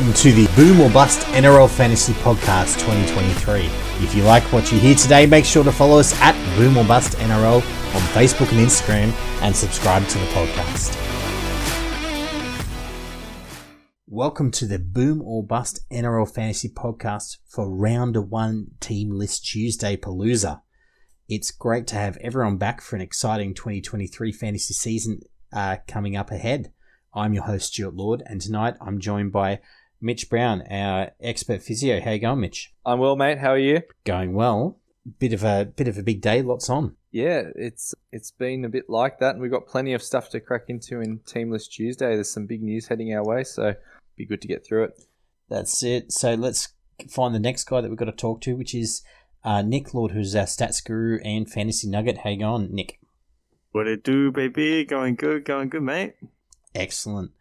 Welcome to the Boom or Bust NRL Fantasy Podcast 2023. If you like what you hear today, make sure to follow us at Boom or Bust NRL on Facebook and Instagram and subscribe to the podcast. Welcome to the Boom or Bust NRL Fantasy Podcast for Round 1 Team List Tuesday Palooza. It's great to have everyone back for an exciting 2023 fantasy season uh, coming up ahead. I'm your host, Stuart Lord, and tonight I'm joined by Mitch Brown, our expert physio. How you going, Mitch? I'm well, mate. How are you? Going well. Bit of a bit of a big day. Lots on. Yeah, it's it's been a bit like that, and we've got plenty of stuff to crack into in Team List Tuesday. There's some big news heading our way, so be good to get through it. That's it. So let's find the next guy that we've got to talk to, which is uh, Nick Lord, who's our stats guru and fantasy nugget. How you going, Nick? What it do, baby? Going good, going good, mate. Excellent.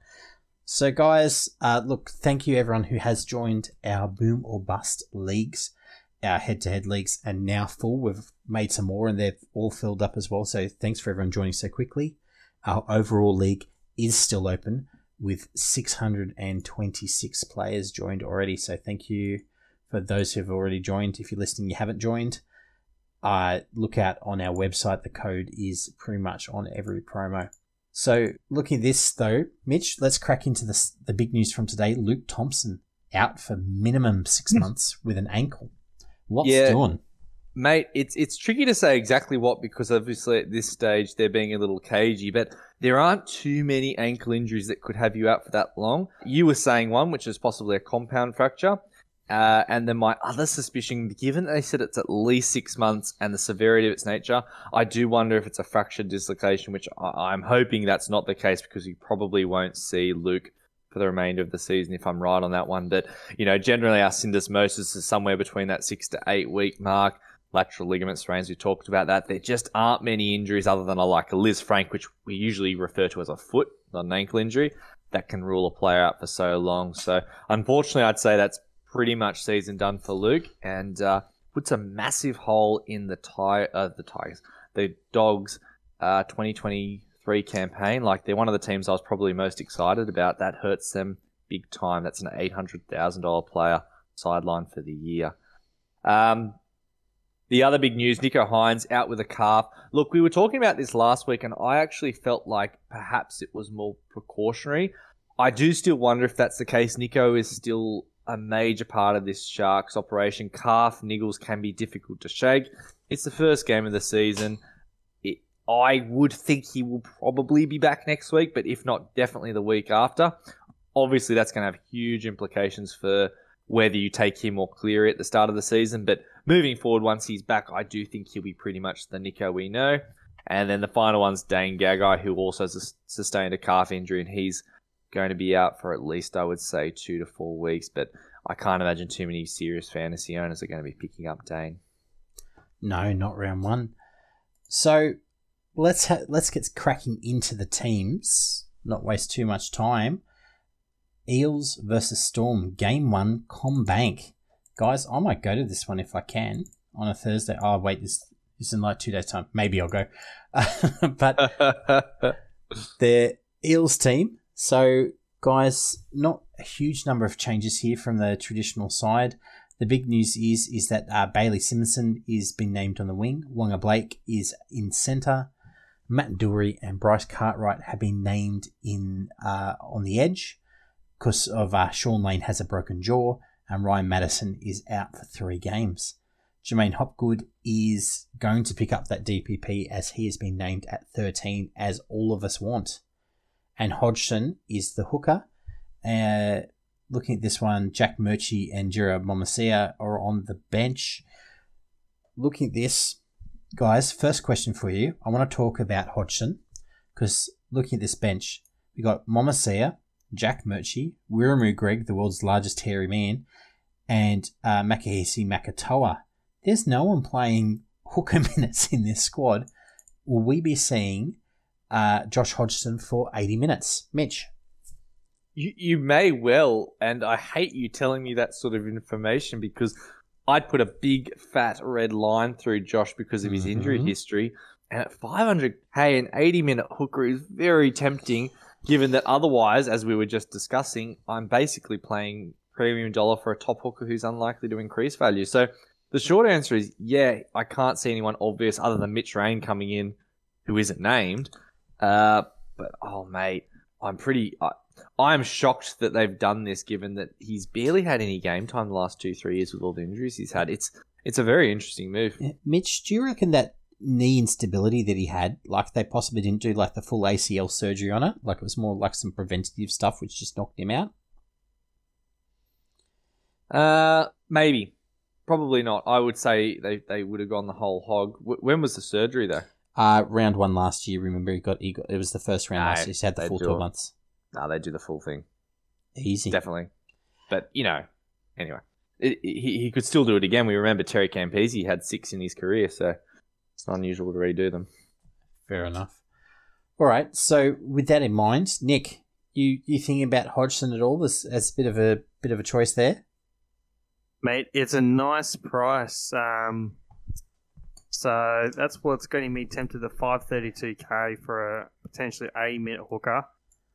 So, guys, uh, look, thank you everyone who has joined our Boom or Bust leagues, our head to head leagues, and now full. We've made some more and they've all filled up as well. So, thanks for everyone joining so quickly. Our overall league is still open with 626 players joined already. So, thank you for those who have already joined. If you're listening, you haven't joined, uh, look out on our website. The code is pretty much on every promo. So, looking at this though, Mitch, let's crack into the the big news from today. Luke Thompson out for minimum six months with an ankle. What's Yeah. doing? Mate, it's it's tricky to say exactly what because obviously at this stage they're being a little cagey, but there aren't too many ankle injuries that could have you out for that long. You were saying one, which is possibly a compound fracture. Uh, and then my other suspicion, given they said it's at least six months and the severity of its nature, I do wonder if it's a fractured dislocation, which I- I'm hoping that's not the case because you probably won't see Luke for the remainder of the season if I'm right on that one. But, you know, generally our syndesmosis is somewhere between that six to eight week mark. Lateral ligament strains, we talked about that. There just aren't many injuries other than a, like a Lisfranc, which we usually refer to as a foot, not an ankle injury, that can rule a player out for so long. So, unfortunately, I'd say that's pretty much season done for Luke and uh, puts a massive hole in the tie uh, the Tigers, the Dogs uh, 2023 campaign. Like they're one of the teams I was probably most excited about. That hurts them big time. That's an eight hundred thousand dollar player sideline for the year. Um, the other big news: Nicho Hynes out with a calf. Look, we were talking about this last week, and I actually felt like perhaps it was more precautionary. I do still wonder if that's the case. Nicho is still a major part of this Sharks operation. Calf niggles can be difficult to shake. It's the first game of the season. It, I would think he will probably be back next week, but if not, definitely the week after. Obviously, that's going to have huge implications for whether you take him or Cleary at the start of the season. But moving forward, once he's back, I do think he'll be pretty much the Nicho we know. And then the final one's Dane Gagai, who also sus- sustained a calf injury, and he's going to be out for at least, I would say, two to four weeks. But I can't imagine too many serious fantasy owners are going to be picking up Dane. No, not round one. So let's ha- let's get cracking into the teams. Not waste too much time. Eels versus Storm, game one, CommBank. Guys, I might go to this one if I can on a Thursday. Oh wait, this is in like two days' time. Maybe I'll go. but their Eels team. So, guys, not a huge number of changes here from the traditional side. The big news is is that uh, Bailey Simonsson is being named on the wing. Waqa Blake is in centre. Matt Doorey and Bryce Cartwright have been named in uh, on the edge because of uh, Shaun Lane has a broken jaw and Ryan Matterson is out for three games. J'maine Hopgood is going to pick up that DPP as he has been named at 13, as all of us want. And Hodgson is the hooker. Uh, looking at this one, Jack Murchie and Jirah Momoisea are on the bench. Looking at this, guys, first question for you. I want to talk about Hodgson because looking at this bench, we got Momoisea, Jack Murchie, Wiremu Greig, the world's largest hairy man, and uh, Makahesi Makatoa. There's no one playing hooker minutes in this squad. Will we be seeing uh, Josh Hodgson for 80 minutes? Mitch. You, you may well, and I hate you telling me that sort of information because I'd put a big fat red line through Josh because of his injury Mhm. history. And at 500k, an 80 minute hooker is very tempting. given that otherwise, as we were just discussing, I'm basically playing premium dollar for a top hooker who's unlikely to increase value. So the short answer is yeah, I can't see anyone obvious other than Mitch Rain coming in who isn't named. Uh, but oh, mate, I'm pretty. I, I'm shocked that they've done this, given that he's barely had any game time the last two, three years with all the injuries he's had. It's it's a very interesting move. Yeah, Mitch, do you reckon that knee instability that he had, like they possibly didn't do like the full ACL surgery on it, like it was more like some preventative stuff which just knocked him out? Uh, maybe, probably not. I would say they, they would have gone the whole hog. W- when was the surgery though? Uh, round one last year. Remember, he got he got it was the first round No, last year. He's had the full twelve it. months. No, they do the full thing. Easy. Definitely. But, you know, anyway. It, it- he, he could still do it again. We remember Terry Campese had six in his career, so it's not unusual to redo them. Fair enough. All right. So with that in mind, Nick, you you thinking about Hodgson at all as, as a bit of a bit of a choice there? Mate, it's a nice price. Um, so that's what's getting me tempted to 532k for a potentially a minute hooker.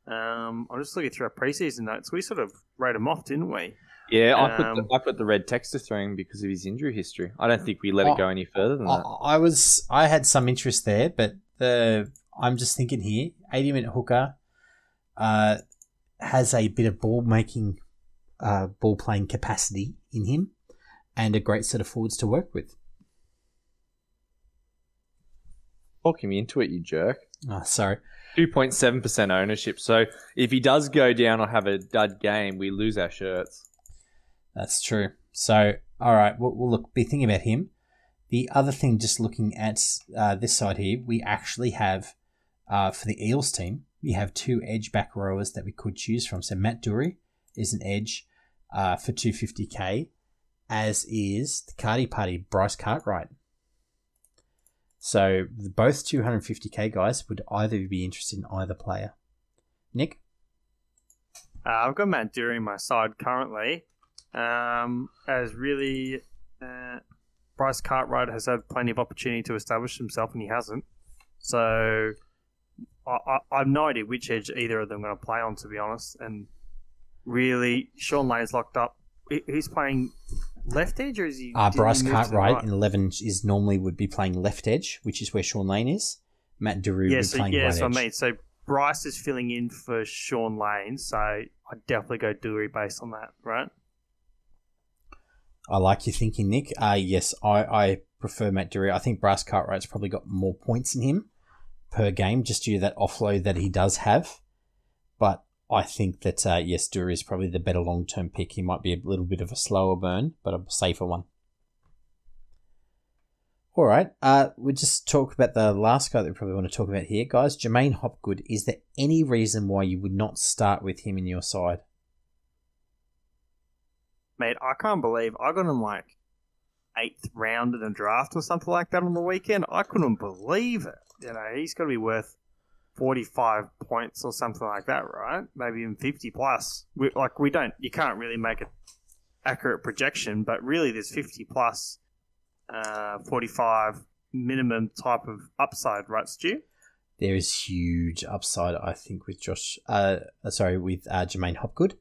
Um, I'm just looking through our preseason notes. We sort of wrote him off, didn't we? Yeah, I put Um, the, I put the red texter through him because of his injury history. I don't think we let Oh, it go any further than I, that. I was I had some interest there, but the I'm just thinking here, 80 minute hooker uh, has a bit of ball making, uh, ball playing capacity in him, and a great set of forwards to work with. Talking me into it, you jerk. Oh, sorry. 2.7% ownership. So if he does go down or have a dud game, we lose our shirts. That's true. So, all right, we'll, we'll look. Be thinking about him. The other thing, just looking at uh, this side here, we actually have uh, for the Eels team, we have two edge back rowers that we could choose from. So Matt Doorey is an edge uh, for 250k, as is the Cardi Party Bryce Cartwright. So both 250k guys would either be interested in either player. Nick, Uh, I've got Matt Doorey my side currently. Um, as really, uh, Bryce Cartwright has had plenty of opportunity to establish himself, and he hasn't. So, I, I, I have no idea which edge either of them are going to play on, to be honest. And really, Shaun Lane's locked up. He- He's playing left edge, or is he? Uh, Bryce move to the Cartwright right? in 11 is normally would be playing left edge, which is where Shaun Lane is. Matt Doorey Yeah, would be so playing yeah, right so I edge. mean, so Bryce is filling in for Shaun Lane, so I'd definitely go Doorey based on that, right? I like your thinking, Nick. Uh, yes, I, I prefer Matt Doorey. I think Bryce Cartwright's probably got more points in him per game just due to that offload that he does have. But I think that, uh, yes, Doorey is probably the better long term pick. He might be a little bit of a slower burn, but a safer one. All right. Uh, we just talked about the last guy that we probably want to talk about here, guys. J'maine Hopgood. Is there any reason why you would not start with him in your side? Mate, I can't believe I got him like eighth round in a draft or something like that on the weekend. I couldn't believe it. You know, he's got to be worth 45 points or something like that, right? Maybe even 50 plus. We, like, we don't, you can't really make an accurate projection, but really there's 50 plus, uh, 45 minimum type of upside, right, Stu? there is huge upside, I think, with Josh. Uh, sorry, with uh, J'maine Hopgood.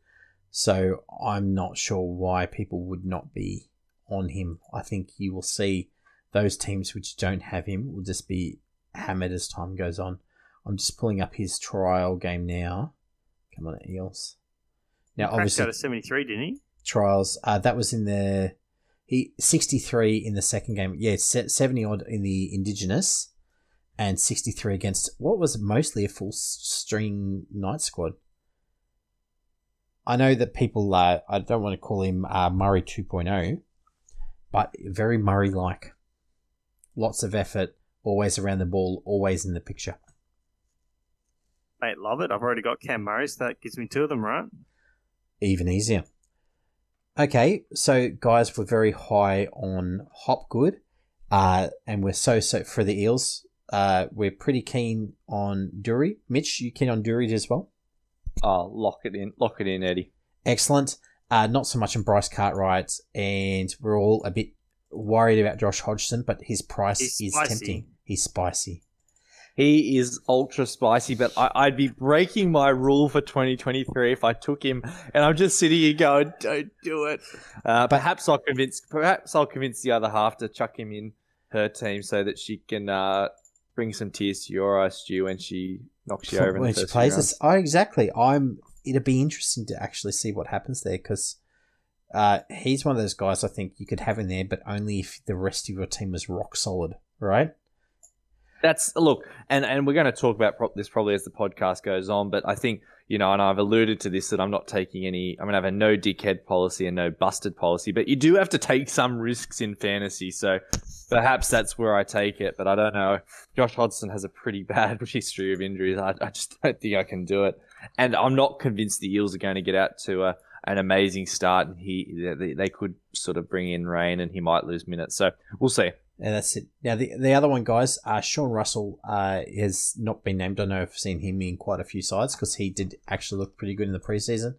So I'm not sure why people would not be on him. I think you will see those teams which don't have him will just be hammered as time goes on. I'm just pulling up his trial game now. Come on, Eels. Now, Cracked obviously, out of 73, didn't he? trials. Uh, that was in the he sixty three in the second game. Yeah, seventy odd in the Indigenous, and sixty three against what was mostly a full string night squad. I know that people. Uh, I don't want to call him uh, Murray 2.0, but very Murray like. Lots of effort, always around the ball, always in the picture. Mate, love it. I've already got Cam Murray, so that gives me two of them, right? even easier. Okay, so guys, we're very high on Hopgood, uh, and we're so so for the Eels. Uh, we're pretty keen on Doorey. Mitch, you keen on Doorey as well? Oh, lock it in. Lock it in, Eddie. Excellent. Uh, not so much on Bryce Cartwright, and we're all a bit worried about Josh Hodgson, but his price He's is spicy. tempting. He's spicy. He is ultra spicy, but I, would be breaking my rule for 2023 if I took him. And I'm just sitting here going, "Don't do it." Uh, perhaps I'll convince. Perhaps I'll convince the other half to chuck him in her team so that she can uh, bring some tears to your eyes, Stu, when she knocks you over. When she plays this, oh, exactly. I'm. It'd be interesting to actually see what happens there because uh, he's one of those guys I think you could have in there, but only if the rest of your team was rock solid, right? That's look, and and we're going to talk about this probably as the podcast goes on, but I think you know, and I've alluded to this that I'm not taking any. I'm going to have a no dickhead policy and no busted policy, but you do have to take some risks in fantasy, so perhaps that's where I take it. But I don't know. Josh Hodgson has a pretty bad history of injuries. I, I just don't think I can do it, and I'm not convinced the Eels are going to get out to a an amazing start, and he they, they could sort of bring in rain, and he might lose minutes. So we'll see. Yeah, that's it. Now the the other one, guys, uh, Sean Russell uh, has not been named. I know I've seen him in quite a few sides because he did actually look pretty good in the preseason,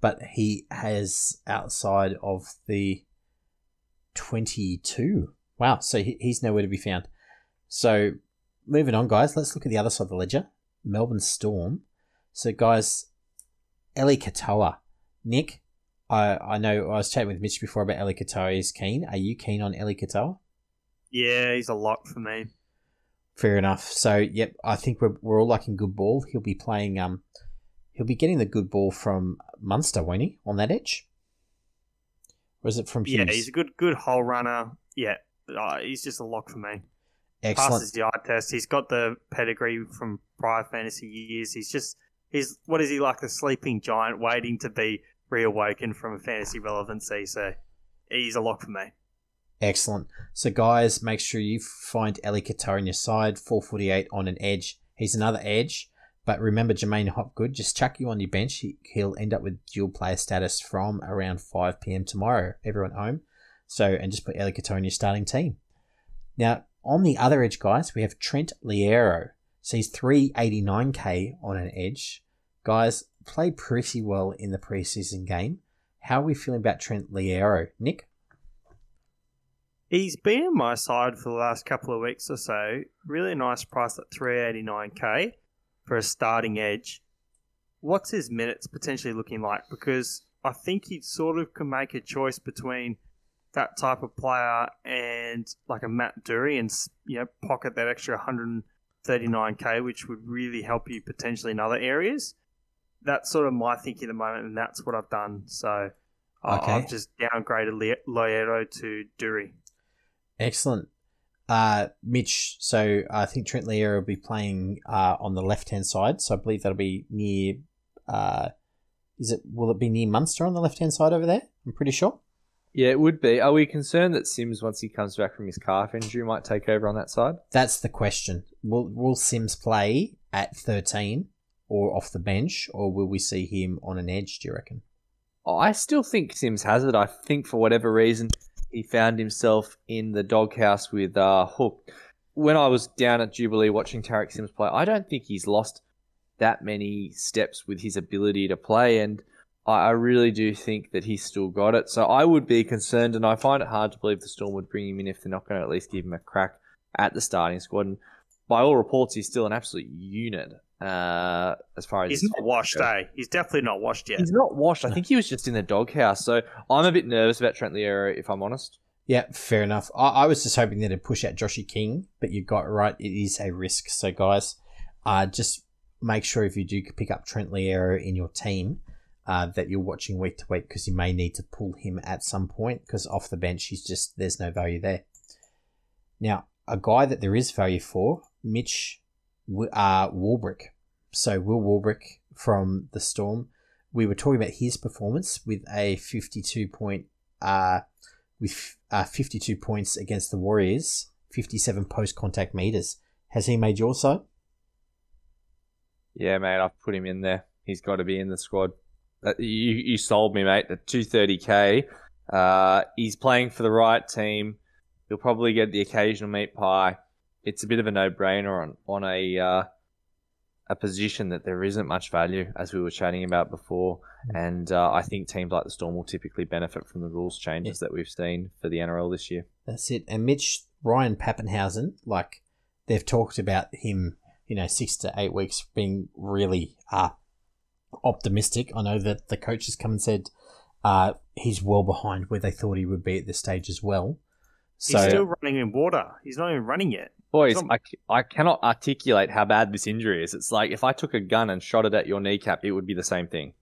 but he has outside of the twenty two. Wow, so he, he's nowhere to be found. So moving on, guys, let's look at the other side of the ledger. Melbourne Storm. So guys, Eli Katoa Nick, I, I know I was chatting with Mitch before about Eli Katoa. Is keen. Are you keen on Eli Katoa? Yeah, he's a lock for me. Fair enough. So, yep, I think we're, we're all liking good ball. He'll be playing. Um, he'll be getting the good ball from Munster, won't he? On that edge, or is it from Hughes? Yeah, he's a good good hole runner. Yeah, uh, he's just a lock for me. Excellent. Passes the eye test. He's got the pedigree from prior fantasy years. He's just he's what is he like a sleeping giant waiting to be reawakened from a fantasy relevancy. So he's a lock for me. Excellent. So, guys, make sure you find Eli Katoa on your side. 448 on an edge. He's another edge. But remember, J'maine Hopgood, just chuck you on your bench. He, he'll end up with dual player status from around 5 p.m. tomorrow. Everyone home. So, and just put Eli Katoa in your starting team. Now, on the other edge, guys, we have Trent Loiero. So he's 389k on an edge. Guys, played pretty well in the preseason game. How are we feeling about Trent Loiero? Nick? He's been in my side for the last couple of weeks or so. Really nice price at 389k for a starting edge. What's his minutes potentially looking like? Because I think he sort of can make a choice between that type of player and like a Matt Doorey and you know pocket that extra 139k, which would really help you potentially in other areas that's sort of my thinking at the moment, and that's what I've done. So okay. I've just downgraded Loiero to Doorey. Excellent. Uh, Mitch, so I think Trent Loiero will be playing uh, on the left hand side. So I believe that'll be near. Uh, is it? Will it be near Munster on the left hand side over there? I'm pretty sure. Yeah, it would be. Are we concerned that Sims, once he comes back from his calf injury, might take over on that side? That's the question. Will Will Sims play at 13 or off the bench, or will we see him on an edge, do you reckon? I still think Sims has it. I think for whatever reason, he found himself in the doghouse with uh, Hook. When I was down at Jubilee watching Tariq Sims play, I don't think he's lost that many steps with his ability to play, and I really do think that he's still got it. So I would be concerned, and I find it hard to believe the Storm would bring him in if they're not going to at least give him a crack at the starting squad. And by all reports, he's still an absolute unit. Uh, as far as he's not washed, eh? He's definitely not washed yet. He's not washed. I think he was just in the doghouse. So I'm a bit nervous about Trent Loiero, if I'm honest. Yeah, fair enough. I, I was just hoping that it'd push out Joshy King, but you got right. It is a risk. So guys, uh, just make sure if you do pick up Trent Loiero in your team, uh, that you're watching week to week because you may need to pull him at some point because off the bench he's just there's no value there. Now, a guy that there is value for, Mitch uh, Warbrick. So Will Warbrick from the Storm. We were talking about his performance with a 52 point, uh, with uh, 52 points against the Warriors, 57 post contact meters. Has he made your side? Yeah, mate, I've put him in there. He's got to be in the squad. Uh, you, you sold me, mate. At 230k, uh, he's playing for the right team. He'll probably get the occasional meat pie it's a bit of a no-brainer on on a uh, a position that there isn't much value, as we were chatting about before. Mm. And uh, I think teams like the Storm will typically benefit from the rules changes yeah. that we've seen for the NRL this year. That's it. And Mitch Ryan Papenhuyzen, like they've talked about him you know six to eight weeks being really uh, optimistic. I know that the coach has come and said uh, he's well behind where they thought he would be at this stage as well. So He's still running in water. He's not even running yet. Boys, I, I, c- I cannot articulate how bad this injury is. It's like if I took a gun and shot it at your kneecap, it would be the same thing.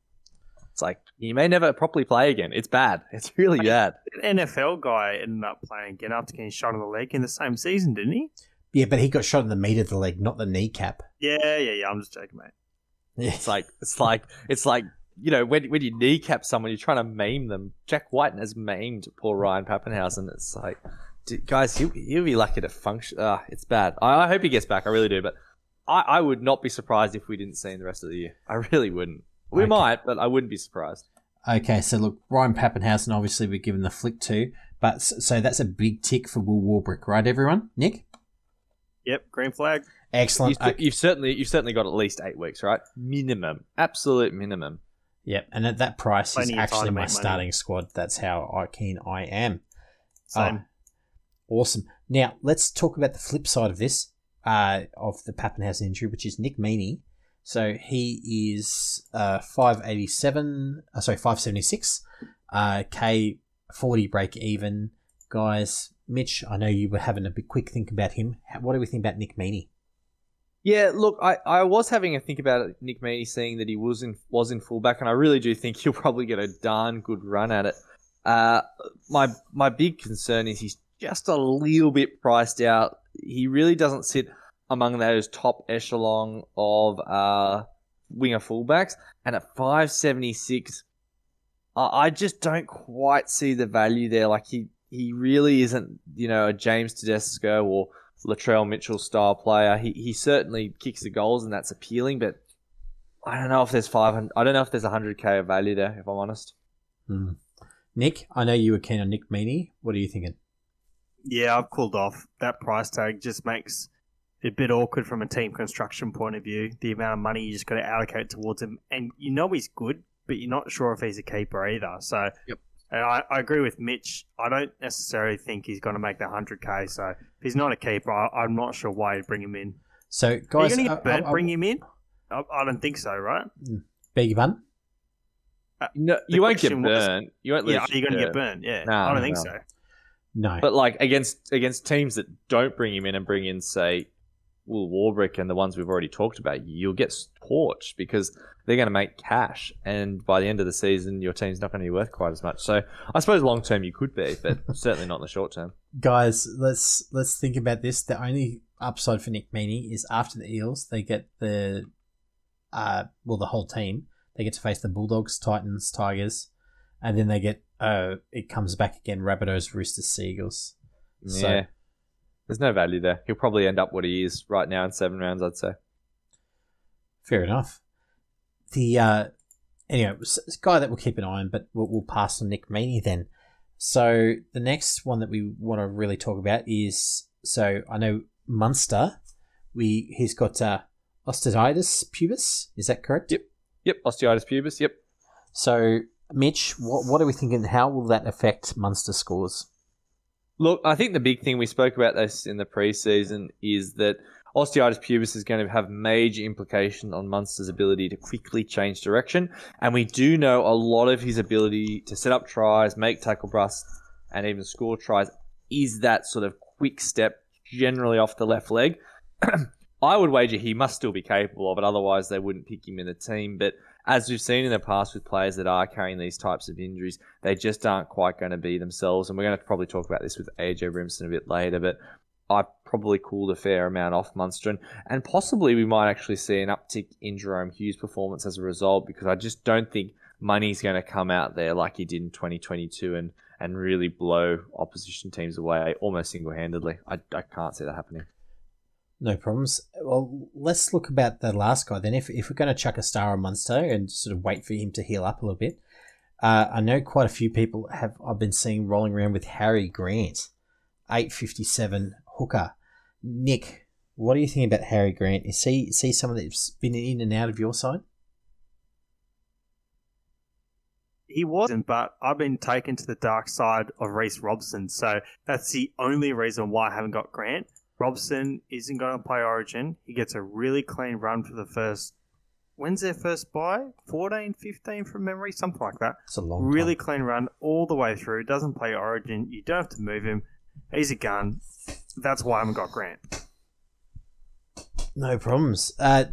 It's like you may never properly play again. It's bad. It's really bad. An NFL guy ended up playing again after getting shot in the leg in the same season, didn't he? yeah, but he got shot in the meat of the leg, not the kneecap. Yeah, yeah, yeah. I'm just joking, mate. It's like it's like it's like you know when when you kneecap someone, you're trying to maim them. Jack Wighton has maimed poor Ryan Papenhuyzen. It's like, dude, guys, he'll, he'll be lucky to function. Uh, it's bad. I, I hope he gets back. I really do. But I, I would not be surprised if we didn't see him the rest of the year. I really wouldn't. We Okay. might, but I wouldn't be surprised. Okay, so look, Ryan Papenhuyzen obviously we're given the flick to, but so that's a big tick for Will Warbrick, right, everyone? Nick? Yep, green flag. Excellent. You've, you've certainly you've certainly got at least eight weeks, right? Minimum, absolute minimum. Yep, and at that price Plenty is actually my make money. starting squad. That's how keen I am. Same. Oh, awesome. Now let's talk about the flip side of this, uh, of the Papenhuyzen injury, which is Nick Meaney. So he is uh, five eighty seven. Uh, sorry, five seventy six. Uh, K forty break even. Guys, Mitch, I know you were having a big quick think about him. What do we think about Nick Meaney? Yeah, look, I, I was having a think about Nick Meaney seeing that he was in was in fullback, and I really do think he'll probably get a darn good run at it. Uh, my my big concern is he's just a little bit priced out. He really doesn't sit among those top echelon of uh, winger fullbacks, and at five seventy six, I, I just don't quite see the value there. Like he he really isn't, you know, a James Tedesco or Latrell Mitchell style player. He he certainly kicks the goals and that's appealing, but I don't know if there's five hundred. I don't know if there's hundred k of value there. If I'm honest. Hmm. Nick, I know you were keen on Nick Meaney. What are you thinking? Yeah, I've cooled off. That price tag just makes it a bit awkward from a team construction point of view. The amount of money you just got to allocate towards him, and you know he's good, but you're not sure if he's a keeper either. So, Yep. And I, I agree with Mitch. I don't necessarily think he's going to make the hundred k. So, if he's not a keeper, I, I'm not sure why you'd bring him in. So, Are you going to uh, get burnt? uh, uh, bring him in? I, I don't think so, right? beg your pardon? No, you won't get question was- burnt. You won't. lose. Yeah, lose are going to get burnt? Yeah, No, I don't think no. so. No. But like against against teams that don't bring him in and bring in say Will Warbrick and the ones we've already talked about, you'll get torched because they're going to make cash, and by the end of the season, your team's not going to be worth quite as much. So I suppose long term you could be, but certainly not in the short term. guys, let's let's think about this. The only upside for Nick Meaney is after the Eels, they get the uh well the whole team. They get to face the Bulldogs, Titans, Tigers, and then they get uh it comes back again, Rabbitohs, Roosters, Seagulls. So- yeah, there's no value there. He'll probably end up what he is right now in seven rounds, I'd say. Fair enough. The uh anyway, s- s- guy that we'll keep an eye on, but we'll, we'll pass on Nick Meaney then. So the next one that we want to really talk about is so I know Munster. We he's got uh, osteitis pubis. Is that correct? Yep. Yep, osteitis pubis. Yep. So Mitch, what what are we thinking? How will that affect Munster scores? Look, I think the big thing we spoke about this in the preseason is that osteitis pubis is going to have major implication on Munster's ability to quickly change direction, and we do know a lot of his ability to set up tries, make tackle busts, and even score tries is that sort of quick step, generally off the left leg. I would wager he must still be capable of it, otherwise they wouldn't pick him in the team. But as we've seen in the past with players that are carrying these types of injuries, they just aren't quite going to be themselves. And we're going to probably talk about this with AJ Brimson a bit later, but I probably cooled a fair amount off Munster. And, and possibly we might actually see an uptick in Jahrome Hughes' performance as a result, because I just don't think money's going to come out there like he did in 2022 and, and really blow opposition teams away almost single handedly. I, I can't see that happening. No problems. Well, let's look about the last guy then. If, if we're going to chuck a star on Munster and sort of wait for him to heal up a little bit, uh, I know quite a few people have I've been seeing rolling around with Harry Grant, eight fifty seven hooker. Nick, what do you think about Harry Grant? Is he is he someone that's been in and out of your side? He wasn't, but I've been taken to the dark side of Reece Robson, so that's the only reason why I haven't got Grant. Robson isn't going to play Origin. He gets a really clean run for the first. When's their first buy? 14, 15 from memory? Something like that. It's a long Really time. clean run all the way through. Doesn't play Origin. You don't have to move him. He's a gun. That's why I haven't got Grant. No problems. Uh,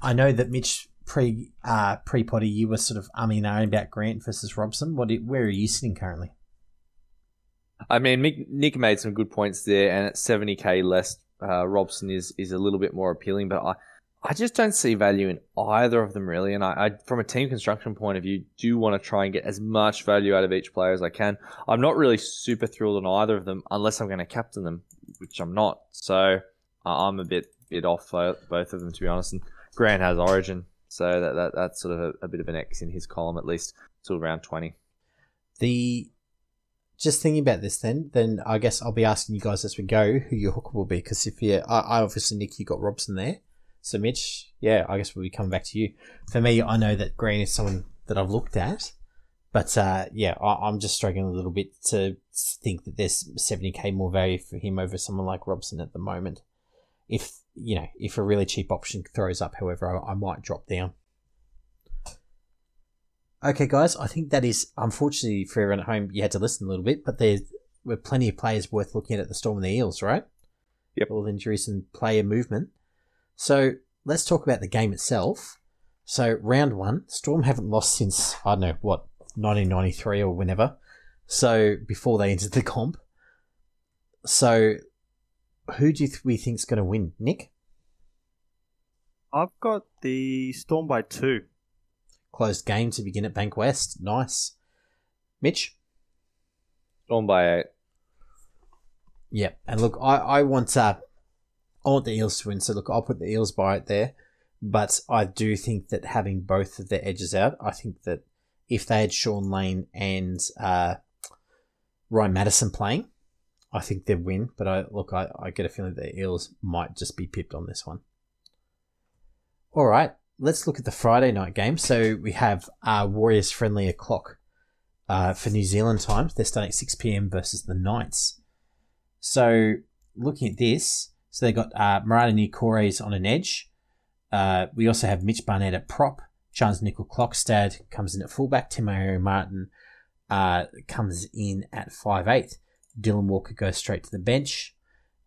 I know that Mitch pre uh, pre potty you were sort of umming and ahhing about Grant versus Robson. What? Where are you sitting currently? I mean, Nick made some good points there, and at 70k less, uh, Robson is is a little bit more appealing. But I, I just don't see value in either of them really. And I, I, from a team construction point of view, do want to try and get as much value out of each player as I can. I'm not really super thrilled on either of them unless I'm going to captain them, which I'm not. So I'm a bit bit off both of them to be honest. And Grant has Origin, so that, that that's sort of a, a bit of an X in his column at least till round 20. The just thinking about this, then, then I guess I'll be asking you guys as we go who your hooker will be. Because if you, I, I obviously Nick, you got Robson there. So Mitch, yeah, I guess we'll be coming back to you. For me, I know that Green is someone that I've looked at, but uh, yeah, I, I'm just struggling a little bit to think that there's 70k more value for him over someone like Robson at the moment. If you know, if a really cheap option throws up, however, I, I might drop down. Okay, guys, I think that is unfortunately for everyone at home. You had to listen a little bit, but there were plenty of players worth looking at at the Storm and the Eels, right? Yep. All the injuries and player movement. So let's talk about the game itself. So round one, Storm haven't lost since I don't know what 1993 or whenever. So before they entered the comp. So who do you th- we think's going to win, Nick? I've got the Storm by two. Closed game to begin at Bankwest. Nice. Mitch. Storm by eight. Yeah, and look, I, I want uh, I want the Eels to win, so look, I'll put the Eels by it there. But I do think that having both of their edges out, I think that if they had Shaun Lane and uh, Ryan Matterson playing, I think they'd win. But I look, I, I get a feeling the Eels might just be pipped on this one. All right, let's look at the Friday night game. So we have uh, Warriors friendly o'clock uh, for New Zealand time. They're starting at 6 p.m. versus the Knights. So looking at this, so they got uh, Marata Niukores on an edge. Uh, we also have Mitch Barnett at prop. Charnze Nicoll-Klokstad comes in at fullback. Te Maire Martin uh, comes in at 5'8". Dylan Walker goes straight to the bench.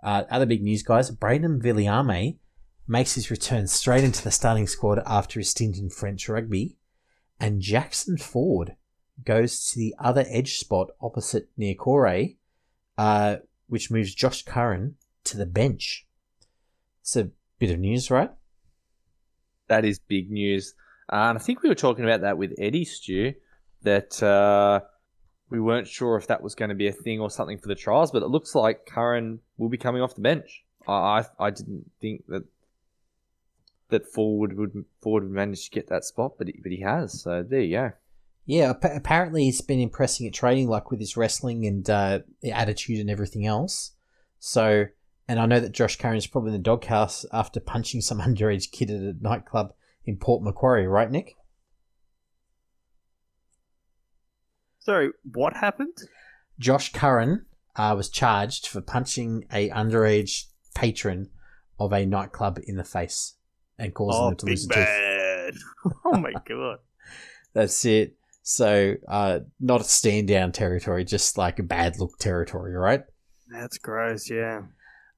Uh, other big news, guys. Brayden Wiliame makes his return straight into the starting squad after his stint in French rugby. And Jackson Ford goes to the other edge spot opposite Niukore, uh, which moves Josh Curran to the bench. It's a bit of news, right? That is big news. Uh, and I think we were talking about that with Eddie Stew, that uh, we weren't sure if that was going to be a thing or something for the trials, but it looks like Curran will be coming off the bench. I I, I didn't think that that Forward would Forward would manage to get that spot, but he, but he has. So there you go. Yeah, appa- apparently he's been impressing at training, like with his wrestling and uh, attitude and everything else. So, and I know that Josh Curran's probably in the doghouse after punching some underage kid at a nightclub in Port Macquarie, right, Nick? Sorry, what happened? Josh Curran uh, was charged for punching a underage patron of a nightclub in the face and causing Oh, them to big lose tooth. bad. oh my god. That's it. So, uh, not a stand down territory, just like a bad look territory, right? That's gross, yeah.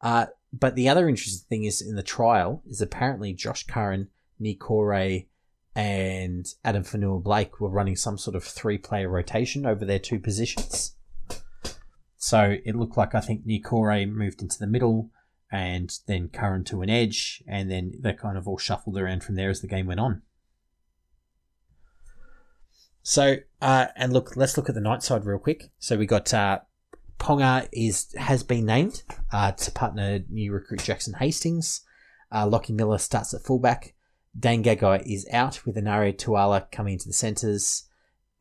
Uh, but the other interesting thing is in the trial is apparently Josh Curran, Nick Corey, and Addin Fonua-Blake were running some sort of three player rotation over their two positions. So it looked like I think Nick Corey moved into the middle and then Curran to an edge, and then they kind of all shuffled around from there as the game went on. So, uh, and look, let's look at the night side real quick. So we got uh, Ponga is has been named uh, to partner new recruit Jackson Hastings. Uh, Lockie Miller starts at fullback. Dane Gagai is out with Enari Tuala coming into the centres.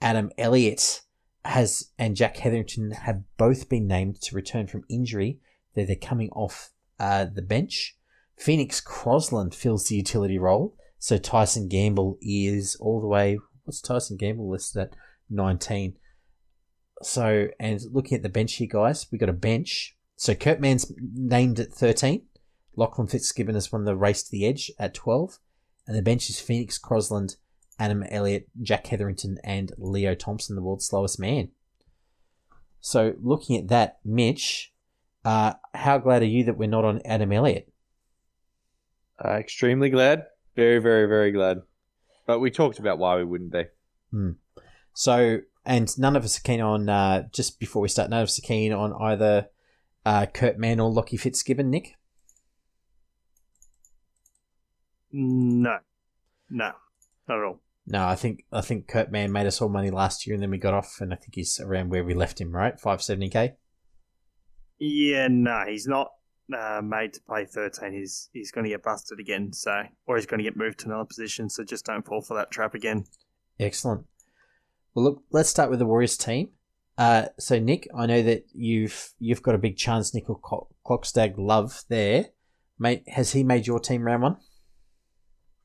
Adam Elliott has and Jack Hetherington have both been named to return from injury. They're, they're coming off uh, the bench. Phoenix Crosland fills the utility role. So Tyson Gamble is all the way. What's Tyson Gamble listed at 19? So, and looking at the bench here, guys, we got a bench. So Kurt Mann's named at 13. Lachlan Fitzgibbon has won the race to the edge at 12. And the bench is Phoenix Crosland, Adam Elliott, Jack Hetherington, and Leo Thompson, the world's slowest man. So looking at that, Mitch, uh, how glad are you that we're not on Adam Elliott? Uh, extremely glad. Very, very, very glad. But we talked about why we wouldn't be. Hmm. So, and none of us are keen on, uh, just before we start, none of us are keen on either uh, Kurt Mann or Lockie Fitzgibbon, Nick? No, no, not at all. No, I think I think Kurt Mann made us all money last year, and then we got off, and I think he's around where we left him, right? Five seventy k. Yeah, no, he's not uh, made to play thirteen. He's he's going to get busted again, so or he's going to get moved to another position. So just don't fall for that trap again. Excellent. Well, look, let's start with the Warriors team. Uh, so Nick, I know that you've you've got a big chance. Nickel Clockstag love there, mate. Has he made your team round one?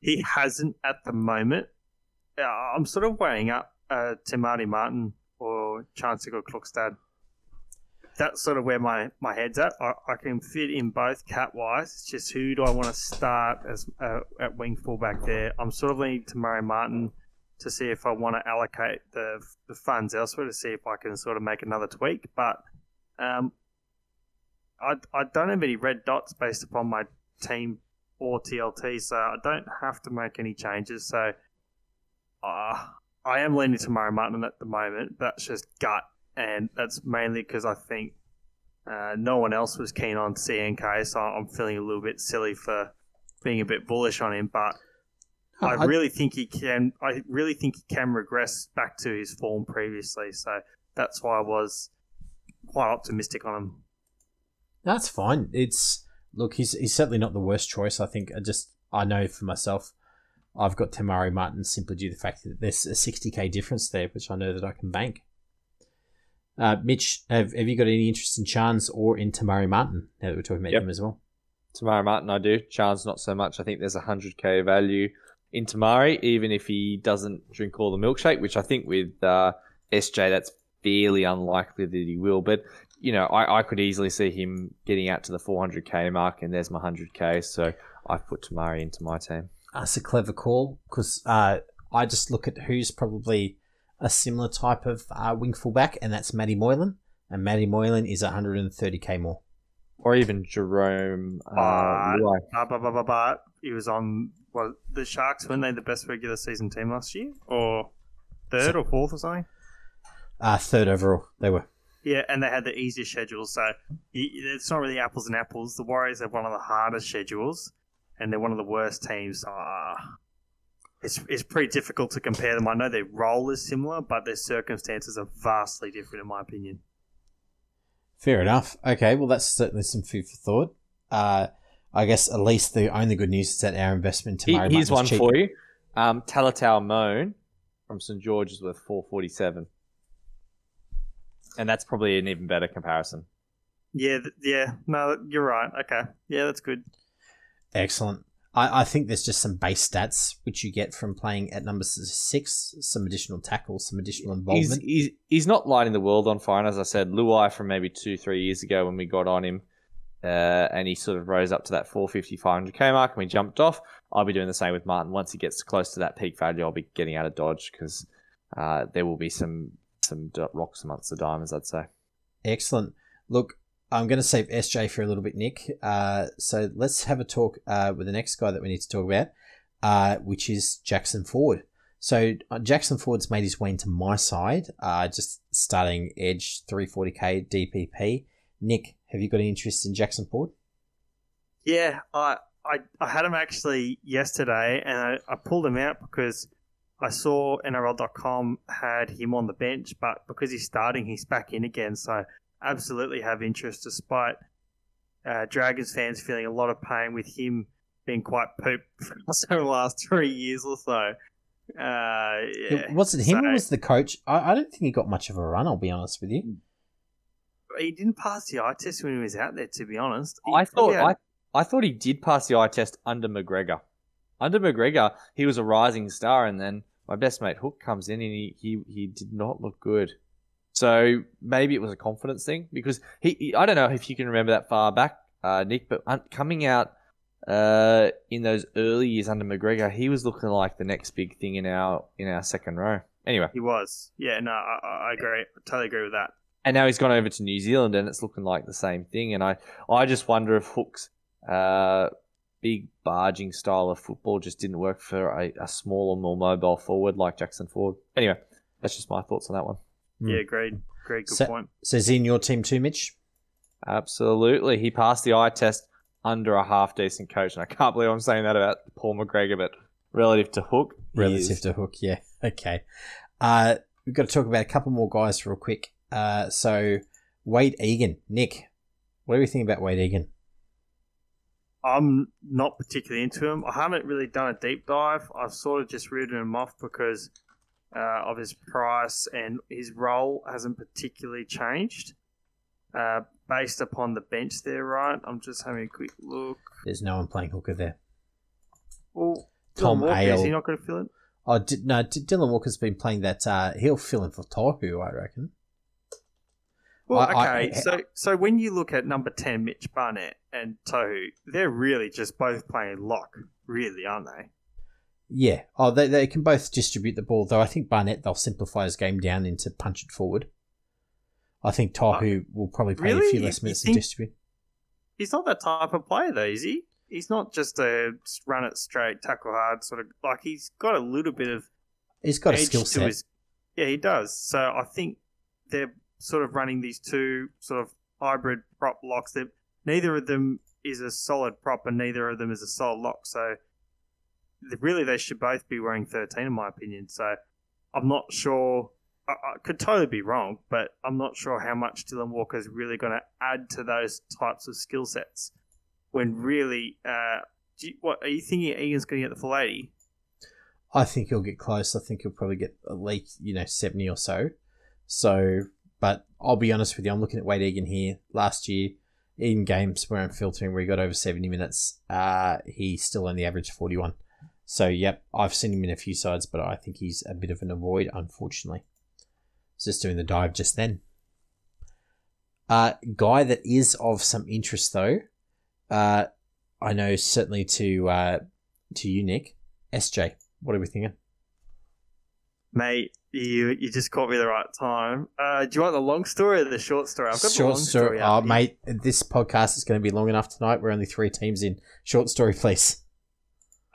He hasn't at the moment. Uh, I'm sort of weighing up uh, Maire Martin or Charnze Nicoll-Klokstad. That's sort of where my, my head's at. I, I can fit in both cat wise. It's just who do I want to start as uh, at wing fullback there? I'm sort of leaning to Maire Martin to see if I want to allocate the, the funds elsewhere to see if I can sort of make another tweak. But um, I, I don't have any red dots based upon my team or TLT, so I don't have to make any changes. So uh, I am leaning to Maire Martin at the moment. That's just gut, and that's mainly because I think uh, no one else was keen on CNK, so I'm feeling a little bit silly for being a bit bullish on him. But I, I really think he can. I really think he can regress back to his form previously. So that's why I was quite optimistic on him. That's fine. It's look, he's he's certainly not the worst choice. I think I just I know for myself, I've got Te Maire Martin simply due to the fact that there's a 60k difference there, which I know that I can bank. Uh, Mitch, have, have you got any interest in Charnze or in Te Maire Martin now that we're talking about yep. him as well? Te Maire Martin, I do. Charnze, not so much. I think there's a 100k value in Te Maire, even if he doesn't drink all the milkshake, which I think with uh, SJ, that's fairly unlikely that he will. But, you know, I, I could easily see him getting out to the 400k mark, and there's my 100k. So I've put Te Maire into my team. That's a clever call because uh, I just look at who's probably a similar type of uh, wing fullback, and that's Matty Moylan. And Matty Moylan is 130k more. Or even Jerome. Uh, uh, but, but, but, but, he was on well, the Sharks weren't they the best regular season team last year, or third so, or fourth or something? Uh, third overall, they were. Yeah, and they had the easiest schedule, so it's not really apples and apples. The Warriors have one of the hardest schedules, and they're one of the worst teams. Uh, it's, it's pretty difficult to compare them. I know their role is similar, but their circumstances are vastly different, in my opinion. Fair enough. Okay, well, that's certainly some food for thought. Uh, I guess at least the only good news is that our investment tomorrow. Is. Here's one cheap. for you. Um, Talatau Amone from St George is worth four forty seven, and that's probably an even better comparison. Yeah, yeah. No, you're right. Okay, yeah, that's good. Excellent. I, I think there's just some base stats which you get from playing at number six, some additional tackles, some additional involvement. He's, he's, he's not lighting the world on fire. And as I said, Luai from maybe two, three years ago when we got on him, uh, and he sort of rose up to that 450, 500k mark, and we jumped off. I'll be doing the same with Martin. Once he gets close to that peak value, I'll be getting out of Dodge because uh, there will be some some rocks amongst the diamonds, I'd say. Excellent. Look, I'm going to save SJ for a little bit, Nick. Uh, so let's have a talk uh, with the next guy that we need to talk about, uh, which is Jackson Ford. So uh, Jackson Ford's made his way into my side, uh, just starting edge 340k DPP. Nick, have you got any interest in Jackson Ford? Yeah, I I, I had him actually yesterday, and I, I pulled him out because I saw NRL.com had him on the bench, but because he's starting, he's back in again. So absolutely have interest, despite uh, Dragons fans feeling a lot of pain with him being quite poop for the last three years or so. Uh, yeah. Was it him so, was the coach? I, I don't think he got much of a run. I'll be honest with you he didn't pass the eye test when he was out there. To be honest, he I thought had... I, I thought he did pass the eye test under McGregor. Under McGregor, he was a rising star, and then my best mate Hook comes in, and he he, he did not look good. So maybe it was a confidence thing because he, he I don't know if you can remember that far back, uh, Nick, but un- coming out uh, in those early years under McGregor, he was looking like the next big thing in our in our second row. Anyway, He was. Yeah, no, I, I I agree. I totally agree with that. and now he's gone over to New Zealand, and it's looking like the same thing. And I, I just wonder if Hook's uh, big barging style of football just didn't work for a, a smaller, more mobile forward like Jackson Ford. Anyway, that's just my thoughts on that one. Hmm. Yeah, agreed. Agreed. Good So- point. So is he in your team too, Mitch? Absolutely, he passed the eye test under a half decent coach, and I can't believe I'm saying that about Paul McGregor, but relative to Hook, Relative to Hook, yeah. Okay. Uh, we've got to talk about a couple more guys real quick. Uh, so Wade Egan, Nick, what do we think about Wade Egan? I'm not particularly into him. I haven't really done a deep dive. I've sort of just written him off because uh, of his price and his role hasn't particularly changed. Uh, based upon the bench there, right? I'm just having a quick look. There's no one playing hooker there. Well, Tom Walker, is he not going to fill it? Oh, D- no, D- Dylan Walker's been playing that. Uh, he'll fill in for Tohu, I reckon. Well, I- I- okay. so, so when you look at number ten, Mitch Barnett and Tohu, they're really just both playing lock, really, aren't they? Yeah. Oh, they, they can both distribute the ball, though I think Barnett, they'll simplify his game down into punch it forward. I think Tohu uh, will probably play a few less minutes to distribute. He's not that type of player, though, is he? He's not just a run it straight, tackle hard sort of. Like he's got a little bit of He's got a skill set. his- yeah, he does. So I think they're sort of running these two sort of hybrid prop locks. That neither of them is a solid prop, and neither of them is a solid lock. So really, they should both be wearing thirteen, in my opinion. So I'm not sure. I, could totally be wrong, but I'm not sure how much Dylan Walker is really going to add to those types of skill sets. When really, uh, you, what are you thinking? Egan's going to get the full eighty? I think he'll get close. I think he'll probably get at least, you know, 70 or so. So, but I'll be honest with you, I'm looking at Wade Egan here. Last year, in games where I'm filtering where he got over 70 minutes, uh, he still only averaged 41. So, yep, I've seen him in a few sides, but I think he's a bit of an avoid, unfortunately. Just doing the dive just then. Uh, guy that is of some interest, though, uh, I know certainly to uh, to you, Nick, SJ. What are we thinking? Mate, you you just caught me the right time. Uh, do you want the long story or the short story? I've got the long story. Oh, mate, this podcast is going to be long enough tonight. We're only three teams in. Short story, please.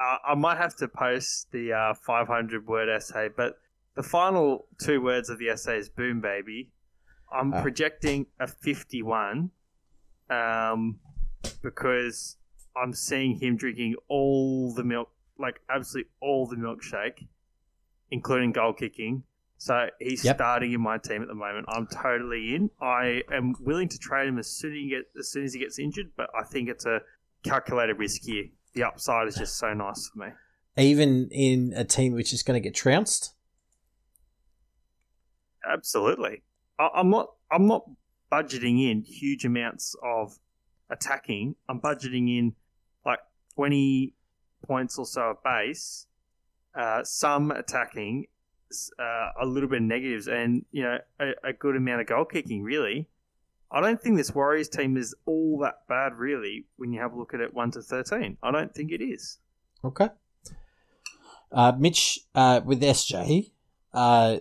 Uh, I might have to post the uh, 500 word essay, but the final two words of the essay is "boom, baby." I'm Ah. projecting a 51, um, because I'm seeing him drinking all the milk, like absolutely all the milkshake, including goal kicking. So he's Yep. starting in my team at the moment. I'm totally in. I am willing to trade him as soon as he get as soon as he gets injured, but I think it's a calculated risk here. The upside is just so nice for me. Even in a team which is going to get trounced. Absolutely. I, I'm not. I'm not budgeting in huge amounts of attacking. I'm budgeting in like 20 points or so of base, uh, some attacking, uh, a little bit of negatives, and you know a, a good amount of goal kicking. Really, I don't think this Warriors team is all that bad. Really, when you have a look at it one to 13, I don't think it is. Okay. Uh, Mitch, uh, with SJ, uh,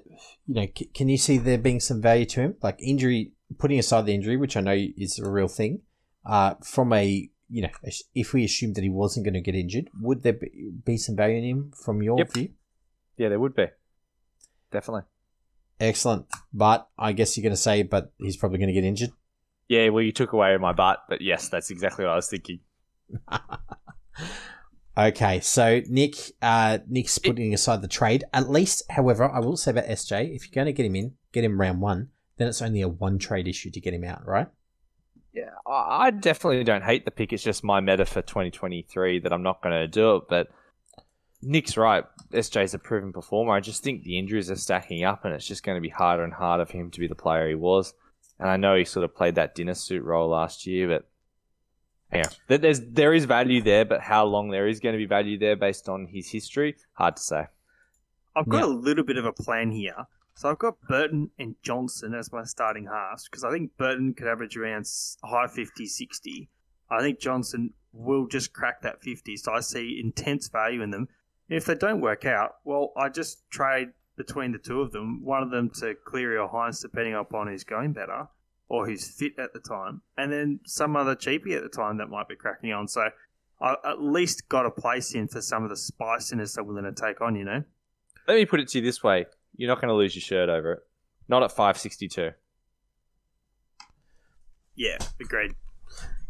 you know, c- can you see there being some value to him? Like injury, putting aside the injury, which I know is a real thing, uh, from a, you know, if we assumed that he wasn't going to get injured, would there be, be some value in him from your Yep. view? Yeah, there would be. Definitely. Excellent. But I guess you're going to say, but he's probably going to get injured. Yeah, well, you took away my butt, but yes, that's exactly what I was thinking. Okay, so Nick, uh, Nick's putting aside the trade. At least, however, I will say about SJ, if you're going to get him in, get him round one, then it's only a one trade issue to get him out, right? Yeah, I I definitely don't hate the pick. It's just my meta for 2023 that I'm not going to do it. But Nick's right. SJ's a proven performer. I just think the injuries are stacking up, and it's just going to be harder and harder for him to be the player he was. And I know he sort of played that dinner suit role last year, but yeah, there's there is value there. But how long there is going to be value there based on his history, hard to say. I've got Yeah. a little bit of a plan here. So I've got Burton and Johnson as my starting halves because I think Burton could average around high 50, 60. I think Johnson will just crack that 50. So I see intense value in them. If they don't work out, well, I just trade between the two of them, one of them to Cleary or Hynes, depending upon who's going better or who's fit at the time, and then some other cheapie at the time that might be cracking on. So I at least got a place in for some of the spiciness they're willing to take on, you know? Let me put it to you this way: you're not going to lose your shirt over it. Not at 562. Yeah, agreed.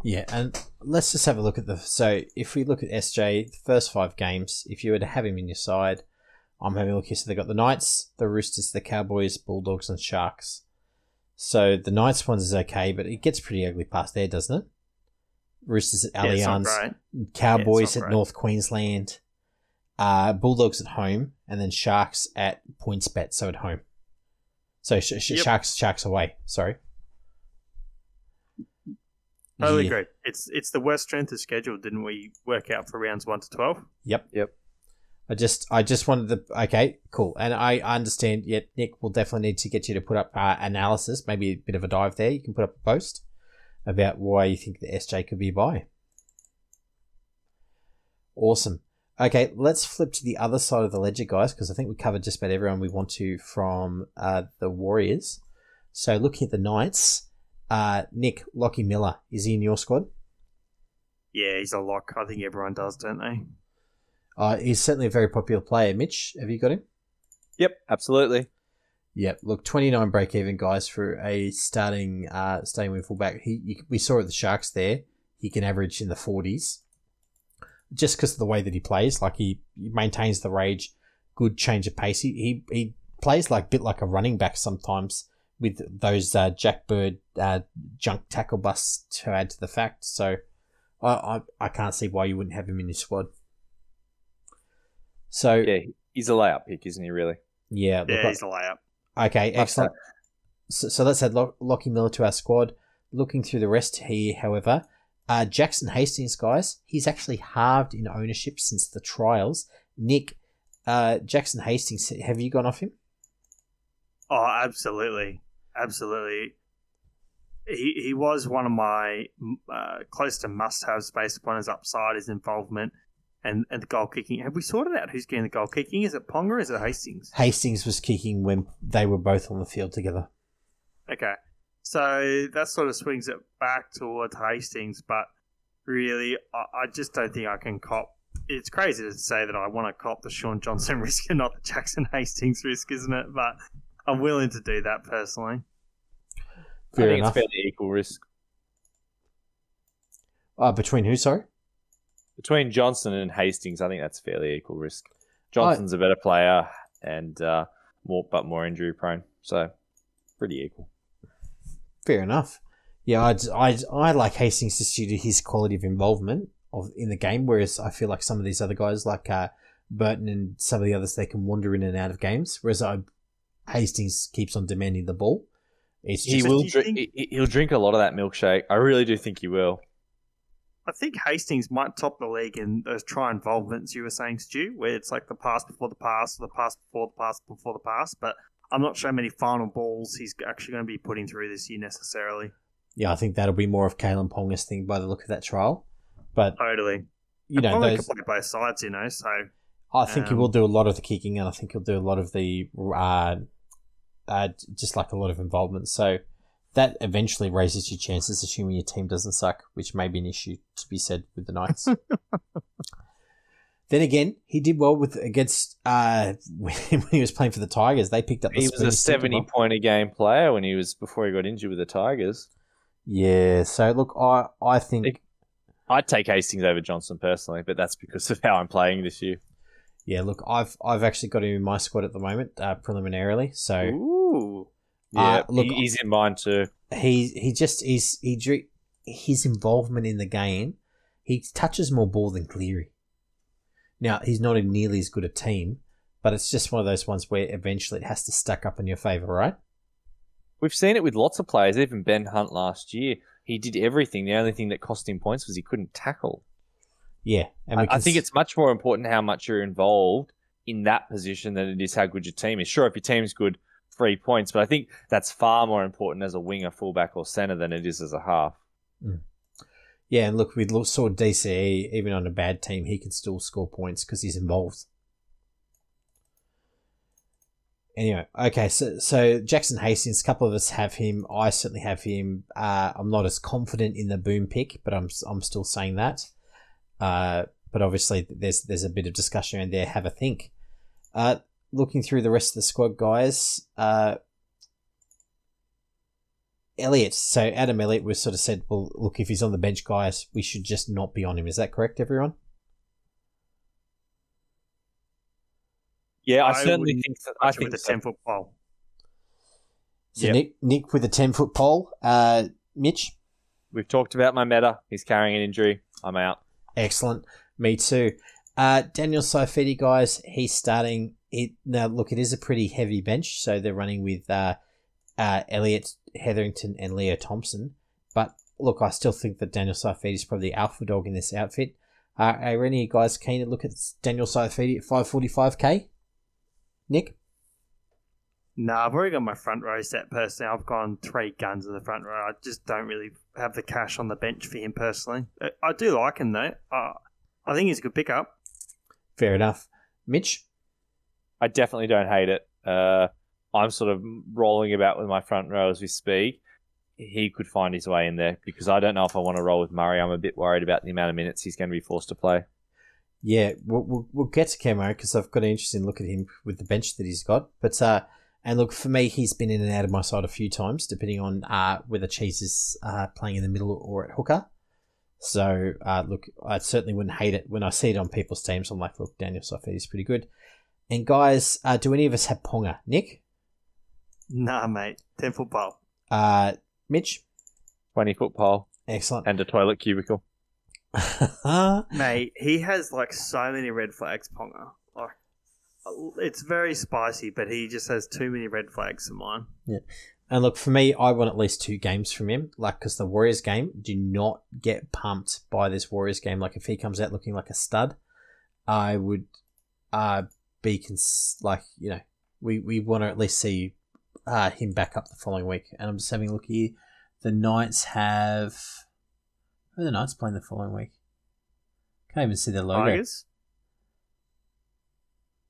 Yeah, and let's just have a look at the. So, if we look at SJ, the first five games, if you were to have him in your side, I'm having a look here. So, they got the Knights, the Roosters, the Cowboys, Bulldogs, and Sharks. So, the Knights ones is okay, but it gets pretty ugly past there, doesn't it? Roosters at Yeah, Allianz, great. Cowboys not at great. North Queensland, uh, Bulldogs at home, and then Sharks at PointsBet, so at home. So sh- sh- Yep. Sharks Sharks away. Sorry. Totally Yeah. agree. It's it's the worst strength of schedule, didn't we work out for rounds one to twelve? Yep. Yep. I just I just wanted the okay cool, and I understand. Yet Nick will definitely need to get you to put up uh, analysis, maybe a bit of a dive there. You can put up a post about why you think the SJ could be a buy. Awesome. Okay, let's flip to the other side of the ledger, guys, because I think we covered just about everyone we want to from uh, the Warriors. So looking at the Knights, uh, Nick Lockie Miller is he in your squad? Yeah, he's a lock. I think everyone does, don't they? Uh, he's certainly a very popular player. Mitch, have you got him? Yep, absolutely. Yep. Look, twenty nine break even guys for a starting uh starting wing fullback. He you, we saw at the Sharks there. He can average in the forties, just because of the way that he plays. Like he, he maintains the rage, good change of pace. He he, he plays like a bit like a running back sometimes with those uh, Jack Bird uh, junk tackle busts to add to the fact. So I, I I can't see why you wouldn't have him in your squad. So Yeah, he's a layup pick, isn't he? Really? yeah, look, Yeah, I- he's a layup. Okay, Must excellent. So, so let's add Lock- Lockie Miller to our squad. Looking through the rest here, however, uh, Jackson Hastings, guys, he's actually halved in ownership since the trials. Nick, uh, Jackson Hastings, have you gone off him? Oh, absolutely, absolutely. He he was one of my uh, close to must-haves based upon his upside, his involvement, and and the goal kicking. Have we sorted out who's getting the goal kicking? Is it Ponga or is it Hastings? Hastings was kicking when they were both on the field together. Okay, so that sort of swings it back towards Hastings, but really, I, I just don't think I can cop. It's crazy to say that I want to cop the Shaun Johnson risk and not the Jackson Hastings risk, isn't it? But I'm willing to do that personally. Fair I think enough. it's fairly equal risk Uh, between who, sorry? Between Johnson and Hastings. I think that's fairly equal risk. Johnson's a better player and uh, more, but more injury prone. So pretty equal. Fair enough. Yeah, I, I, I like Hastings just due to his quality of involvement of in the game, whereas I feel like some of these other guys, like uh, Burton and some of the others, they can wander in and out of games. Whereas I, Hastings keeps on demanding the ball. It's He will drink. think- he- He'll drink a lot of that milkshake. I really do think he will. I think Hastings might top the league in those try involvements you were saying, Stu, where it's like the pass before the pass, or the pass before the pass before the pass. But I'm not sure how many final balls he's actually going to be putting through this year necessarily. yeah, I think that'll be more of Kalyn Ponga's thing by the look of that trial. But Totally. you know, Ponga those, can play both sides, you know. So I think he Um, will do a lot of the kicking, and I think he'll do a lot of the uh, uh, just like a lot of involvement. So that eventually raises your chances, assuming your team doesn't suck, which may be an issue to be said with the Knights. then again, he did well with against uh, when he was playing for the Tigers. They picked up the He was a seventy-point a game player when he was before he got injured with the Tigers. Yeah. So look, I I think Nick- I'd take Hastings over Johnson personally, but that's because of how I'm playing this year. yeah. Look, I've I've actually got him in my squad at the moment, uh, preliminarily. So. ooh, Uh, Yeah, look- he's in mine too. he he just he's he his involvement in the game. He touches more ball than Cleary. Now he's not in nearly as good a team, but it's just one of those ones where eventually it has to stack up in your favour, right? We've seen it with lots of players. Even Ben Hunt last year, he did everything. The only thing that cost him points was he couldn't tackle. Yeah, and I, I think it's much more important how much you're involved in that position than it is how good your team is. Sure, if your team's good, three points. But I think that's far more important as a winger, fullback, or centre than it is as a half. Yeah, and look, we saw DCE, even on a bad team, he can still score points because he's involved. Anyway, okay, so so Jackson Hastings, a couple of us have him. I certainly have him. Uh, I'm not as confident in the boom pick, but I'm I'm still saying that. Uh, but obviously, there's there's a bit of discussion around there. Have a think. Uh, looking through the rest of the squad, guys. Uh, Elliot. So Adam Elliott was sort of said, well, look, if he's on the bench, guys, we should just not be on him. Is that correct, everyone? Yeah, I, I certainly think. That, I think with a ten foot pole. So Yep. Nick, Nick with a ten foot pole. Uh, Mitch, We've talked about my meta. He's carrying an injury. I'm out. excellent. Me too. Uh, Daniel Saifiti, guys, he's starting. It now look, it is a pretty heavy bench, so they're running with uh, uh, Elliot Hetherington and Leo Thompson. But look, I still think that Daniel Saifiti is probably the alpha dog in this outfit. Uh, are any of you guys keen to look at Daniel Saifiti at five forty five k? Nick. Nah, I've already got my front row set personally. I've gone three guns in the front row. I just don't really have the cash on the bench for him personally. I- I do like him though. Uh, I think he's a good pickup. Fair enough. Mitch. I definitely don't hate it. Uh, I'm sort of rolling about with my front row as we speak. He could find his way in there because I don't know if I want to roll with Murray. I'm a bit worried about the amount of minutes he's going to be forced to play. Yeah, we'll, we'll, get to Camo because I've got an interesting look at him with the bench that he's got. But uh, and look for me, he's been in and out of my side a few times, depending on uh, whether Cheese is uh, playing in the middle or at hooker. So uh, look, I certainly wouldn't hate it when I see it on people's teams. I'm like, look, Daniel Saifiti is pretty good. And guys, uh, do any of us have Ponga? Nick, Nah, mate. Ten foot pole. uh, Mitch, 20 foot pole excellent. and a toilet cubicle. Mate, he has like so many red flags, Ponga. Like, it's very spicy, but he just has too many red flags for mine. Yeah. And look, for me, I want at least two games from him. Like, because the Warriors game, do not get pumped by this Warriors game. Like, if he comes out looking like a stud, I would uh, be cons- like, you know, we, we want to at least see uh, him back up the following week. And I'm just having a look here. The Knights have. Who are the Knights playing the following week? Can't even see their logo. Tigers.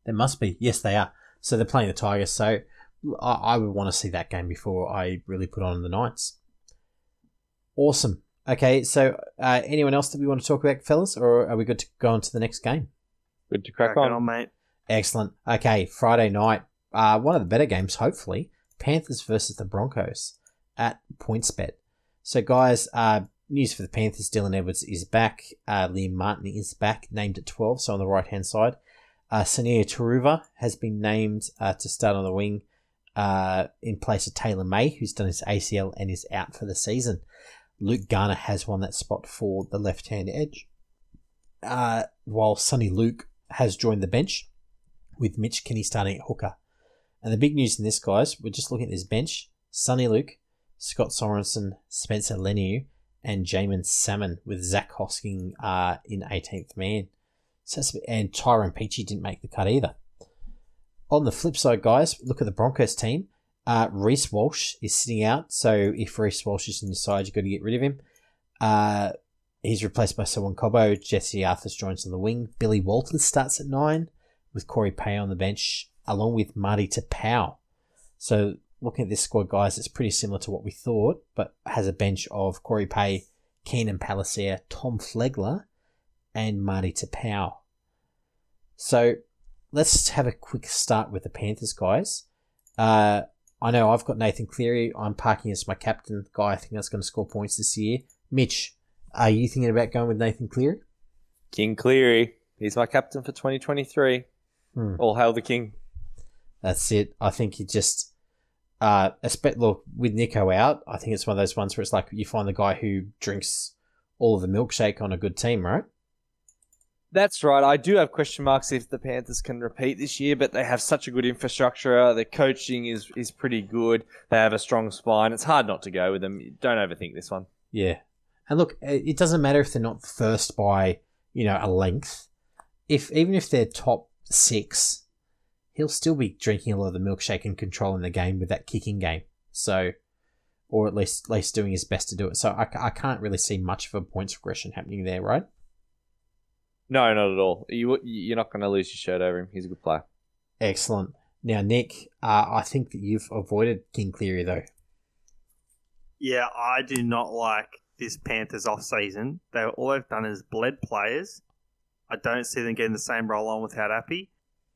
There must be. Yes, they are. So they're playing the Tigers. So I, I would want to see that game before I really put on the Knights. Awesome. Okay, so uh, anyone else that we want to talk about, fellas, or are we good to go on to the next game? Good to crack Crack on. on, mate. Excellent. Okay, Friday night, uh, one of the better games, hopefully. Panthers versus the Broncos at PointsBet. So, guys, uh, news for the Panthers: Dylan Edwards is back. Uh, Liam Martin is back, named at twelve. So on the right hand side, uh, Sunia Turuva has been named uh, to start on the wing uh, in place of Taylor May, who's done his ACL and is out for the season. Luke Garner has won that spot for the left hand edge, uh, while Soni Luke has joined the bench with Mitch Kenny starting at hooker. And the big news in this, guys, we're just looking at this bench. Soni Luke, Scott Sorensen, Spencer Leniu, and Jaeman Salmon with Zac Hosking uh, in 18th man. So and Tyrone Peachey didn't make the cut either. On the flip side, guys, look at the Broncos team. Uh, Reece Walsh is sitting out, so if Reece Walsh is in your side, you've got to get rid of him. Uh, he's replaced by Selwyn Cobbo. Jesse Arthars joins on the wing. Billy Walters starts at nine with Cory Paix on the bench, along with Marty Taupau. So looking at this squad, guys, it's pretty similar to what we thought, but has a bench of Cory Paix, Keenan Palasia, Tom Flegler, and Marty Taupau. So let's have a quick start with the Panthers, guys. Uh, I know I've got Nathan Cleary. I'm parking as my captain guy. I think that's going to score points this year. Mitch, are you thinking about going with Nathan Cleary? King Cleary. He's my captain for 2023. Hmm. All hail the king. That's it. I think you just, uh, espe- look with Nico out. I think it's one of those ones where it's like you find the guy who drinks all of the milkshake on a good team, right? That's right. I do have question marks if the Panthers can repeat this year, but they have such a good infrastructure. Their coaching is, is pretty good. They have a strong spine. It's hard not to go with them. Don't overthink this one. Yeah. And look, it doesn't matter if they're not first by you know a length. If even if they're top six, he'll still be drinking a lot of the milkshake and controlling the game with that kicking game. So, or at least, at least doing his best to do it. So I, I can't really see much of a points regression happening there, right? No, not at all. You you're not going to lose your shirt over him. He's a good player. Excellent. Now, Nick, uh, I think that you've avoided King Cleary though. Yeah, I do not like this Panthers off season. They all they've done is bled players. I don't see them getting the same roll on without Api.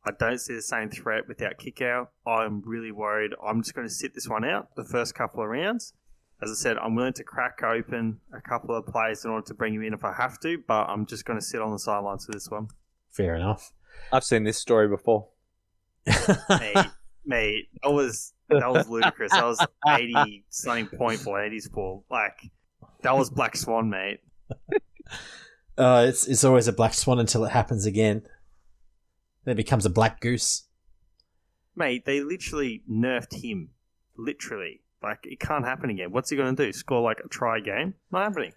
I don't see the same threat without Kikau. I'm really worried. I'm just going to sit this one out the first couple of rounds. As I said, I'm willing to crack open a couple of players in order to bring him in if I have to, but I'm just going to sit on the sidelines for this one. Fair enough. I've seen this story before. mate, mate, that was that was ludicrous. That was eighty something point for ladies pool. Like that was Black Swan, mate. Uh, it's it's always a black swan until it happens again. Then it becomes a black goose. Mate, they literally nerfed him. Literally. Like it can't happen again. What's he gonna do? Score like a try game? Not happening.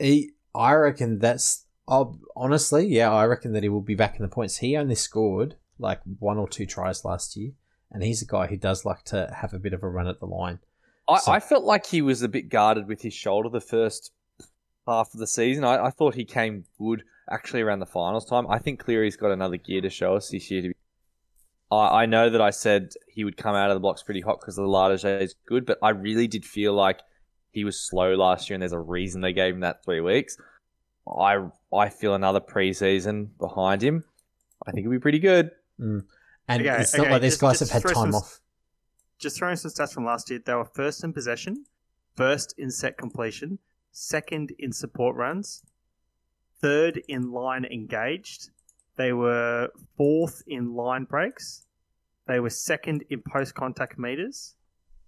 He, I reckon that's. I'll, honestly, yeah, I reckon that he will be back in the points. He only scored like one or two tries last year, and he's a guy who does like to have a bit of a run at the line. I, So- I felt like he was a bit guarded with his shoulder the first half of the season. I, I thought he came good actually around the finals time. I think Cleary's got another gear to show us this year. To be, I, I know that I said he would come out of the blocks pretty hot because the Lardage is good, but I really did feel like he was slow last year, and there's a reason they gave him that three weeks. I I feel another preseason behind him. I think it'll be pretty good. Mm. And Okay, it's not okay, like these guys have had time some- off. Just throwing some stats from last year. They were first in possession, first in set completion, second in support runs, third in line engaged. They were fourth in line breaks. They were second in post contact meters.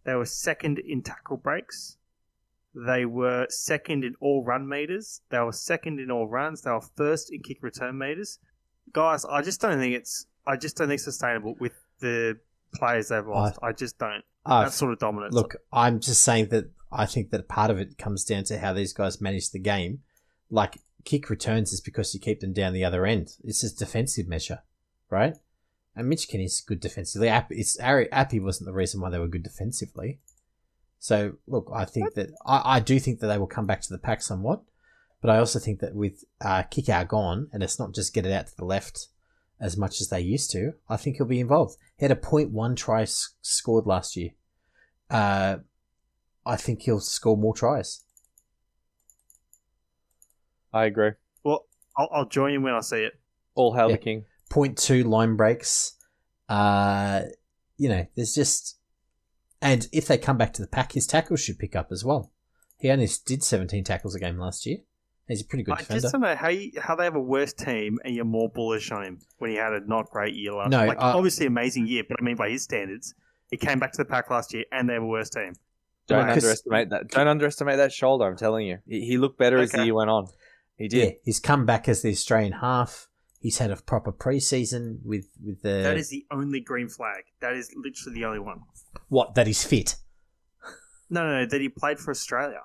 They were second in tackle breaks. They were second in all run meters. They were second in all runs. They were first in kick return meters. Guys, I just don't think it's. I just don't think it's sustainable with the players they've lost. I, just don't. Uh, that sort of dominance. Look, I'm just saying that I think that part of it comes down to how these guys manage the game. Like kick returns is because you keep them down the other end. It's a defensive measure, right? And Mitch Kenny's good defensively. It's Ari Appy wasn't the reason why they were good defensively. So look, I think that I, I do think that they will come back to the pack somewhat, but I also think that with uh, Kikau gone, and it's not just get it out to the left as much as they used to. I think he'll be involved. He had a point one try s- scored last year. Uh, I think he'll score more tries. I agree. well, I'll, I'll join you when I see it. All hail Yeah. the king. Point two line breaks. Uh, you know, there's just, and if they come back to the pack, his tackles should pick up as well. He only did 17 tackles a game last year. He's a pretty good I defender. I just don't know how you, how they have a worse team and you're more bullish on him when he had a not great year last. No, like I- obviously amazing year, but I mean by his standards, he came back to the pack last year and they have a worse team. Don't Right. 'Cause- underestimate that. Don't underestimate that shoulder. I'm telling you, he, he looked better as the year went on. He did. Yeah, did. he's come back as the Australian half. He's had a proper preseason with with the That is the only green flag. That is literally the only one. what that he's fit. No, no, no, that he played for Australia.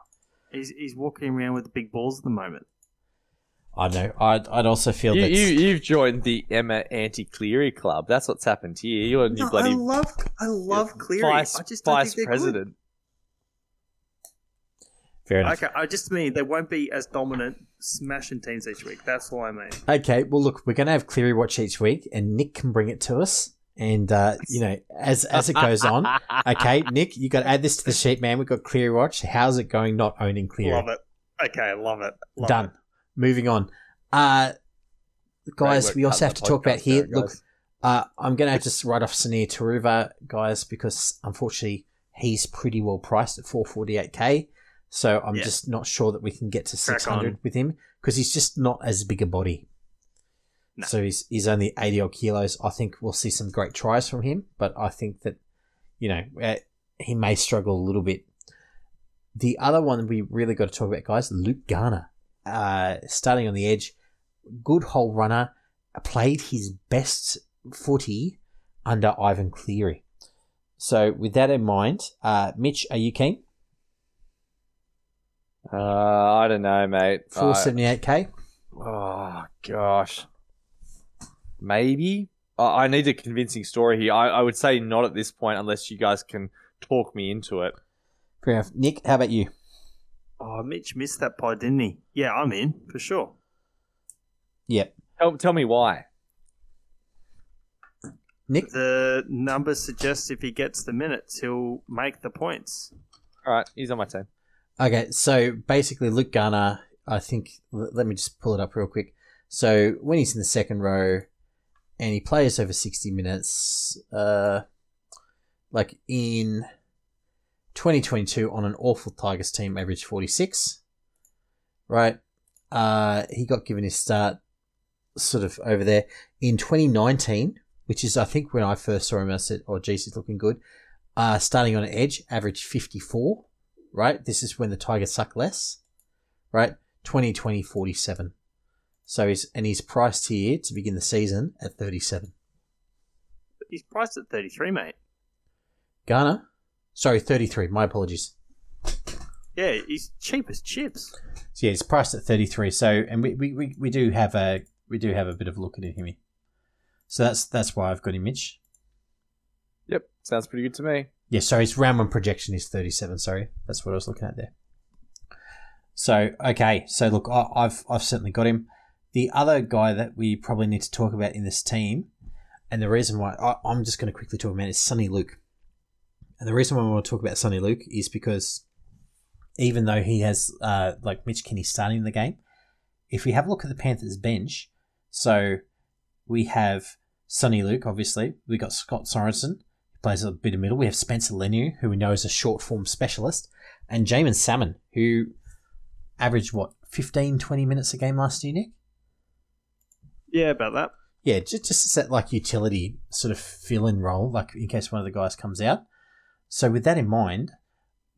He's, he's walking around with the big balls at the moment. I know. I'd, I'd also feel You, that you you've joined the Emma Anti Cleary Club. That's what's happened to you. You're a new No, bloody I love, I love Cleary. vice I just don't vice think they're good. president. Fair enough. Okay, I just mean they won't be as dominant smashing teams each week. That's all I mean. Okay, well, look, we're going to have Cleary watch each week, and Nick can bring it to us. And uh, you know, as as it goes on, okay, Nick, you got to add this to the sheet, man. We've got Cleary watch. How's it going? Not owning Cleary. Love it. Okay, love it. Love Done. it. Moving on, uh, guys. We also have to talk about here. down, Look, uh, I'm going to just write off Sunia Turuva, guys, because unfortunately he's pretty well priced at 448k. So I'm Yeah. just not sure that we can get to Crack 600 on. with him because he's just not as big a body. No. So he's he's only 80 odd kilos. I think we'll see some great tries from him, but I think that you know uh, he may struggle a little bit. The other one we really got to talk about, guys, Luke Garner, uh, starting on the edge, good hole runner, played his best footy under Ivan Cleary. So with that in mind, uh, Mitch, are you keen? Uh, I don't know, mate. Four I- seventy eight k. oh gosh, maybe. I I need a convincing story here. I, I would say not at this point unless you guys can talk me into it. Fair enough. Nick, how about you? Oh, Mitch missed that pod, didn't he? Yeah, I'm in for sure. Yep. Tell, tell me why. Nick? The numbers suggest if he gets the minutes, he'll make the points. All right, he's on my team. Okay, so basically, Luke Garner, I think, let me just pull it up real quick. So when he's in the second row and he plays over 60 minutes, uh, like in 2022 on an awful Tigers team, average 46, right? Uh, he got given his start sort of over there. In 2019, which is, I think, when I first saw him, I said, oh, geez, he's looking good. Uh, starting on edge, average 54 right? This is when the Tigers suck less, right? 2020 47. So he's, and he's priced here to begin the season at 37. He's priced at 33, mate. Garner? Sorry, 33. My apologies. Yeah, he's cheap as chips. So yeah, he's priced at 33. So, and we, we, we, we do have a, we do have a bit of a look at him. So that's, that's why I've got him, Mitch. Yep, sounds pretty good to me. Yeah, sorry, his round projection is 37. Sorry, that's what I was looking at there. So, okay, so look, I, I've I've certainly got him. The other guy that we probably need to talk about in this team, and the reason why I, I'm just going to quickly talk about is Soni Luke. And the reason why I want to talk about Soni Luke is because even though he has uh, like Mitch Kenny starting in the game, if we have a look at the Panthers bench, so we have Soni Luke, obviously. We got Scott Sorensen, plays a bit of middle. We have Spencer Leniu, who we know is a short form specialist, and Jaeman Salmon, who averaged what 15, 20 minutes a game last year, Nick. Yeah, about that. Yeah, just just set like utility sort of fill in role, like in case one of the guys comes out. So with that in mind,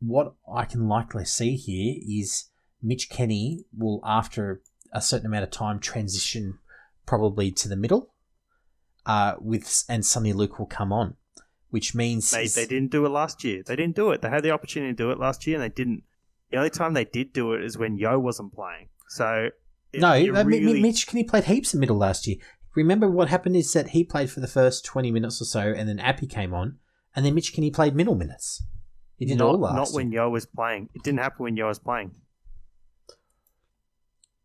what I can likely see here is Mitch Kenny will, after a certain amount of time, transition probably to the middle. Uh, with and Soni Luke will come on, which means They, they didn't do it last year. They didn't do it. They had the opportunity to do it last year, and they didn't. The only time they did do it is when Yo wasn't playing. So it- No, it uh, really- Mitch Kenny played heaps in middle last year. Remember what happened is that he played for the first 20 minutes or so, and then Api came on, and then Mitch Kenny played middle minutes. He did not, all last not when Yo was playing. It didn't happen when Yo was playing.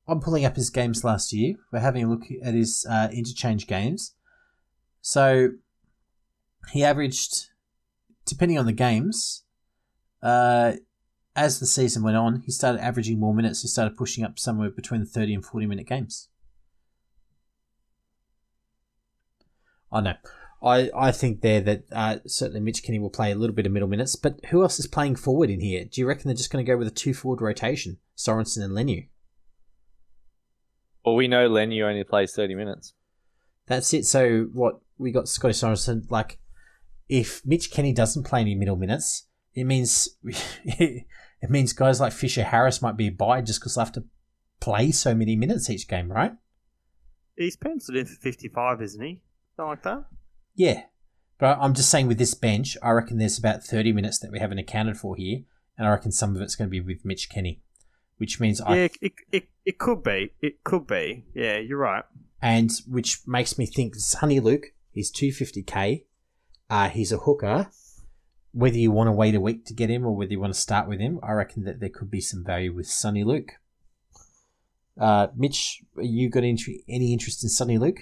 I'm pulling up his games last year. We're having a look at his uh, interchange games. So he averaged, depending on the games, uh, as the season went on, he started averaging more minutes. He started pushing up somewhere between the 30 and 40 minute games. I know. I, I think there that uh, certainly Mitch Kenny will play a little bit of middle minutes, but who else is playing forward in here? Do you reckon they're just going to go with a two forward rotation, Sorensen and Leniu? Well, we know Lenny only plays 30 minutes. That's it. So what we got Scotty Sorensen. Like, if Mitch Kenny doesn't play any middle minutes, it means it means guys like Fisher Harris might be a buy just because they'll have to play so many minutes each game, right? He's penciled in for 55, isn't he? Something like that? Yeah, but I'm just saying with this bench, I reckon there's about 30 minutes that we haven't accounted for here, and I reckon some of it's going to be with Mitch Kenny, which means I yeah, it, it, it could be. It could be. Yeah, you're right. and which makes me think Soni Luke, he's 250k, uh, he's a hooker. Whether you want to wait a week to get him or whether you want to start with him, I reckon that there could be some value with Soni Luke. Uh, Mitch, you got any interest in Soni Luke?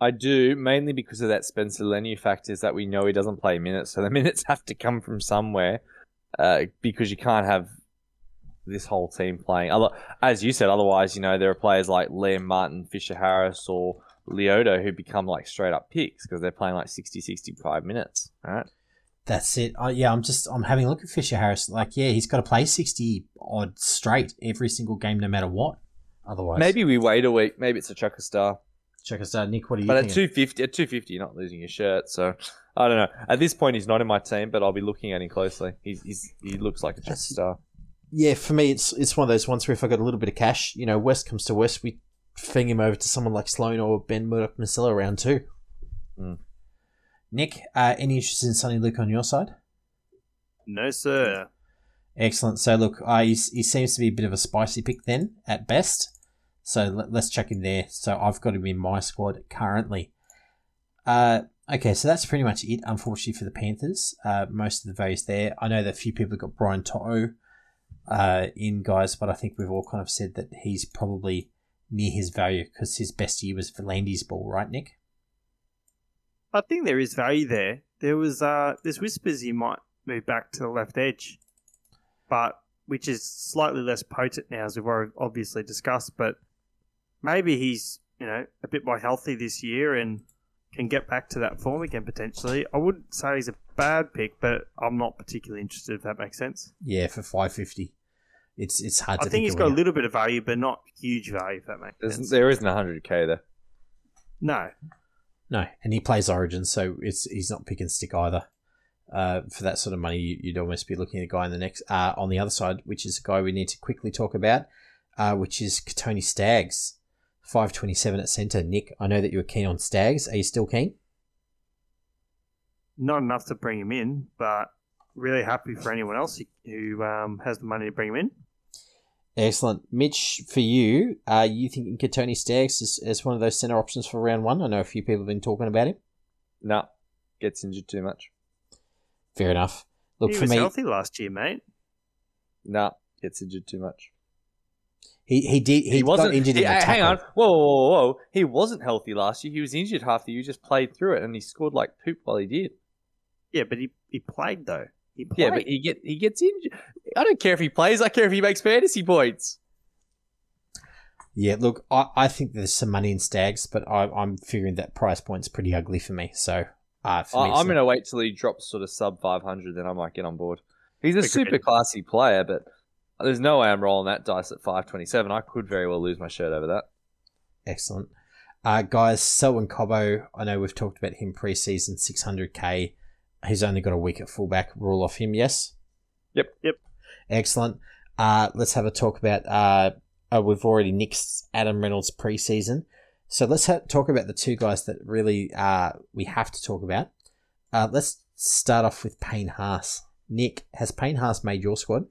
I do, mainly because of that Spencer Lenny fact is that we know he doesn't play minutes, so the minutes have to come from somewhere uh, because you can't have this whole team playing. As you said, otherwise, you know, there are players like Liam Martin, Fisher Harris, or Leota who become like straight up picks because they're playing like 60, 65 minutes, right? That's it. Yeah, I'm just I'm having a look at Fisher Harris. Like, yeah, he's got to play 60 odd straight every single game, no matter what. Otherwise, Maybe we wait a week. Maybe it's a chucker star. Chucker star, Nick. What are you But at 250, at 250, you're not losing your shirt. So I don't know. At this point, he's not in my team, but I'll be looking at him closely. He's, he's he looks like a checker That's- star. yeah, for me, it's it's one of those ones where if I got a little bit of cash, you know, West comes to West, we fing him over to someone like Sloan or Ben Murdoch Masila round two. Mm. Nick, uh, any interest in Soni Luke on your side? No, sir. Excellent. So look, uh, he's, he seems to be a bit of a spicy pick then at best. So let, let's check in there. So I've got him in my squad currently. Uh, okay, so that's pretty much it, unfortunately, for the Panthers. Uh, most of the values there. I know that a few people have got Brian To'o uh, in, guys, but I think we've all kind of said that he's probably near his value because his best year was for Landy's ball, right, Nick? I think there is value there. There was uh, there's whispers he might move back to the left edge, but which is slightly less potent now, as we've obviously discussed. But maybe he's you know a bit more healthy this year and can get back to that form again potentially. I wouldn't say he's a bad pick, but I'm not particularly interested if that makes sense. Yeah, for five fifty, it's it's hard to. I to. think he's got a little bit of value, but not huge value if that makes There's, sense. there isn't 100k there. No, No, and he plays Origin, so it's he's not pick and stick either. Uh, for that sort of money, you, you'd almost be looking at a guy in the next uh, on the other side, which is a guy we need to quickly talk about, uh, which is Tony Staggs, five twenty seven at centre. Nick, I know that you were keen on Staggs. Are you still keen? not enough to bring him in, but really happy for anyone else who- who um, has the money to bring him in. Excellent, Mitch. For you, are you thinking Tony Staggs is, is one of those centre options for round one? I know a few people have been talking about him. Nah, gets injured too much. Fair enough. Look he for was me. healthy last year, mate. No, nah, gets injured too much. He he did he, wasn't got injured he- in the hang on. Whoa, whoa, whoa, whoa! He wasn't healthy last year. He was injured half the year. He Just played through it, and he scored like poop while he did. Yeah, but he, he played though. He played. Yeah, but he get he gets injured. I don't care if he plays. I care if he makes fantasy points. Yeah, look, I, I think there's some money in Staggs, but I, I'm figuring that price point's pretty ugly for me. So, uh, for I, me, it's I'm going to wait till he drops sort of sub 500, then I might get on board. He's a Agreed. super classy player, but there's no way I'm rolling that dice at 527. I could very well lose my shirt over that. excellent. Uh, guys, Selwyn Cobbo, I know we've talked about him preseason, 600k. He's only got a week at fullback. Rule off him, yes? Yep. Yep. Excellent. Uh, let's have a talk about. Uh, uh, we've already nixed Adam Reynolds preseason. So let's ha- talk about the two guys that really uh, we have to talk about. Uh, let's start off with Payne Haas. Nick, has Payne Haas made your squad?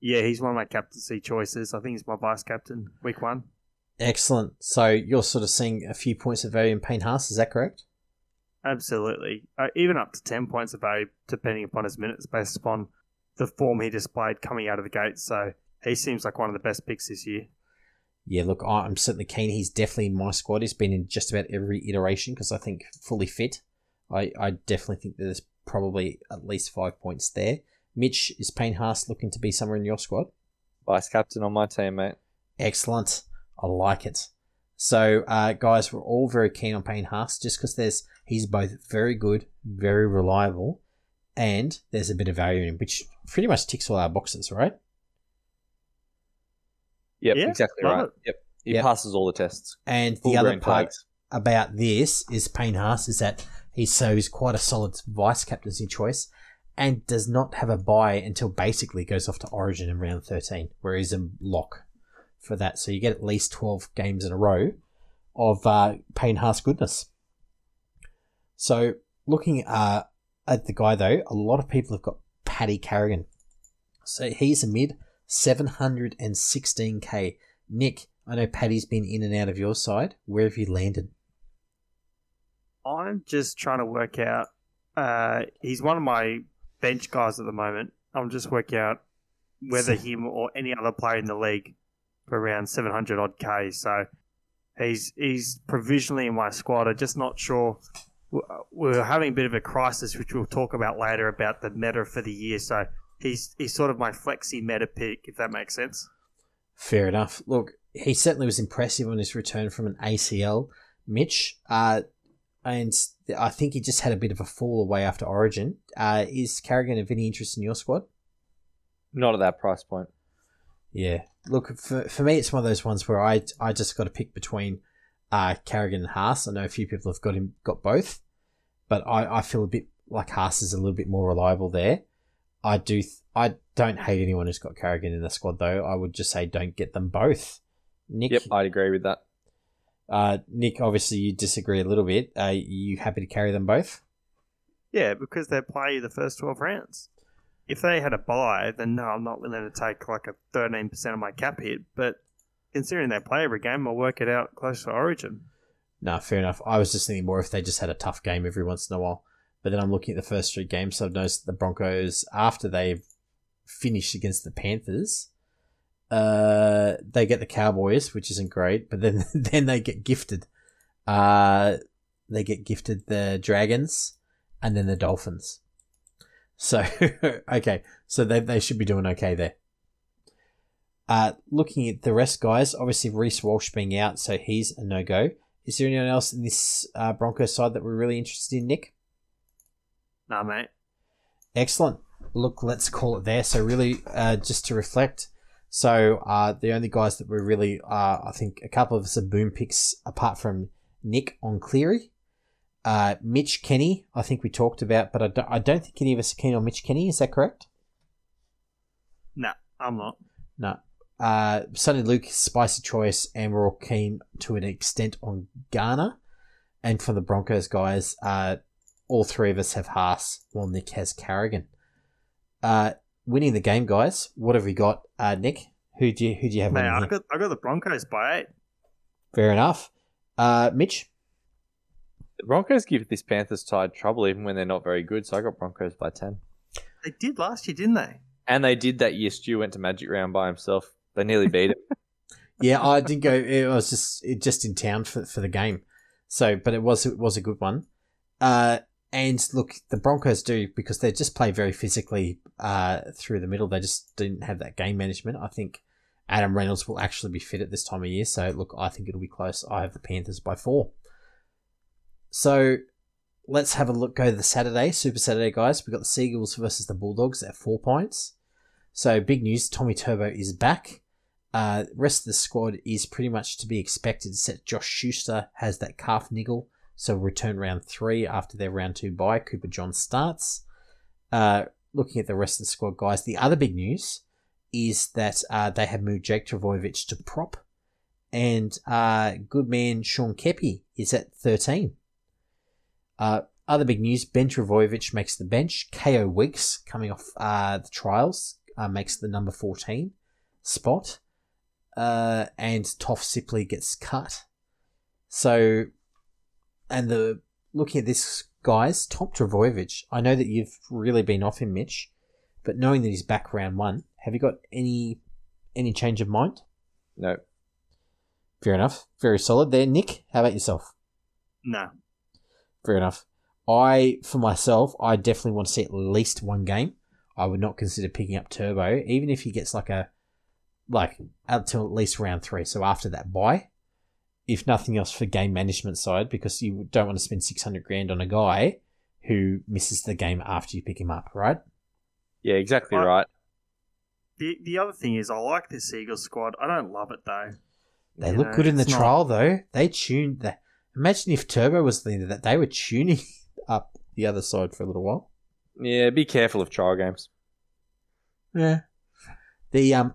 yeah, he's one of my captaincy choices. I think he's my vice captain week one. Excellent. So you're sort of seeing a few points of value in Payne Haas, is that correct? Absolutely, uh, even up to ten points of value, depending upon his minutes, based upon the form he displayed coming out of the gate. So he seems like one of the best picks this year. Yeah, look, I- I'm certainly keen. He's definitely in my squad. He's been in just about every iteration because I think fully fit. I, I definitely think that there's probably at least five points there. Mitch, is Payne Haas looking to be somewhere in your squad? Vice captain on my team, mate. Excellent. I like it. So, uh, guys, we're all very keen on Payne Haas just because there's he's both very good, very reliable, and there's a bit of value in him, which pretty much ticks all our boxes, right? Yep, Yeah, exactly love right. it. Yep. He Yep. passes all the tests. And Full the other part flags. about this is Payne Haas is that he's so he's quite a solid vice captaincy choice and does not have a buy until basically goes off to Origin in round 13, where he's a lock for that. So you get at least 12 games in a row of uh, Payne Haas goodness. So looking uh, at the guy though, a lot of people have got Paddy Carrigan. So he's a mid 716k. Nick, I know Paddy's been in and out of your side. Where have you landed? I'm just trying to work out. Uh, he's one of my bench guys at the moment. I'm just working out whether him or any other player in the league for around 700 odd k. So he's he's provisionally in my squad. I'm just not sure. We're having a bit of a crisis, which we'll talk about later about the meta for the year. So he's he's sort of my flexi meta pick, if that makes sense. Fair enough. Look, he certainly was impressive on his return from an ACL, Mitch. Uh, and I think he just had a bit of a fall away after Origin. Uh, is Carrigan of any interest in your squad? Not at that price point. Yeah. Look, for, for me, it's one of those ones where I I just got to pick between uh, Carrigan and Haas. I know a few people have got him got both, but I, I feel a bit like Haas is a little bit more reliable there. I do th- I don't hate anyone who's got Carrigan in the squad though. I would just say don't get them both. Nick, Yep, I'd agree with that. uh, Nick, obviously you disagree a little bit. Are you happy to carry them both? Yeah, because they play you the first 12 rounds. If they had a buy, then no, I'm not willing to take like a 13% of my cap hit. But considering they play every game, I'll work it out close to Origin. No, fair enough. I was just thinking more if they just had a tough game every once in a while. But then I'm looking at the first three games, so I've noticed the Broncos, after they've finished against the Panthers, uh, they get the Cowboys, which isn't great, but then then they get gifted. Uh, they get gifted the Dragons and then the Dolphins. So okay, so they they should be doing okay there. Uh, looking at the rest, guys, obviously Reece Walsh being out, so he's a no go. Is there anyone else in this uh, Broncos side that we're really interested in, Nick? Nah, mate. Excellent. Look, let's call it there. So really, uh, just to reflect. So uh, the only guys that we're really, uh, I think, a couple of us are boom picks apart from Nick on Cleary. Uh, Mitch Kenny, I think we talked about, but I don't, I don't think any of us are keen on Mitch Kenny. Is that correct? No, I'm not. No. Uh, Soni Luke, spicy choice, and we're all keen to an extent on Garner. And for the Broncos guys, uh, all three of us have Haas, while Nick has Carrigan. Uh, winning the game, guys. What have we got, uh, Nick? Who do you who do you have Mate, I got I got the Broncos by eight. Fair enough. Uh, Mitch. The Broncos give this Panthers side trouble even when they're not very good, so I got Broncos by 10. They did last year, didn't they? And they did that year Stu went to Magic Round by himself. They nearly beat him. Yeah, I didn't go. It was just it just in town for for the game. So, but it was it was a good one. Uh, and look, the Broncos do because they just play very physically uh, through the middle. They just didn't have that game management. I think Adam Reynolds will actually be fit at this time of year. So, look, I think it'll be close. I have the Panthers by four. So, let's have a look. Go to the Saturday, Super Saturday, guys. We've got the Seagulls versus the Bulldogs at four points. So, big news Tommy Turbo is back. Uh, rest of the squad is pretty much to be expected, except Josh Schuster has that calf niggle, so return round three after their round two bye. Cooper John starts. Uh, looking at the rest of the squad, guys, the other big news is that uh, they have moved Jake Trbojevic to prop, and uh, good man Sean Keppie is at 13. Uh, other big news Ben Trbojevic makes the bench. Kaeo Weekes, coming off uh, the trials, uh, makes the number 14 spot uh, and Toff Sipley gets cut. So, and the looking at this, guys, Tom Trbojevic. I know that you've really been off him, Mitch, but knowing that he's back round one, have you got any any change of mind? no. Fair enough. Very solid there, Nick. How about yourself? No. Fair enough. I, for myself, I definitely want to see at least one game. I would not consider picking up Turbo, even if he gets like a, like up to at least round three. So after that bye, if nothing else for game management side, because you don't want to spend six hundred grand on a guy who misses the game after you pick him up, right? Yeah, exactly Well- right. The the other thing is, I like this Eagles squad. I don't love it though. They You look know, good in the it's not- trial though. They tuned the. Imagine if Turbo was the that they were tuning up the other side for a little while. Yeah, be careful of trial games. Yeah. The um,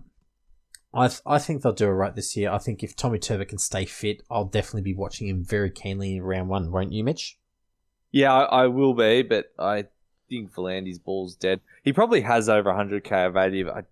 I th- I think they'll do it right this year. I think if Tommy Turbo can stay fit, I'll definitely be watching him very keenly in round one, won't you, Mitch? Yeah, I, I will be, but I think Volandi's ball's dead. He probably has over 100k of value, but I'd,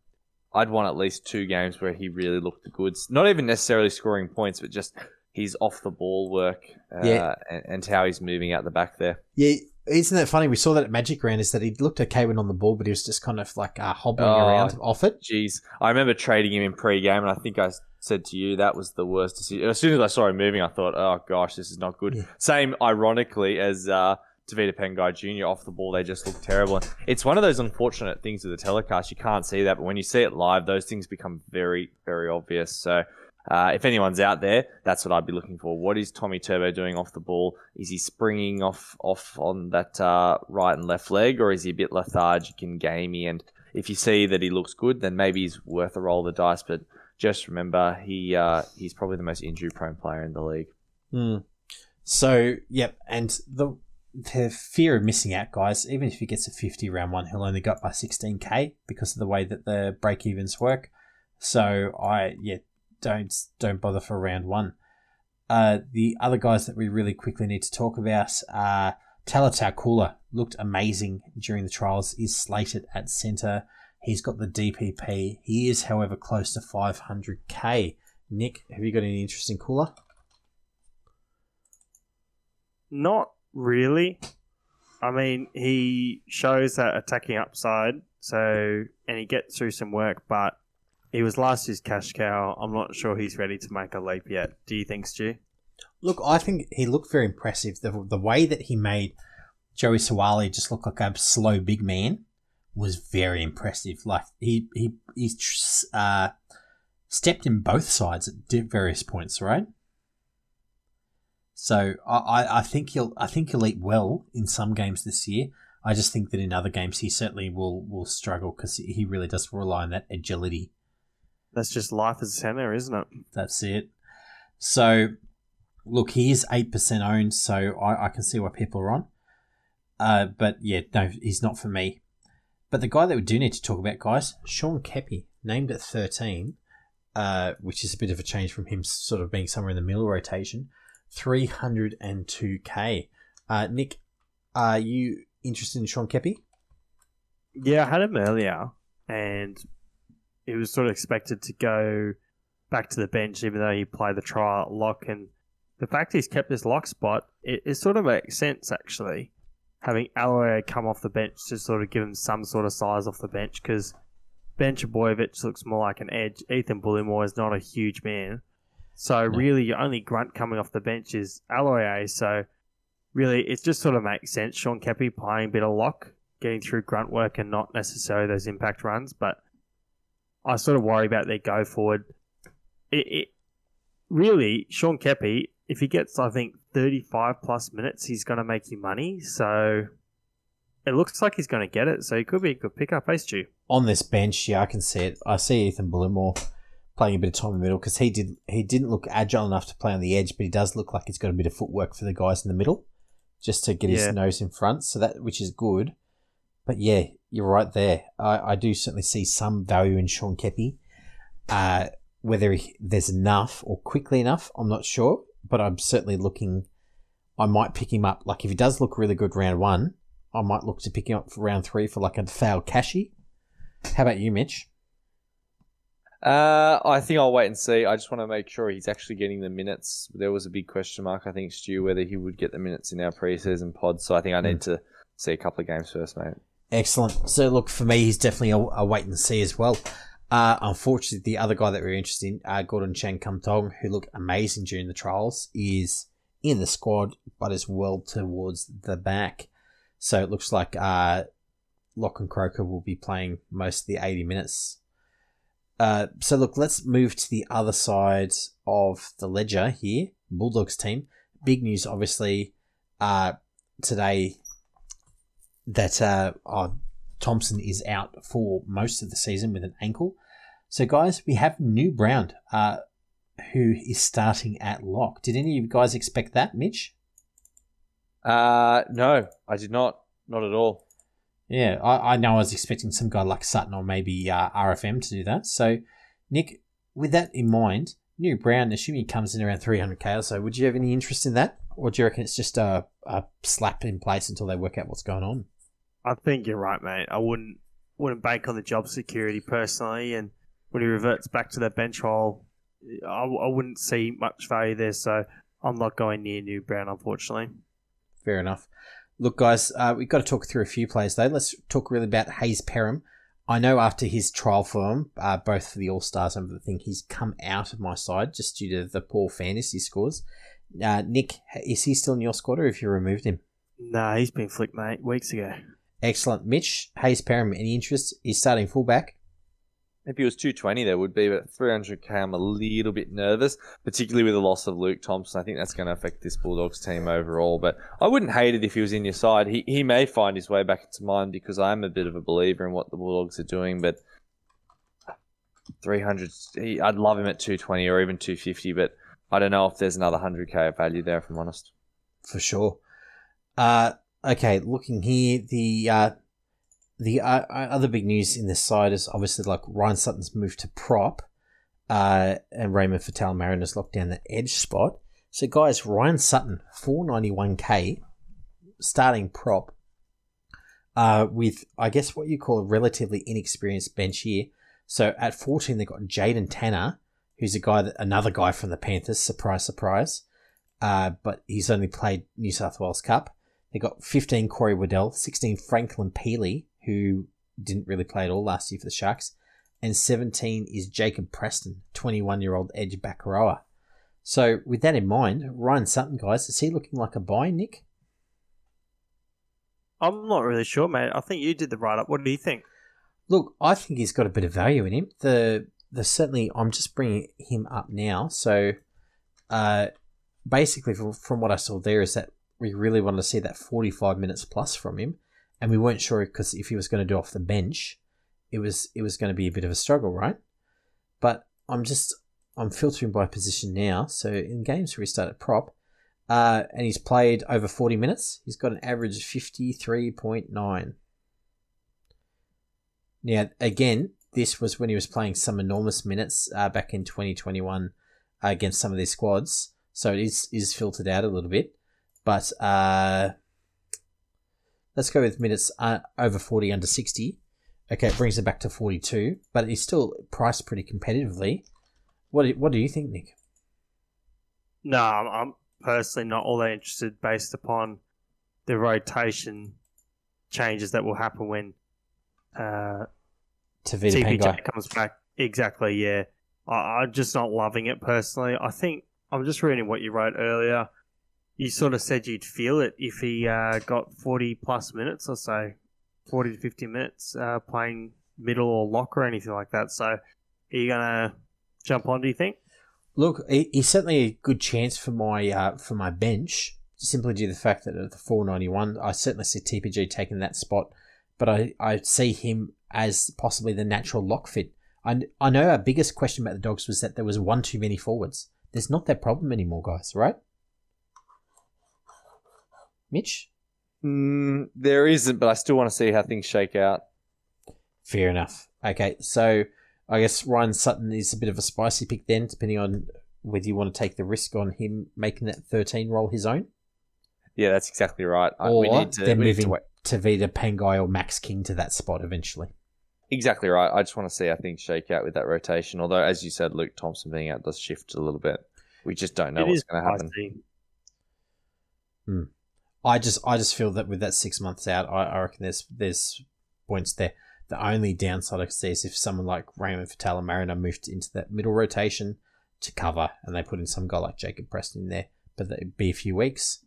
I'd want at least two games where he really looked the goods. Not even necessarily scoring points, but just his off the ball work uh, Yeah. and, and how he's moving out the back there. Yeah, isn't that funny? We saw that at Magic Round. Is that he looked okay when on the ball, but he was just kind of like uh, hobbling Oh. around off it. Jeez, I remember trading him in pre-game, and I think I said to you that was the worst decision. As soon as I saw him moving, I thought, "Oh gosh, this is not good." Yeah. Same, ironically, as uh, Tevita Pangai Jr. off the ball, they just look terrible. And it's one of those unfortunate things with the telecast. You can't see that, but when you see it live, those things become very, very obvious. So. Uh, if anyone's out there, that's what I'd be looking for. What is Tommy Turbo doing off the ball? Is he springing off off on that uh, right and left leg, or is he a bit lethargic and gamey? And if you see that he looks good, then maybe he's worth a roll of the dice. But just remember, he uh, he's probably the most injury prone player in the league. Hmm. So, yep, and the the fear of missing out, guys. Even if he gets a fifty round one, he'll only go up by sixteen k because of the way that the break evens work. So, I yeah, don't don't bother for round one. Uh, the other guys that we really quickly need to talk about are Tolutau Koula looked amazing during the trials. Is slated at centre. He's got the DPP. He is, however, close to 500k. Nick, have you got any interest in Koula? Not really. I mean, he shows that attacking upside, so and he gets through some work, but he was last year's cash cow. I'm not sure he's ready to make a leap yet. Do you think, Stu? Look, I think he looked very impressive. The, the way that he made Joey Suaalii just look like a slow big man was very impressive. Like he he he uh, stepped in both sides at various points, right? So I, I think he'll I think he'll eat well in some games this year. I just think that in other games he certainly will will struggle because he really does rely on that agility. That's just life as a center, isn't it? That's it. So look, he is eight percent owned, so I, I can see why people are on. Uh, but yeah, no, he's not for me. But the guy that we do need to talk about, guys, Sean Keppie, named at thirteen, uh, which is a bit of a change from him sort of being somewhere in the middle rotation. 302k. Uh, Nick, are you interested in Sean Keppie? Yeah, I had him earlier, and he was sort of expected to go back to the bench, even though he played the trial lock. And the fact he's kept this lock spot, it, it sort of makes sense actually. Having Aloiai come off the bench to sort of give him some sort of size off the bench because Ben Trbojevic looks more like an edge. Ethan Bullemor is not a huge man. So no. really, your only grunt coming off the bench is Aloiai. Eh? So really, it just sort of makes sense. Sean Keppie playing a bit of lock, getting through grunt work, and not necessarily those impact runs. But I sort of worry about their go forward. It, it really Sean Keppie, if he gets I think thirty five plus minutes, he's going to make you money. So it looks like he's going to get it. So he could be a good pickup, eh, Stu? On this bench, yeah, I can see it. I see Ethan Bullemor playing a bit of time in the middle because he did he didn't look agile enough to play on the edge, but he does look like he's got a bit of footwork for the guys in the middle, just to get yeah. his nose in front. So that which is good. But yeah, you're right there. I, I do certainly see some value in Sean Keppie. Uh, whether he, there's enough or quickly enough, I'm not sure. But I'm certainly looking. I might pick him up. Like if he does look really good round one, I might look to pick him up for round three for like a foul cashy. How about you, Mitch? Uh, I think I'll wait and see. I just want to make sure he's actually getting the minutes. There was a big question mark, I think, Stu, whether he would get the minutes in our preseason pod. So I think I need mm. to see a couple of games first, mate. Excellent. So look, for me, he's definitely a, a wait and see as well. Uh, unfortunately, the other guy that we're interested in, uh, Gordon Chan Kum Tong, who looked amazing during the trials, is in the squad, but is well towards the back. So it looks like uh, and Croker will be playing most of the 80 minutes uh, so look, let's move to the other side of the ledger here. Bulldogs team. Big news, obviously, uh, today that uh, oh, Thompson is out for most of the season with an ankle. So, guys, we have New Brown, uh, who is starting at lock. Did any of you guys expect that, Mitch? Uh, no, I did not. Not at all. Yeah, I, I know I was expecting some guy like Sutton or maybe uh, RFM to do that. So, Nick, with that in mind, New Brown, assuming he comes in around 300k or so, would you have any interest in that? Or do you reckon it's just a, a slap in place until they work out what's going on? I think you're right, mate. I wouldn't wouldn't bank on the job security personally, and when he reverts back to that bench role, I, I wouldn't see much value there. So I'm not going near New Brown, unfortunately. Fair enough. Look, guys, uh, we've got to talk through a few players though. Let's talk really about Hayze Perham. I know after his trial form, uh, both for the All Stars and the thing, he's come out of my side just due to the poor fantasy scores. Uh, Nick, is he still in your squad or have you removed him? Nah, he's been flicked, mate, weeks ago. Excellent. Mitch, Hayze Perham, any interest? He's starting fullback. If he was 220, there would be, but 300k, I'm a little bit nervous, particularly with the loss of Luke Thompson. I think that's going to affect this Bulldogs team overall. But I wouldn't hate it if he was in your side. He, he may find his way back into mine because I am a bit of a believer in what the Bulldogs are doing. But 300, he, I'd love him at 220 or even 250, but I don't know if there's another 100k of value there, if I'm honest. For sure. Uh, okay, looking here, the uh, the uh, uh, other big news in this side is obviously like Ryan Sutton's moved to prop, uh, and Raymond Faitala-Mariner's locked down the edge spot. So, guys, Ryan Sutton, 491k, starting prop, uh, with, I guess, what you call a relatively inexperienced bench here. So, at 14, they've got Jaden Tanner, who's a guy that, another guy from the Panthers, surprise, surprise. uh, but he's only played New South Wales Cup. They got 15 Corey Waddell, 16 Franklin Pele, who didn't really play at all last year for the Sharks, and 17 is Jacob Preston, 21 year old edge back rower. So, with that in mind, Ryan Sutton, guys, is he looking like a buy, Nick? I'm not really sure, mate. I think you did the write up. What do you think? Look, I think he's got a bit of value in him. The the certainly, I'm just bringing him up now. So, uh, basically, from, from what I saw there, is that we really wanted to see that 45 minutes plus from him, and we weren't sure because if he was going to do off the bench, it was it was going to be a bit of a struggle, right? But I'm just I'm filtering by position now. So in games where he started prop, uh, and he's played over 40 minutes, he's got an average of 53.9. Now, again, this was when he was playing some enormous minutes uh, back in 2021 uh, against some of these squads. So it is, is filtered out a little bit. But uh, let's go with minutes uh, over 40 under 60. Okay, it brings it back to 42, but it's still priced pretty competitively. What do, what do you think, Nick? No, I'm, I'm personally not all that interested based upon the rotation changes that will happen when uh, Tevita TPJ comes back. Exactly, yeah. I, I'm just not loving it personally. I think I'm just reading what you wrote earlier. You sort of said you'd feel it if he uh, got 40 plus minutes or so, 40 to 50 minutes uh, playing middle or lock or anything like that. So, are you gonna jump on? Do you think? Look, he's certainly a good chance for my uh, for my bench, simply due to the fact that at the 491, I certainly see TPJ taking that spot, but I, I see him as possibly the natural lock fit. I, I know our biggest question about the Dogs was that there was one too many forwards. There's not that problem anymore, guys, right? Mitch? Mm, there isn't, but I still want to see how things shake out. Fair enough. Okay, so I guess Ryan Sutton is a bit of a spicy pick then, depending on whether you want to take the risk on him making that 13 role his own, Yeah, that's exactly right. Or we need to, then we need to moving wait. Tevita Pangai or Max King to that spot eventually. Exactly right. I just want to see how things shake out with that rotation. Although, as you said, Luke Thompson being out does shift a little bit. We just don't know It what's going to happen. spicy. I just I just feel that with that six months out, I, I reckon there's there's points there. The only downside I could see is if someone like Raymond Faitala Mariner moved into that middle rotation to cover, and they put in some guy like Jacob Preston in there, but that'd be a few weeks.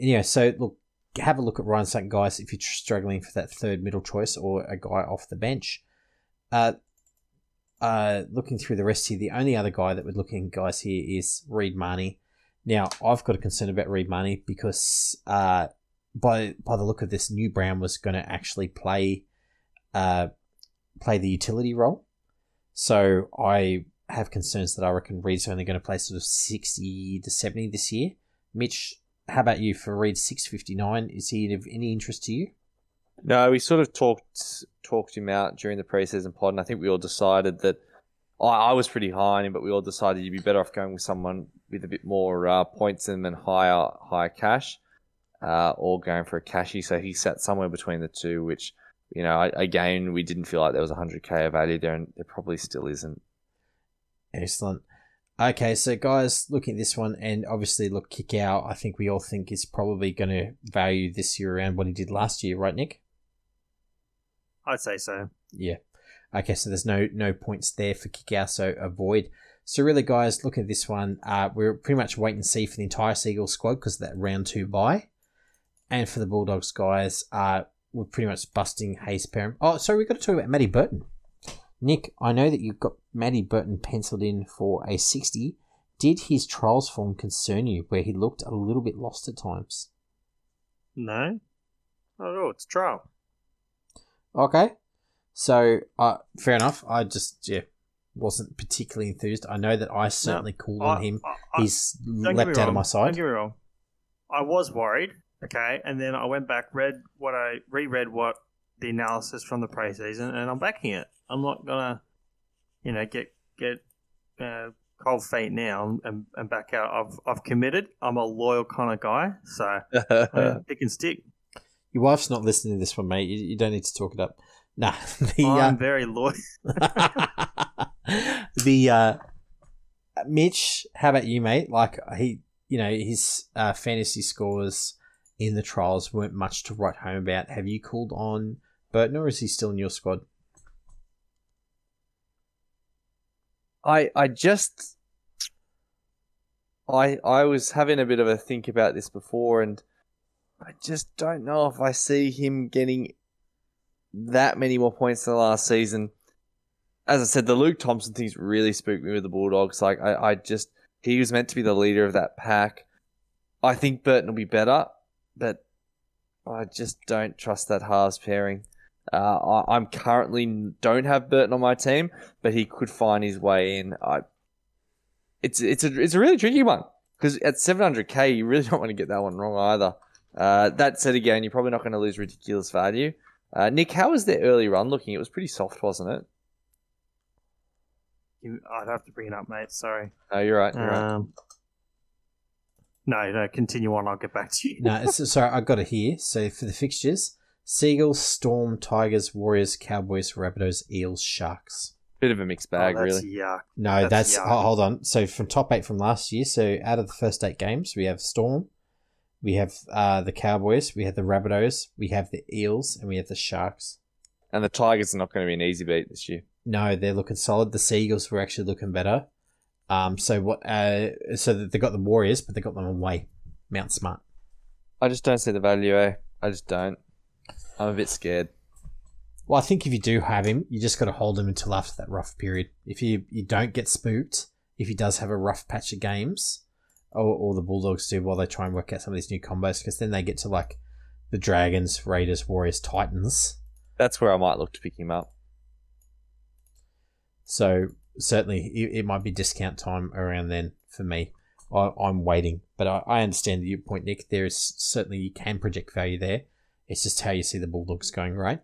Anyway, so look, have a look at Ryan Sutton, guys, if you're struggling for that third middle choice or a guy off the bench. Uh, uh, looking through the rest here, the only other guy that we're looking guys here is Reed Mahoney. Now, I've got a concern about Reed Mahoney because uh, by by the look of this, New Brown was going to actually play uh, play the utility role. So I have concerns that I reckon Reed's only going to play sort of sixty to seventy this year. Mitch, how about you for Reed six fifty nine? Is he of any interest to you? No, we sort of talked talked him out during the preseason pod, and I think we all decided that I, I was pretty high on him, but we all decided you'd be better off going with someone with a bit more uh, points and then higher higher cash, uh, or going for a cashy. So he sat somewhere between the two, which you know, I, again, we didn't feel like there was 100k of value there, and there probably still isn't. Excellent. Okay, so guys, looking at this one, and obviously, look, Kikau. I think we all think is probably going to value this year around what he did last year, right, Nick? I'd say so. Yeah. Okay, so there's no no points there for Kikau, so avoid. So really, guys, look at this one. Uh, we're pretty much wait and see for the entire Seagull squad because of that round two bye, and for the Bulldogs, guys, uh, we're pretty much busting Hayze Perham. Oh, sorry, we've got to talk about Matty Burton. Nick, I know that you've got Matty Burton penciled in for a 60. Did his trials form concern you where he looked a little bit lost at times? No, not at all. It's trial. Okay. So, uh, fair enough. I just, yeah, wasn't particularly enthused. I know that I certainly called on him. I- I- He's leapt out of my Don't get me wrong. I was worried, okay, and then I went back, read what I reread what the analysis from the preseason, and I'm backing it. I'm not gonna, you know, get get uh, cold feet now and, and back out. I've I've committed. I'm a loyal kind of guy, so I'm gonna pick and stick. Your wife's not listening to this one, mate. You, you don't need to talk it up. Nah, the I'm uh, very loyal. the uh, Mitch. How about you, mate? Like he you know, his uh, fantasy scores in the trials weren't much to write home about. Have you called on Burton, or is he still in your squad? I I just I I was having a bit of a think about this before, and I just don't know if I see him getting that many more points than last season. As I said, the Luke Thompson things really spooked me with the Bulldogs. Like I, I just he was meant to be the leader of that pack. I think Burton will be better, but I just don't trust that halves pairing. Uh, I, am currently don't have Burton on my team, but he could find his way in. I, it's it's a it's a really tricky one because at 700k you really don't want to get that one wrong either. Uh, that said, again, you're probably not going to lose ridiculous value. Uh, Nick, how was their early run looking? It was pretty soft, wasn't it? You, I'd have to bring it up, mate. Sorry. No, you're right. You're um, right. No, no, continue on. I'll get back to you. no, sorry, I've got it here. So for the fixtures, Seagulls, Storm, Tigers, Warriors, Cowboys, Rabbitohs, Eels, Sharks. Bit of a mixed bag, oh, really. Yeah. No, that's, that's oh, hold on. So from top eight from last year, so out of the first eight games, we have Storm, we have uh, the Cowboys, we have the Rabbitohs, we have the Eels, and we have the Sharks. And the Tigers are not going to be an easy beat this year. No, they're looking solid. The Seagulls were actually looking better. Um, so what? Uh, so they got the Warriors, but they got them away. Mount Smart. I just don't see the value. Eh? I just don't. I'm a bit scared. Well, I think if you do have him, you just got to hold him until after that rough period. If you you don't get spooked, if he does have a rough patch of games, or, or the Bulldogs do while they try and work out some of these new combos, because then they get to like the Dragons, Raiders, Warriors, Titans. That's where I might look to pick him up. So certainly, it, it might be discount time around then for me. I, am waiting, but I, I understand your point, Nick. There is certainly you can project value there. It's just how you see the Bulldogs going, right?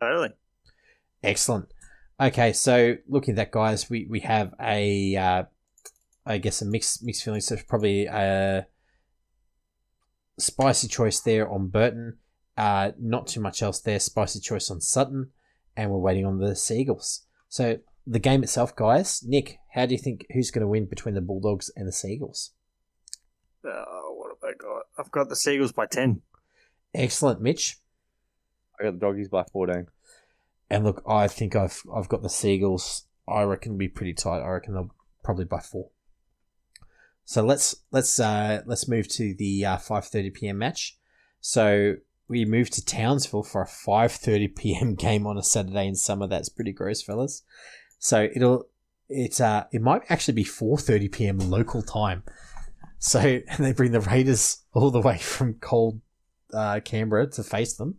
Totally. Excellent. Okay, so looking at that, guys, we, we have a, uh, I guess, a mixed mixed feelings. So probably a spicy choice there on Burton. Uh, not too much else there. Spicy choice on Sutton, and we're waiting on the Seagulls. So the game itself, guys. Nick, how do you think who's going to win between the Bulldogs and the Seagulls? Uh, what have I got? I've got the Seagulls by ten. Excellent, Mitch. I got the doggies by fourteen. And look, I think I've I've got the Seagulls. I reckon will be pretty tight. I reckon they'll probably by four. So let's let's uh, let's move to the uh, five thirty PM match. So we move to Townsville for a five thirty PM game on a Saturday in summer. That's pretty gross, fellas. So it'll it's uh it might actually be four thirty PM local time. So and they bring the Raiders all the way from cold uh, Canberra to face them.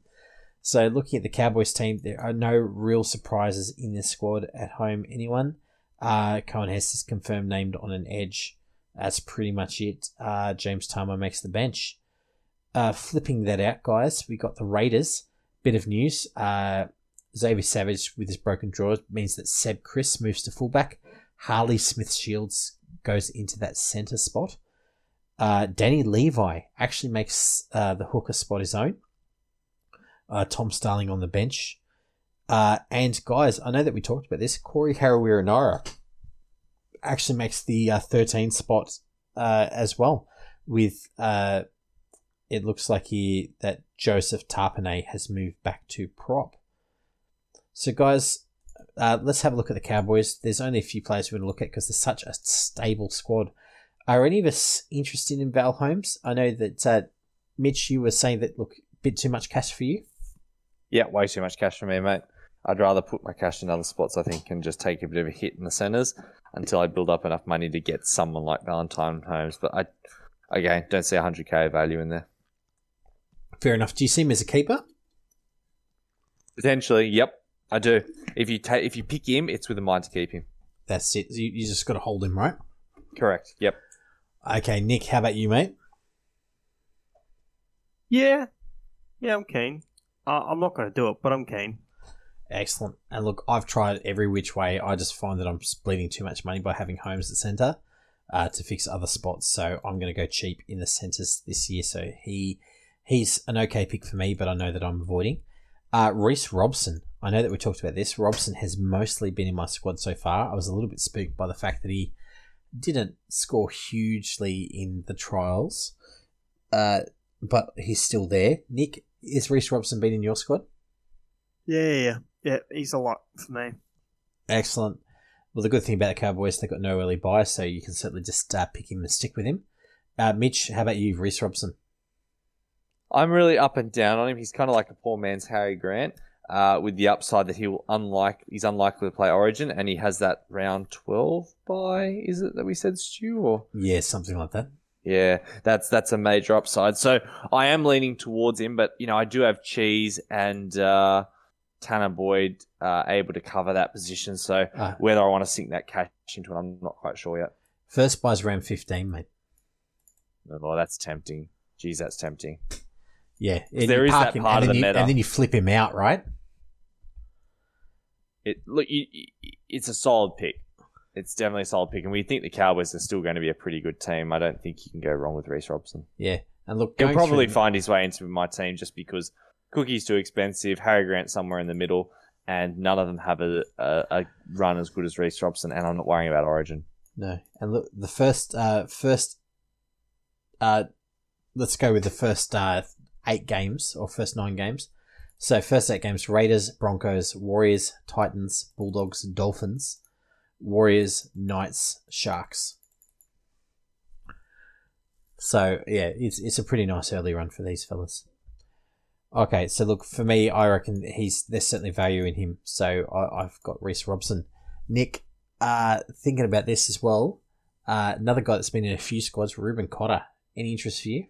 So looking at the Cowboys team, there are no real surprises in this squad at home. Anyone? Uh, Coen Hess is confirmed named on an edge. That's pretty much it. Uh, James Tamou makes the bench. Uh, flipping that out, guys, we got the Raiders. Bit of news. Uh, Xavier Savage with his broken jaw means that Seb Kris moves to fullback. Harley Smith Shields goes into that centre spot. Uh, Danny Levi actually makes uh, the hooker spot his own. Uh, Tom Starling on the bench. Uh, and guys, I know that we talked about this. Corey Harawira actually makes the uh, 13 spot uh, as well. With it looks like he that Joseph Tapine has moved back to prop. So guys, let's have a look at the Cowboys. There's only a few players we're going to look at because they're such a stable squad. Are any of us interested in Val Holmes? I know that uh, Mitch, you were saying that look, a bit too much cash for you. Yeah, way too much cash for me, mate. I'd rather put my cash in other spots, I think, and just take a bit of a hit in the centres until I build up enough money to get someone like Valentine Holmes. But I, again, don't see 100k value in there. Fair enough. Do you see him as a keeper? Potentially, yep, I do. If you take, if you pick him, it's with a mind to keep him. That's it. You, you just got to hold him, right? Correct. Yep. Okay, Nick, how about you, mate? Yeah, yeah, I'm keen. Uh, I'm not going to do it, but I'm keen. Excellent. And look, I've tried every which way. I just find that I'm bleeding too much money by having Holmes at centre uh, to fix other spots. So I'm going to go cheap in the centres this year. So he he's an okay pick for me, but I know that I'm avoiding. Uh, Reece Robson. I know that we talked about this. Robson has mostly been in my squad so far. I was a little bit spooked by the fact that he didn't score hugely in the trials, uh, but he's still there. Nick, is Reece Robson been in your squad? Yeah, yeah, yeah. Yeah, he's a lot for me. Excellent. Well, the good thing about the Cowboys, they've got no early bye, so you can certainly just uh, pick him and stick with him. Uh, Mitch, how about you, Reece Robson? I'm really up and down on him. He's kind of like a poor man's Harry Grant, uh, with the upside that he will unlike he's unlikely to play Origin, and he has that round twelve bye is it that we said Stu or Yeah, something like that. yeah, that's that's a major upside. So I am leaning towards him, but you know I do have Cheese and uh, Tanner Boyd uh, able to cover that position. So Ah. whether I want to sink that cash into it, I'm not quite sure yet. First bye's around 15, mate. Oh, that's tempting. Geez, that's tempting. Yeah. and There is that him, part of the you, meta. And then you flip him out, right? It look, you- it's a solid pick. It's definitely a solid pick, and we think the Cowboys are still going to be a pretty good team. I don't think you can go wrong with Reece Robson. Yeah. And look, He'll probably through- find his way into my team just because Cookie's too expensive, Harry Grant somewhere in the middle, and none of them have a, a, a run as good as Reece Robson. And I'm not worrying about Origin. No, and look, the first, uh, first, uh, let's go with the first uh, eight games or first nine games. So first eight games: Raiders, Broncos, Warriors, Titans, Bulldogs, Dolphins, Warriors, Knights, Sharks. So yeah, it's it's a pretty nice early run for these fellas. Okay, so look for me, I reckon he's there's certainly value in him. So I, I've got Reece Robson, Nick uh, thinking about this as well. Uh, another guy that's been in a few squads, Reuben Cotter. Any interest for you?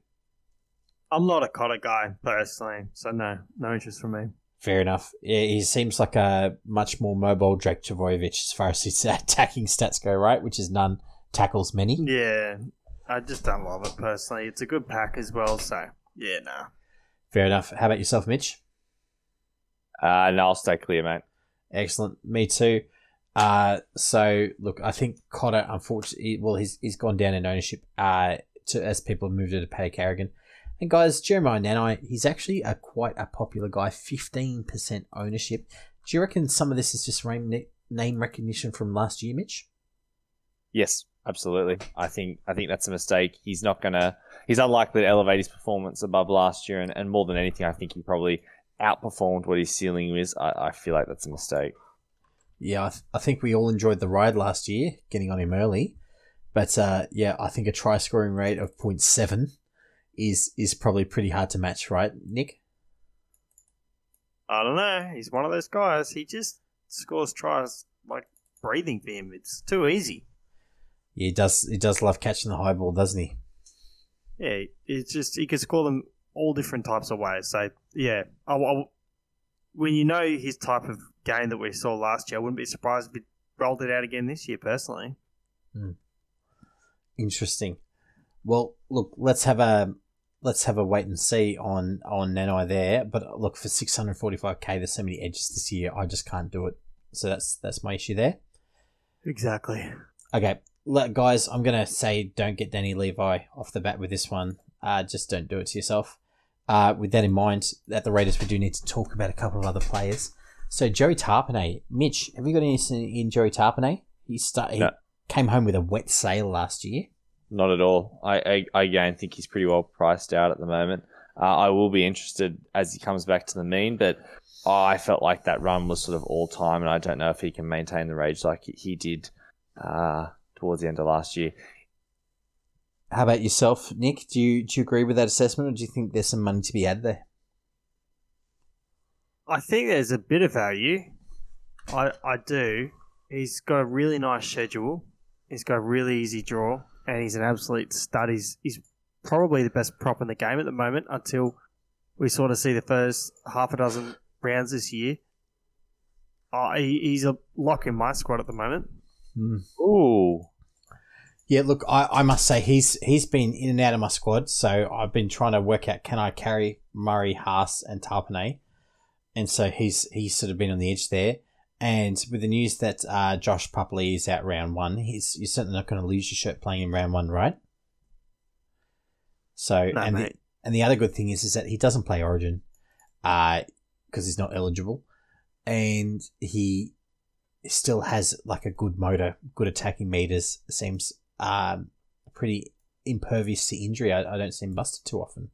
I'm not a Cotter guy personally, so no, no interest for me. Fair enough. Yeah, he seems like a much more mobile Drake Trbojevic as far as his attacking stats go, right? Which is none. Tackles many. Yeah, I just don't love it personally. It's a good pack as well, so yeah, nah. Fair enough. How about yourself, Mitch? Uh, no, I'll stay clear, mate. Excellent. Me too. Uh, so look, I think Cotter, unfortunately, well, he's he's gone down in ownership. Uh, to as people have moved to Paddy Carrigan. And guys, Jeremiah Nanai, he's actually a quite a popular guy. Fifteen percent ownership. Do you reckon some of this is just name recognition from last year, Mitch? Yes, absolutely. I think I think that's a mistake. He's not gonna. He's unlikely to elevate his performance above last year, and, and more than anything, I think he probably outperformed what his ceiling is. I, I feel like that's a mistake. Yeah, I, th- I think we all enjoyed the ride last year, getting on him early. But uh, yeah, I think a try scoring rate of 0.7 is is probably pretty hard to match, right, Nick? I don't know. He's one of those guys. He just scores tries like breathing for him. It's too easy. Yeah, he does. He does love catching the high ball, doesn't he? Yeah, it's just he can score them all different types of ways. So yeah, I, I- when you know his type of game that we saw last year, I wouldn't be surprised if he rolled it out again this year. Personally, hmm. Interesting. Well, look, let's have a let's have a wait and see on on Nanai there. But look, for 645k, there's so many edges this year. I just can't do it. So that's that's my issue there. exactly. Okay, guys, I'm gonna say don't get Danny Levi off the bat with this one. Uh, just don't do it to yourself. Uh, with that in mind, at the Raiders, we do need to talk about a couple of other players. So Joey Tapine, Mitch, have you got anything in Joey Tapine? He start, he No. came home with a wet sail last year. Not at all. I, I, I again think he's pretty well priced out at the moment. Uh, I will be interested as he comes back to the mean, but I felt like that run was sort of all time, and I don't know if he can maintain the rage like he- he did uh, towards the end of last year. How about yourself, Nick? Do you do you agree with that assessment, or do you think there's some money to be had there? I think there's a bit of value. I I do. He's got a really nice schedule. He's got a really easy draw, and he's an absolute stud. He's he's probably the best prop in the game at the moment until we sort of see the first half a dozen rounds this year. Uh, he, he's a lock in my squad at the moment. Ooh, Yeah, look, I, I must say he's he's been in and out of my squad, so I've been trying to work out can I carry Murray, Haas, and Tapine, and so he's he's sort of been on the edge there. And with the news that uh, Josh Papali'i is out round one, he's you're certainly not going to lose your shirt playing in round one, right? So No, and the, and the other good thing is is that he doesn't play Origin, uh, because he's not eligible, and he still has like a good motor, good attacking meters. Seems um, pretty impervious to injury. I, I don't see him busted too often.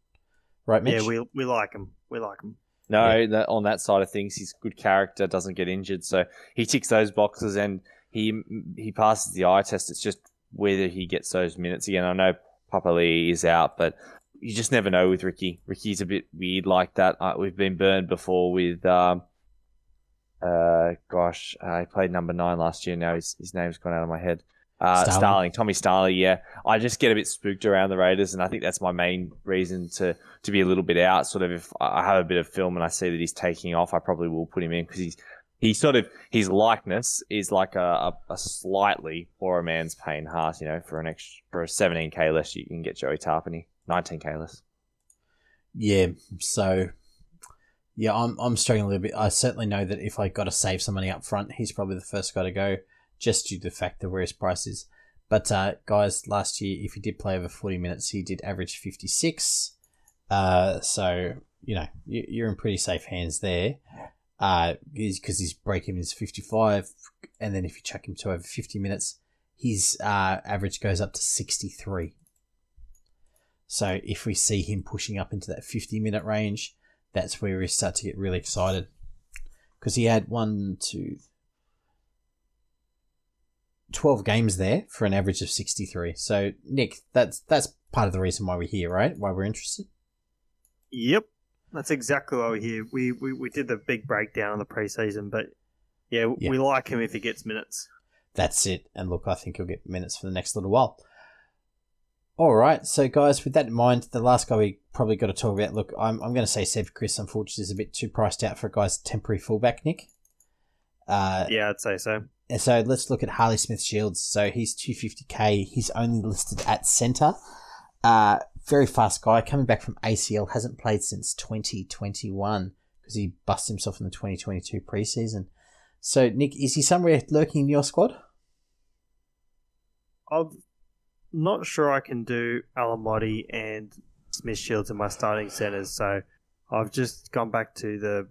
Right, Mitch? Yeah, we we like him. We like him. No, that, on that side of things, he's good character, doesn't get injured, so he ticks those boxes and he he passes the eye test. It's just whether he gets those minutes again. I know Papali'i is out, but you just never know with Ricky. Ricky's a bit weird like that. Uh, we've been burned before with, um, uh, gosh, uh, he played number nine last year. Now his, his name's gone out of my head. Uh, Starling. Starling. Tommy Starling, yeah. I just get a bit spooked around the Raiders, and I think that's my main reason to, to be a little bit out. Sort of, if I have a bit of film and I see that he's taking off, I probably will put him in because he's he sort of his likeness is like a, a, a slightly for a man's Payne Haas. You know, for an extra for a seventeen k less, you can get Joey Tapine, nineteen k less. Yeah, so yeah, I'm I'm struggling a little bit. I certainly know that if I got to save some money up front, he's probably the first guy to go, just due to the fact of where his price is. But uh, guys, last year, if he did play over 40 minutes, he did average 56. Uh, so you know you, you're in pretty safe hands there. Uh, because his break even is 55, and then if you chuck him to over 50 minutes, his uh, average goes up to 63. So if we see him pushing up into that 50 minute range, that's where we start to get really excited. Because he had one, two, 12 games there for an average of 63. So, Nick, that's that's part of the reason why we're here, right? Why we're interested. Yep, that's exactly why we're here. We we, we did the big breakdown on the preseason, but yeah, Yeah. we like him if he gets minutes. That's it. And look, I think he'll get minutes for the next little while. All right, so guys, with that in mind, the last guy we probably got to talk about. Look, I'm, I'm going to say Seb Kris. Unfortunately, is a bit too priced out for a guy's temporary fullback, Nick. Uh, Yeah, I'd say so. And so let's look at Harley Smith Shields. So he's 250k. He's only listed at centre. Uh, very fast guy coming back from ACL. Hasn't played since 2021 because he busted himself in the 2022 preseason. So Nick, is he somewhere lurking in your squad? I'm not sure I can do Alamoti and Smith Shields in my starting centres, so I've just gone back to the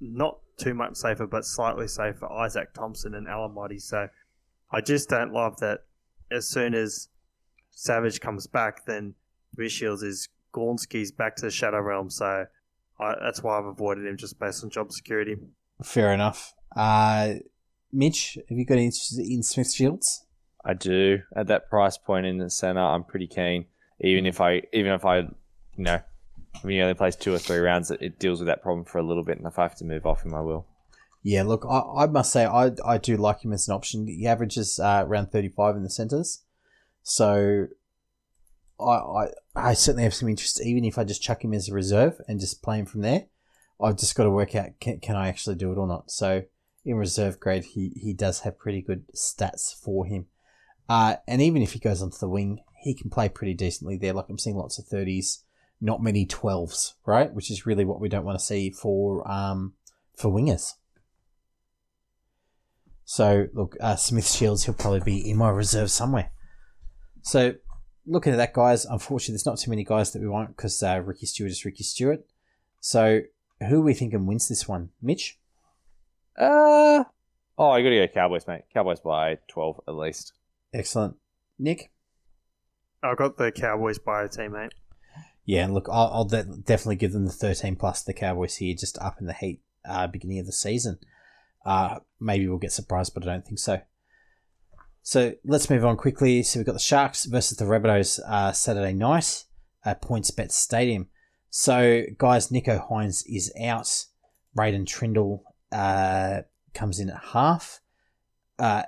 not too much safer, but slightly safer Izaac Thompson and Alamoti. So I just don't love that as soon as Savage comes back, then Smith Shields is Gornsky's back to the Shadow Realm, so I, that's why I've avoided him just based on job security. Fair enough. Uh, Mitch, have you got interest in Smith Shields? I do at that price point in the center. I'm pretty keen, even if I even if I, you know, when he only plays two or three rounds, it, it deals with that problem for a little bit, and if I have to move off him, I will. Yeah, look, I, I must say I, I do like him as an option. He averages uh, around 35 in the centres. So I, I I certainly have some interest, even if I just chuck him as a reserve and just play him from there. I've just got to work out can, can I actually do it or not. So in reserve grade, he, he does have pretty good stats for him. Uh, and even if he goes onto the wing, he can play pretty decently there. Like I'm seeing lots of 30s, not many 12s, right? Which is really what we don't want to see for um, for wingers. So look, uh, Smith Shields, he'll probably be in my reserve somewhere. So looking at that, guys, unfortunately, there's not too many guys that we want because uh, Ricky Stuart is Ricky Stuart. So who are we thinking wins this one? Mitch? Uh oh, I got to go Cowboys, mate. Cowboys by twelve at least. Excellent. Nick? I've got the Cowboys by a teammate. Yeah, and look, I'll, I'll de- definitely give them the 13 plus the Cowboys here, just up in the heat uh, beginning of the season. Uh, maybe we'll get surprised, but I don't think so. So let's move on quickly. So we've got the Sharks versus the Rabbitohs uh, Saturday night at PointsBet Stadium. So, guys, Nicho Hynes is out. Braydon Trindall uh, comes in at half. Uh,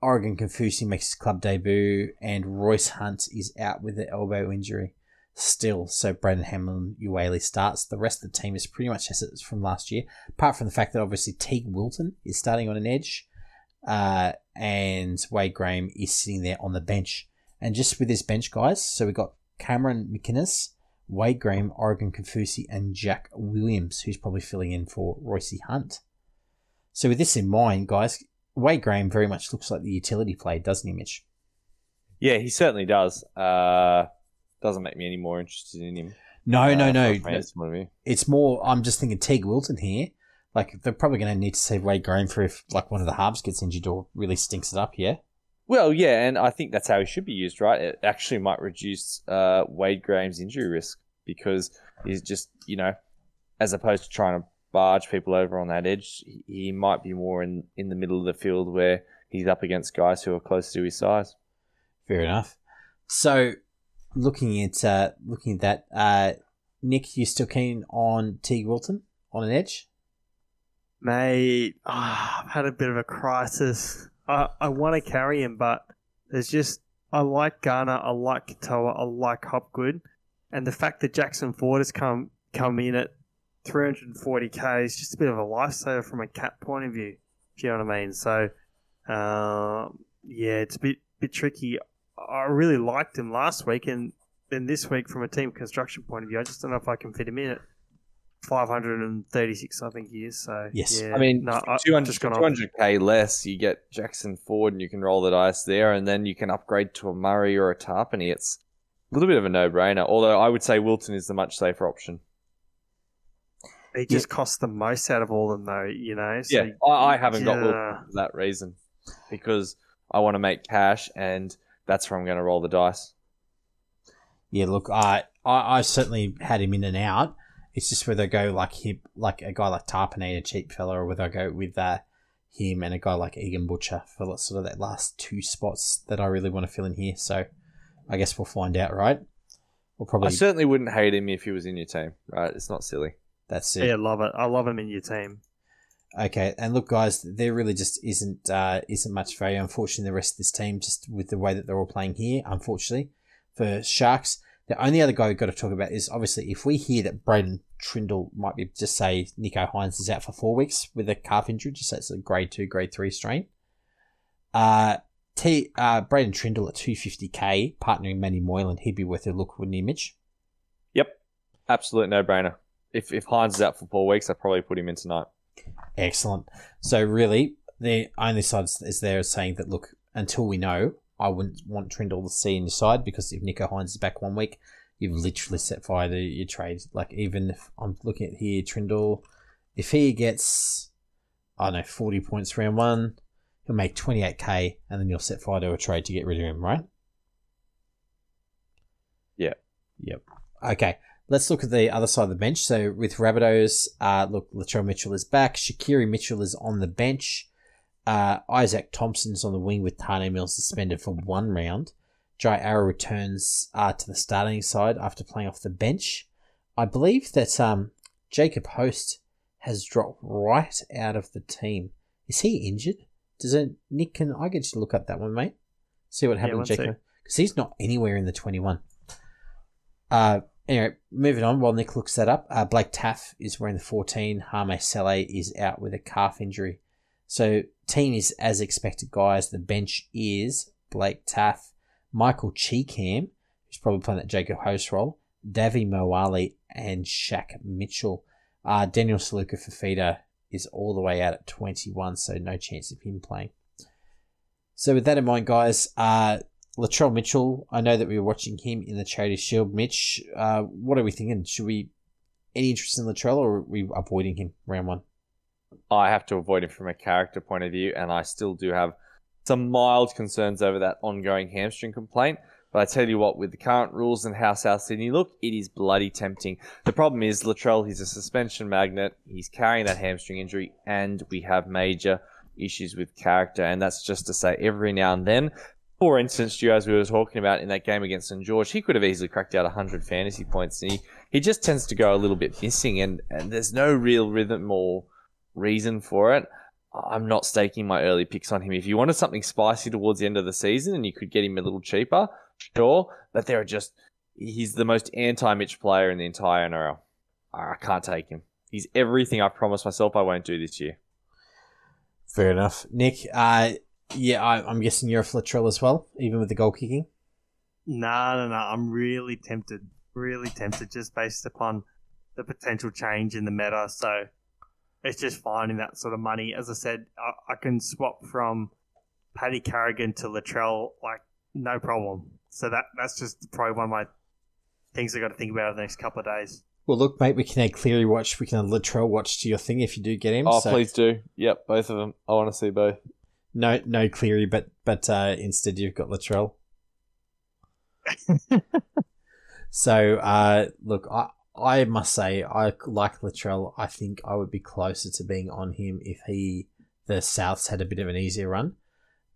Oregon Kaufusi makes his club debut, and Royce Hunt is out with an elbow injury still. So Braden Hamlin Uele starts. The rest of the team is pretty much as it is from last year, apart from the fact that obviously Teig Wilton is starting on an edge, uh, and Wade Graham is sitting there on the bench. And just with this bench, guys, so we've got Cameron McInnes, Wade Graham, Oregon Kaufusi, and Jack Williams, who's probably filling in for Royce Hunt. So with this in mind, guys, Wade Graham very much looks like the utility play, doesn't he, Mitch? Yeah, he certainly does. Uh, doesn't make me any more interested in him. No, no, uh, no. from a fantasy point of view. It's more. I'm just thinking Teig Wilton here. Like they're probably going to need to save Wade Graham for if like one of the halves gets injured or really stinks it up. Yeah. Well, yeah, and I think that's how he should be used, right? It actually might reduce uh, Wade Graham's injury risk because he's just, you know, as opposed to trying to barge people over on that edge, he might be more in, in the middle of the field where he's up against guys who are close to his size. Fair enough. So, looking at uh, looking at that, uh, Nick, you still keen on Teig Wilton on an edge? Mate, oh, I've had a bit of a crisis. I, I want to carry him, but there's just I like Garner, I like Katoa, I like Hopgood, and the fact that Jackson Ford has come come in at 340k is just a bit of a lifesaver from a cap point of view. Do you know what I mean. So, uh, yeah, it's a bit bit tricky. I really liked him last week, and then this week from a team construction point of view, I just don't know if I can fit him in at 536. I think he is. So Yes. yeah, I mean, no, 200, just gone off. 200k less, you get Jackson Ford and you can roll the dice there, and then you can upgrade to a Murray or a Tarpany. It's a little bit of a no brainer, although I would say Wilton is the much safer option. He just costs the most out of all of them, though. You know. So Yeah, I, I haven't got Wilton Yeah. for that reason because I want to make cash, and that's where I'm going to roll the dice. Yeah, look, I, I I certainly had him in and out. It's just whether I go like him, like a guy like Tarpanay, a cheap fella, or whether I go with uh, him and a guy like Egan Butcher for sort of that last two spots that I really want to fill in here. So I guess we'll find out, right? We'll probably. I certainly wouldn't hate him if he was in your team, right? It's not silly. That's it. Yeah, love it. I love him in your team. Okay, and look, guys, there really just isn't uh, isn't much value. Unfortunately, the rest of this team, just with the way that they're all playing here, unfortunately, for Sharks, the only other guy we've got to talk about is obviously if we hear that Braydon Trindall might be just say Nicho Hynes is out for four weeks with a calf injury, just say it's a grade two, grade three strain. Uh, T uh, Braydon Trindall at two fifty k, partnering Manny Moylan, he'd be worth a look, wouldn't he, Mitch? Yep, absolute no brainer. If if Hynes is out for four weeks, I'd probably put him in tonight. Excellent. So really, the only side is there is saying that look, until we know, I wouldn't want Trindall to see in your side because if Nicho Hynes is back one week, you've literally set fire to your trade. Like even if I'm looking at here, Trindall, if he gets, I don't know, forty points round one, he'll make twenty eight k, and then you'll set fire to a trade to get rid of him, right? Yeah. Yep. Okay. Let's look at the other side of the bench. So with Rabbitohs, uh, look, Latrell Mitchell is back. Shaquai Mitchell is on the bench. Uh, Izaac Thompson's on the wing with Taane Milne suspended for one round. Jai Arrow returns uh, to the starting side after playing off the bench. I believe that um, Jacob Host has dropped right out of the team. Is he injured? Does it, Nick? Can I get you to look up that one, mate? See what happened, to Jacob, because he's not anywhere in the twenty-one. Uh, anyway, moving on while Nick looks that up. Uh, Blake Taff is wearing the 14. Hame Sele is out with a calf injury. So, team is as expected, guys. The bench is Blake Taff, Michael Chee-Kam, who's probably playing that Jacob Host role, Davvy Moale, and Shaq Mitchell. Uh, Daniel Suluka-Fifita is all the way out at 21, so no chance of him playing. So, with that in mind, guys, uh, Latrell Mitchell, I know that we were watching him in the Charity Shield. Mitch, uh, what are we thinking? Should we any interest in Latrell or are we avoiding him round one? I have to avoid him from a character point of view, and I still do have some mild concerns over that ongoing hamstring complaint. But I tell you what, with the current rules and how South Sydney look, it is bloody tempting. The problem is Latrell, he's a suspension magnet. He's carrying that hamstring injury, and we have major issues with character. And that's just to say, every now and then, for instance, Stu, as we were talking about in that game against St George, he could have easily cracked out 100 fantasy points. And he, he just tends to go a little bit missing, and, and there's no real rhythm or reason for it. I'm not staking my early picks on him. If you wanted something spicy towards the end of the season and you could get him a little cheaper, sure. But there are just he's the most anti-Mitch player in the entire NRL. I can't take him. He's everything I promised myself I won't do this year. Fair enough. Nick, uh, yeah, I, I'm guessing you're a Latrell as well, even with the goal kicking. No, no, no. I'm really tempted. Really tempted just based upon the potential change in the meta. So it's just finding that sort of money. As I said, I, I can swap from Paddy Carrigan to Latrell like no problem. So that that's just probably one of my things I got to think about over the next couple of days. Well, look, mate, we can add Cleary watch, we can add Latrell watch to your thing if you do get him. Oh, so please do. Yep, both of them. I want to see both. No, no Cleary, but but uh, instead you've got Latrell. so uh, look, I I must say I like Latrell. I think I would be closer to being on him if he the Souths had a bit of an easier run.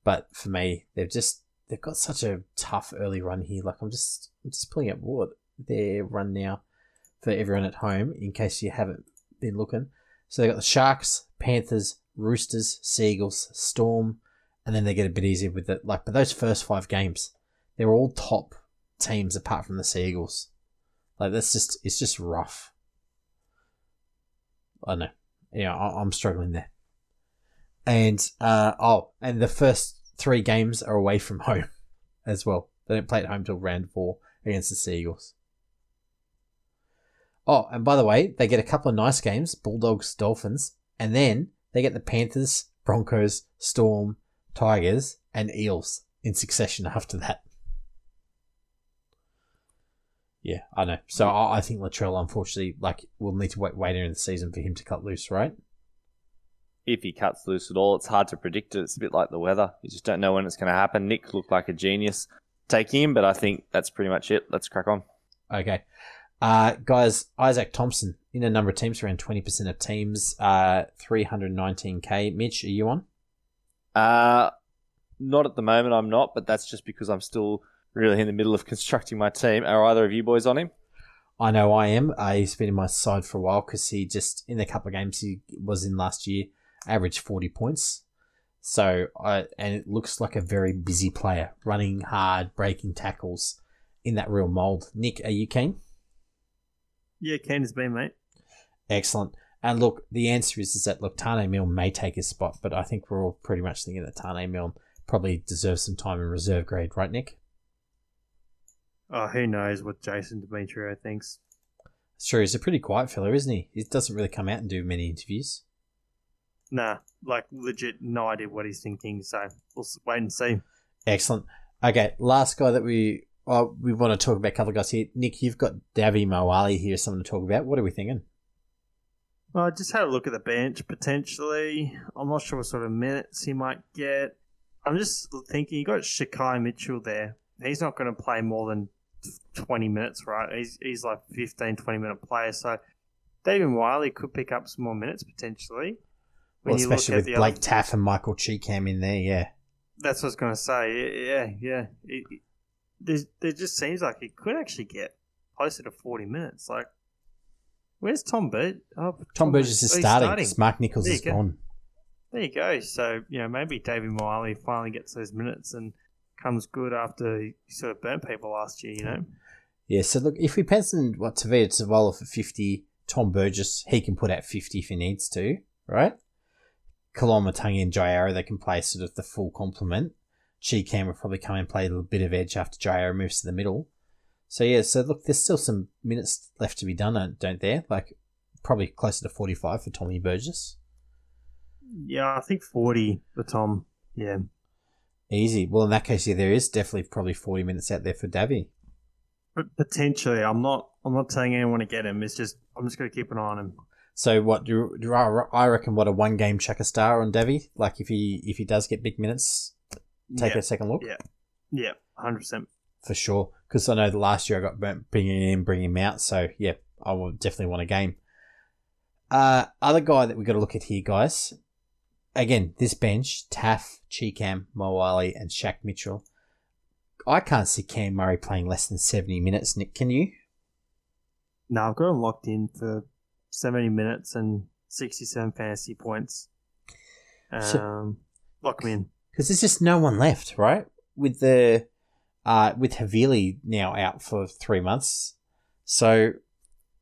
But for me, they've just they've got such a tough early run here. Like I'm just I'm just pulling up what their run now for everyone at home in case you haven't been looking. So they got the Sharks, Panthers, Roosters, Seagulls, Storm, and then they get a bit easier with it. Like, but those first five games, they're all top teams apart from the Seagulls. Like that's just it's just rough. I know. Yeah, I, I'm struggling there. And uh oh, and the first three games are away from home as well. They don't play at home till round four against the Seagulls. Oh, and by the way, they get a couple of nice games Bulldogs, Dolphins, and then they get the Panthers, Broncos, Storm, Tigers, and Eels in succession after that. Yeah, I know. So I, I think Latrell, unfortunately, like, will need to wait later in the season for him to cut loose, right? If he cuts loose at all, it's hard to predict it. It's a bit like the weather. You just don't know when it's going to happen. Nick looked like a genius taking him, but I think that's pretty much it. Let's crack on. Okay. Uh, guys, Isaac Thompson in a number of teams, around 20% of teams, uh, 319k. Mitch, are you on? Uh, not at the moment, I'm not, but that's just because I'm still really in the middle of constructing my team. Are either of you boys on him? I know I am. Uh, he's been in my side for a while because he just, in the couple of games he was in last year, averaged 40 points. So, I, and it looks like a very busy player, running hard, breaking tackles in that real mold. Nick, are you keen? Yeah, Ken has been, mate. Excellent. And look, the answer is, is that look, Taane Milne may take his spot, but I think we're all pretty much thinking that Taane Milne probably deserves some time in reserve grade, right, Nick? Oh, who knows what Jason Demetriou thinks. True. He's a pretty quiet fella, isn't he? He doesn't really come out and do many interviews. Nah, like legit, no idea what he's thinking. So we'll wait and see. Excellent. Okay, last guy that we oh, we want to talk about a couple of guys here. Nick, you've got Davvy Moale here, someone to talk about. What are we thinking? Well, I just had a look at the bench potentially. I'm not sure what sort of minutes he might get. I'm just thinking you got Shaquai Mitchell there. He's not going to play more than 20 minutes, right? He's he's like 15, 20 minute player. So David Wiley could pick up some more minutes potentially. Well, you look especially at with Blake other- Taff and Michael Chee-Kam in there, yeah. That's what I was going to say. Yeah, yeah. yeah. It, it, there just seems like he could actually get closer to 40 minutes. Like, where's Tom Bur- oh, Tom Burgess is starting because Mark Nicholls is go. gone. There you go. So, you know, maybe David Miley finally gets those minutes and comes good after he sort of burnt people last year, you know? Yeah, so look, if we pencil in what Tavita Savola for 50, Tom Burgess, he can put out 50 if he needs to, right? Koloamatangi and Jai Arrow, they can play sort of the full complement. Chee-Kam will probably come and play a little bit of edge after Jai Arrow moves to the middle. So yeah, so look, there's still some minutes left to be done, don't- don't there? Like probably closer to 45 for Tommy Burgess. Yeah, I think 40 for Tom. Yeah. Easy. Well, in that case, yeah, there is definitely probably 40 minutes out there for Davy. But potentially, I'm not. I'm not telling anyone to get him. It's just I'm just going to keep an eye on him. So what do, do I, I reckon? What a one game checker star on Davy? Like if he if he does get big minutes, take yeah. a second look Yeah. Yeah, hundred percent. For sure. Because I know the last year I got burnt bringing him in, bringing him out. So yeah, I will definitely want a game. Uh, other guy that we got to look at here, guys. Again, this bench: Taff, Chee-Kam, Moale, and Shaq Mitchell. I can't see Cam Murray playing less than seventy minutes. Nick, can you? No, I've got him locked in for 70 minutes and 67 fantasy points. So- Um, lock him in. because there's just no one left, right? With the uh, with Havili now out for three months, so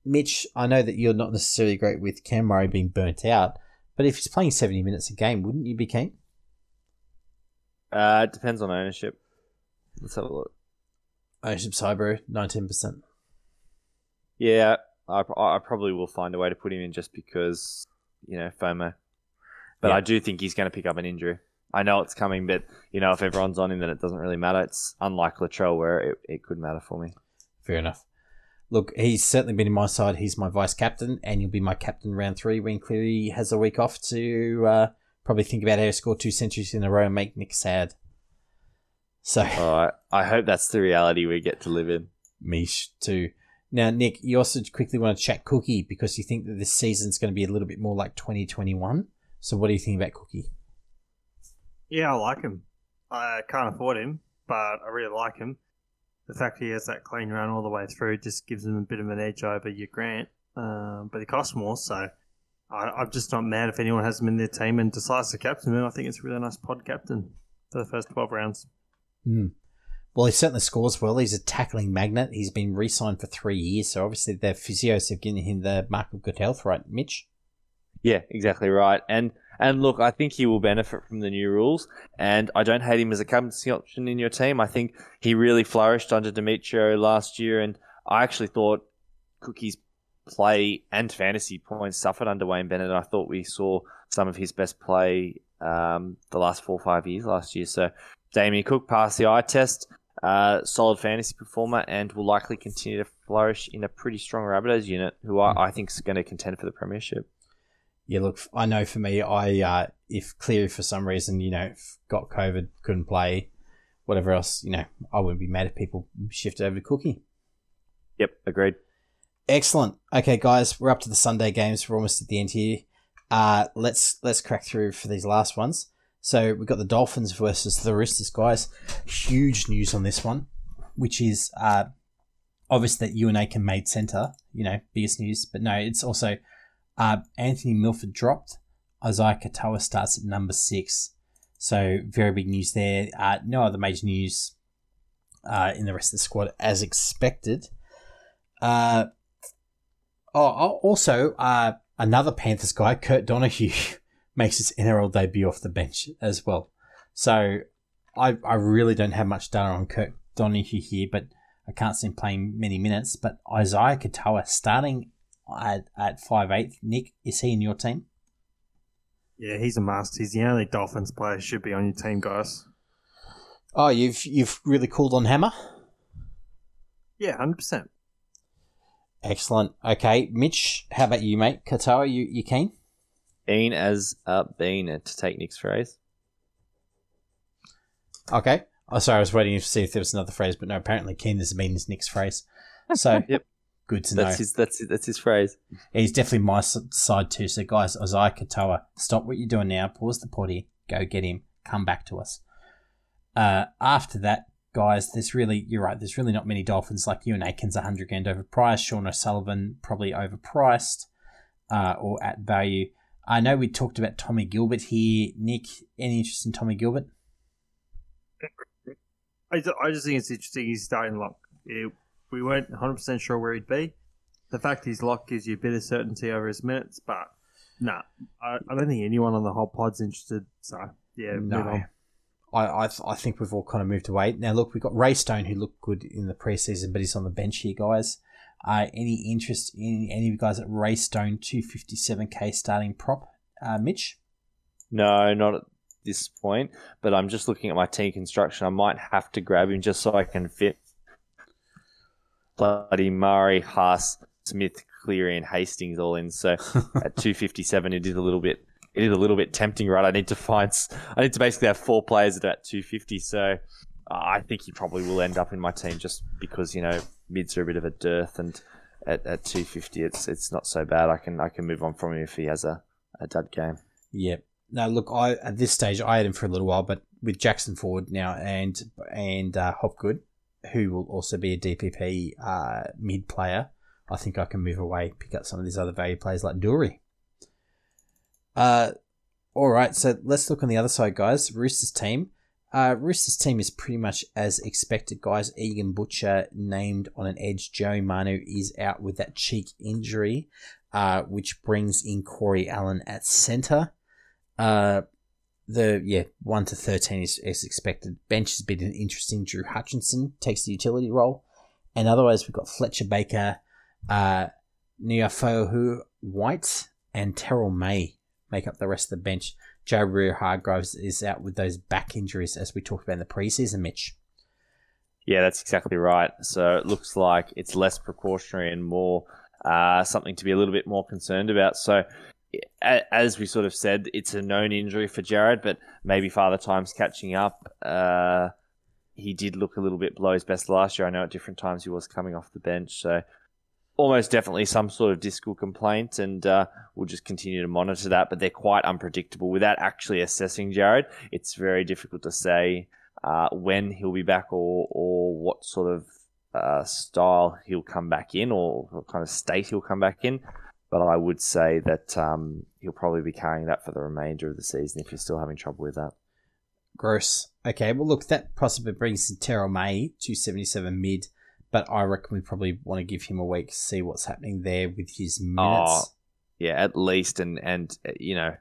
Mitch, I know that you're not necessarily great with Cam Murray being burnt out, but if he's playing seventy minutes a game, wouldn't you be keen? Uh, it depends on ownership. Let's have a look. Ownership Cyber, nineteen percent. Yeah, I, I probably will find a way to put him in just because, you know, FOMO. But Yeah. I do think he's going to pick up an injury. I know it's coming, but, you know, if everyone's on him, then it doesn't really matter. It's unlike Latrell where it, it could matter for me. Fair enough. Look, he's certainly been in my side. He's my vice captain, and you'll be my captain round three when Cleary has a week off to uh, probably think about how to score two centuries in a row and make Nick sad. So, All right. I hope that's the reality we get to live in. Mish too. Now, Nick, you also quickly want to chat Cookie because you think that this season's going to be a little bit more like 2021. So, what do you think about Cookie? Yeah, I like him. I can't afford him, but I really like him. The fact he has that clean run all the way through just gives him a bit of an edge over your Grant. Um, but he costs more, so I, I'm just not mad if anyone has him in their team and decides to captain him. I think it's a really nice pod captain for the first 12 rounds. Hmm. Well, he certainly scores well. He's a tackling magnet. He's been re signed for three years, so obviously the physios have given him the mark of good health, right, Mitch? Yeah, exactly right. And and look, I think he will benefit from the new rules. And I don't hate him as a captaincy option in your team. I think he really flourished under Demetriou last year, and I actually thought Cookie's play and fantasy points suffered under Wayne Bennett. I thought we saw some of his best play um, the last four or five years last year. So Damien Cook passed the eye test. Uh, solid fantasy performer and will likely continue to flourish in a pretty strong Rabbitohs unit, who I, I think is going to contend for the premiership. Yeah, look, I know for me, I uh, if Cleary for some reason, you know, got COVID, couldn't play, whatever else, you know, I wouldn't be mad if people shifted over to Cookie. Yep, agreed. Excellent. Okay, guys, we're up to the Sunday games. We're almost at the end here. Uh, let's let's crack through for these last ones. So we've got the Dolphins versus the Roosters, guys. Huge news on this one, which is uh, obviously that Euan Aitken made centre. You know, biggest news. But no, it's also uh, Anthony Milford dropped. Isaiah Katoa starts at number six. So very big news there. Uh, no other major news uh, in the rest of the squad as expected. Uh, oh, also, uh, another Panthers guy, Kurt Donoghoe, makes his NRL debut off the bench as well. So I, I really don't have much data on Kurt Donoghoe here, but I can't see him playing many minutes. But Isaiah Katoa starting at, at 5'8", Nick, is he in your team? Yeah, he's a must. He's the only Dolphins player who should be on your team, guys. Oh, you've you've really called on Hammer? Yeah, 100%. Excellent. Okay, Mitch, how about you, mate? Katoa, you, you keen? Bean as a bean, uh, to take Nick's phrase. Okay. Oh, sorry, I was waiting to see if there was another phrase, but no, apparently keen as a bean is Nick's phrase. So, Yep. Good to know. That's his. That's his, that's his phrase. He's definitely my side too. So, guys, Isaiah Katoa, stop what you're doing now. Pause the potty. Go get him. Come back to us. Uh, after that, guys, there's really, you're right, there's really not many Dolphins like you and Aikens 100 grand overpriced. Sean O'Sullivan, probably overpriced uh, or at value. I know we talked about Tommy Gilbert here. Nick, any interest in Tommy Gilbert? I, ju- I just think it's interesting he's starting lock. Yeah, we weren't 100% sure where he'd be. The fact he's locked gives you a bit of certainty over his minutes, but nah, I, I don't think anyone on the whole pod's interested. So, yeah, move No. on. I, I, I think we've all kind of moved away. Now, look, we've got Ray Stone, who looked good in the preseason, but he's on the bench here, guys. Uh, any interest in any of you guys at Ray Stone 257k starting prop? Uh, Mitch? No, not at this point. But I'm just looking at my team construction. I might have to grab him just so I can fit bloody Murray, Haas, Smith, Cleary, and Hastings all in. So at 257, it is a little bit. It is a little bit tempting, right? I need to find. I need to basically have four players at about 250. So uh, I think he probably will end up in my team just because you know mids are a bit of a dearth, and at, at 250, it's it's not so bad. I can I can move on from him if he has a, a dud game. Yep. No, look, I at this stage I had him for a little while, but with Jackson Ford now and and uh, Hopgood, who will also be a DPP uh, mid player, I think I can move away, pick up some of these other value players like Doorey. Uh, all right, so let's look on the other side, guys. Roosters team. Uh, Roosters team is pretty much as expected, guys. Egan Butcher named on an edge. Joey Manu is out with that cheek injury, uh, which brings in Corey Allan at centre. Uh, the yeah one to thirteen is as expected. Bench has been an interesting. Drew Hutchinson takes the utility role, and otherwise we've got Fletcher Baker, uh, Naufahu Whyte, and Terrell May make up the rest of the bench. Jared Waerea-Hargreaves is out with those back injuries as we talked about in the preseason, Mitch. Yeah, that's exactly right. So it looks like it's less precautionary and more uh, something to be a little bit more concerned about. So as we sort of said, it's a known injury for Jared, but maybe Father Time's catching up. Uh, he did look a little bit below his best last year. I know at different times he was coming off the bench, so almost definitely some sort of discal complaint, and uh, we'll just continue to monitor that. But they're quite unpredictable without actually assessing Jared. It's very difficult to say uh, when he'll be back or or what sort of uh, style he'll come back in or what kind of state he'll come back in. But I would say that um, he'll probably be carrying that for the remainder of the season if you're still having trouble with that. Gross. Okay, well, look, that possibly brings Terrell May to 77 mid, but I reckon we probably want to give him a week to see what's happening there with his minutes. Oh, Yeah, at least, and and uh, you know,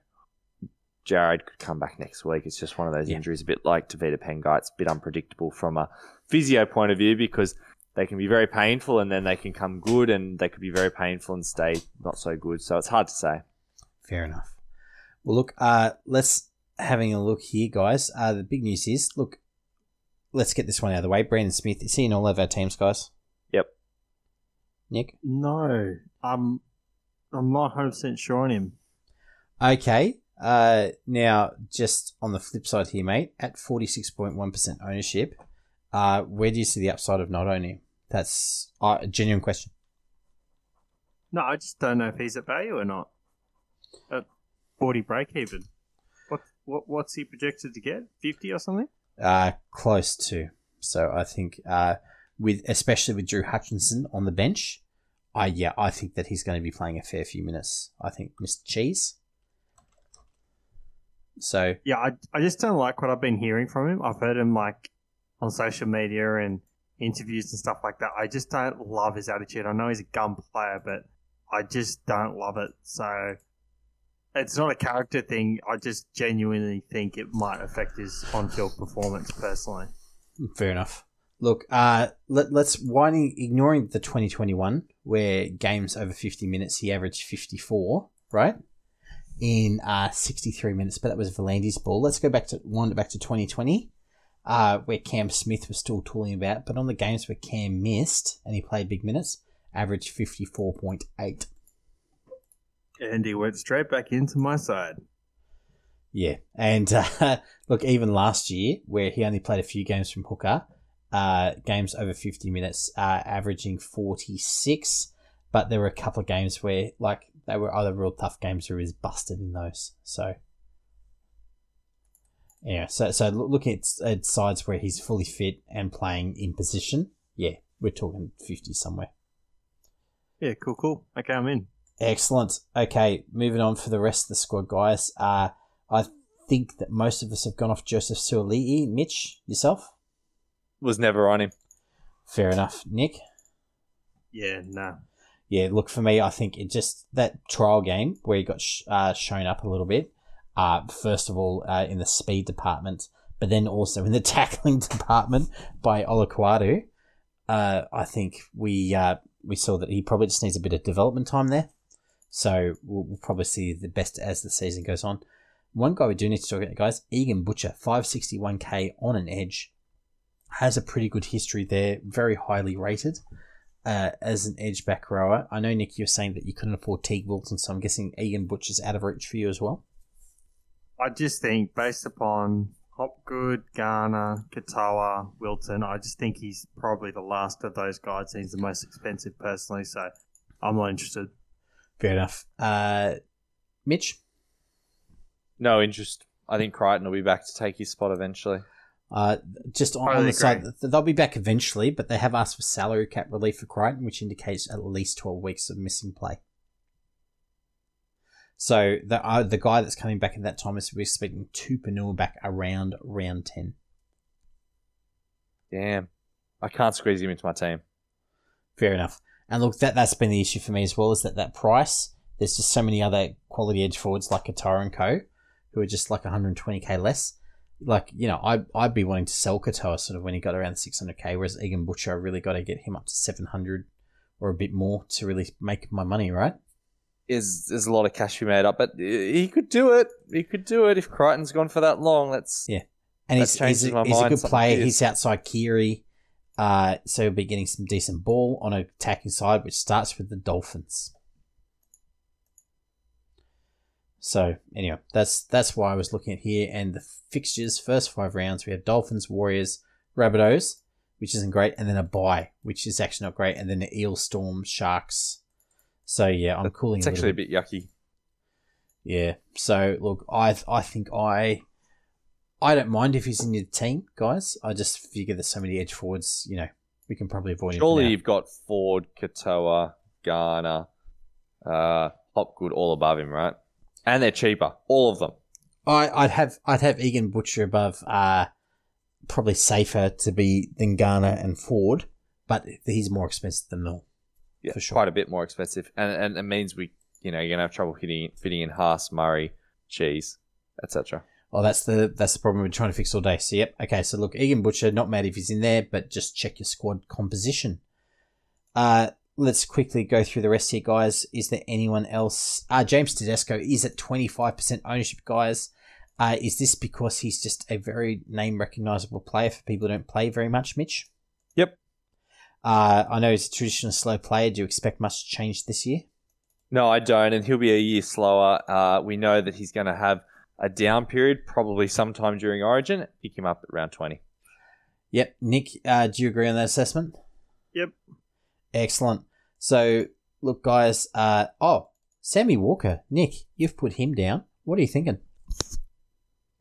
Jared could come back next week. It's just one of those Yeah. injuries, a bit like Tevita Pangai. It's a bit unpredictable from a physio point of view because they can be very painful and then they can come good, and they could be very painful and stay not so good. So it's hard to say. Fair enough. Well, look, uh, let's having a look here, guys. Uh, the big news is, look, let's get this one out of the way. Brandon Smith is he in all of our teams, guys? Yep. Nick. No, I'm I'm not 100 percent sure on him. Okay. Uh, now, just on the flip side here, mate, at 46.1% ownership, uh, where do you see the upside of not owning him? That's uh, a genuine question. No, I just don't know if he's at value or not. At 40 break even. What what what's he projected to get? 50 or something? Uh, close to. So I think, uh, with especially with Drew Hutchinson on the bench, I yeah, I think that he's going to be playing a fair few minutes. I think Mr. Cheese. So Yeah, I, I just don't like what I've been hearing from him. I've heard him like on social media and interviews and stuff like that. I just don't love his attitude. I know he's a gun player, but I just don't love it. So it's not a character thing. I just genuinely think it might affect his on-field performance personally. Fair enough. Look, uh, let, let's winding ignoring the 2021 where games over 50 minutes he averaged 54, right? In uh 63 minutes, but that was Volandi's ball. Let's go back to it back to 2020, uh, where Cam Smith was still tooling about, but on the games where Cam missed and he played big minutes, averaged 54.8. And he went straight back into my side. Yeah, and uh, look, even last year where he only played a few games from hooker, uh, games over 50 minutes, uh, averaging 46. But there were a couple of games where, like, they were other real tough games where he was busted in those. So, yeah, so so loo- looking at, at sides where he's fully fit and playing in position, yeah, we're talking 50 somewhere. Yeah, cool, cool. Okay, I'm in. Excellent. Okay, moving on for the rest of the squad, guys. Uh, I think that most of us have gone off Joseph Suaalii. Mitch, yourself? Was never on him. Fair enough. Nick? Yeah, no. Yeah, look, for me, I think it just that trial game where he got sh- uh, shown up a little bit. Uh, first of all, uh, in the speed department, but then also in the tackling department by Olaquadu. Uh, I think we uh, we saw that he probably just needs a bit of development time there. So we'll, we'll probably see the best as the season goes on. One guy we do need to talk about, guys, Egan Butcher, 561k on an edge. Has a pretty good history there, very highly rated uh, as an edge back rower. I know, Nick, you're saying that you couldn't afford Teig Wilton, so I'm guessing Egan Butcher's out of reach for you as well. I just think based upon Hopgood, Garner, Katoa, Wilton, I just think he's probably the last of those guys. He's the most expensive personally, so I'm not interested. Fair enough. Uh, Mitch? No interest. I think Crichton will be back to take his spot eventually. Uh, just on, on the side, agree. th- they'll be back eventually, but they have asked for salary cap relief for Crichton, which indicates at least 12 weeks of missing play. So the uh, the guy that's coming back at that time is we're expecting Tupouniua back around round 10. Damn. I can't squeeze him into my team. Fair enough. And look, that that's been the issue for me as well. Is that that price? There's just so many other quality edge forwards like Qatar and Co, who are just like 120k less. Like you know, I I'd be wanting to sell Katoa sort of when he got around 600k, whereas Egan Butcher I really got to get him up to 700 or a bit more to really make my money, right? Is there's a lot of cash to be made up, but he could do it. He could do it if Crichton's gone for that long. That's Yeah. And That he's, he's, a, he's a good player. years. He's outside Keary, uh, so he'll be getting some decent ball on a attacking side, which starts with the Dolphins. So anyway, that's that's why I was looking at here and the fixtures. First five rounds, we have Dolphins, Warriors, Rabbitohs, which isn't great, and then a bye, which is actually not great, and then the Eel, Storm, Sharks. So yeah, I'm cooling. It's actually a bit yucky. Yeah. So look, I I think I I don't mind if he's in your team, guys. I just figure there's so many edge forwards, you know, we can probably avoid Surely you've got Ford, Katoa, Garner, uh, Hopgood all above him, right? And they're cheaper, all of them. I, I'd have I'd have Egan Butcher above. Uh, probably safer to be than Garner and Ford, but he's more expensive than Mill. Yeah, For sure. quite a bit more expensive, and and it means we, you know, you're gonna have trouble fitting fitting in Haas, Murray, Cheese, etc. Well, that's the that's the problem we're trying to fix all day. So yep, okay. So look, Egan Butcher, not mad if he's in there, but just check your squad composition. Uh, let's quickly go through the rest here, guys. Is there anyone else? Uh, James Tedesco is at twenty five percent ownership, guys. Uh, is this because he's just a very name recognizable player for people who don't play very much, Mitch? Yep. Uh, I know he's a traditional slow player. Do you expect much change this year? No, I don't, and he'll be a year slower. Uh, we know that he's going to have a down period, probably sometime during Origin. Pick him up at round twenty. Yep. Nick, uh, do you agree on that assessment? Yep. Excellent. So, look, guys. Uh, oh, Sammy Walker. Nick, you've put him down. What are you thinking?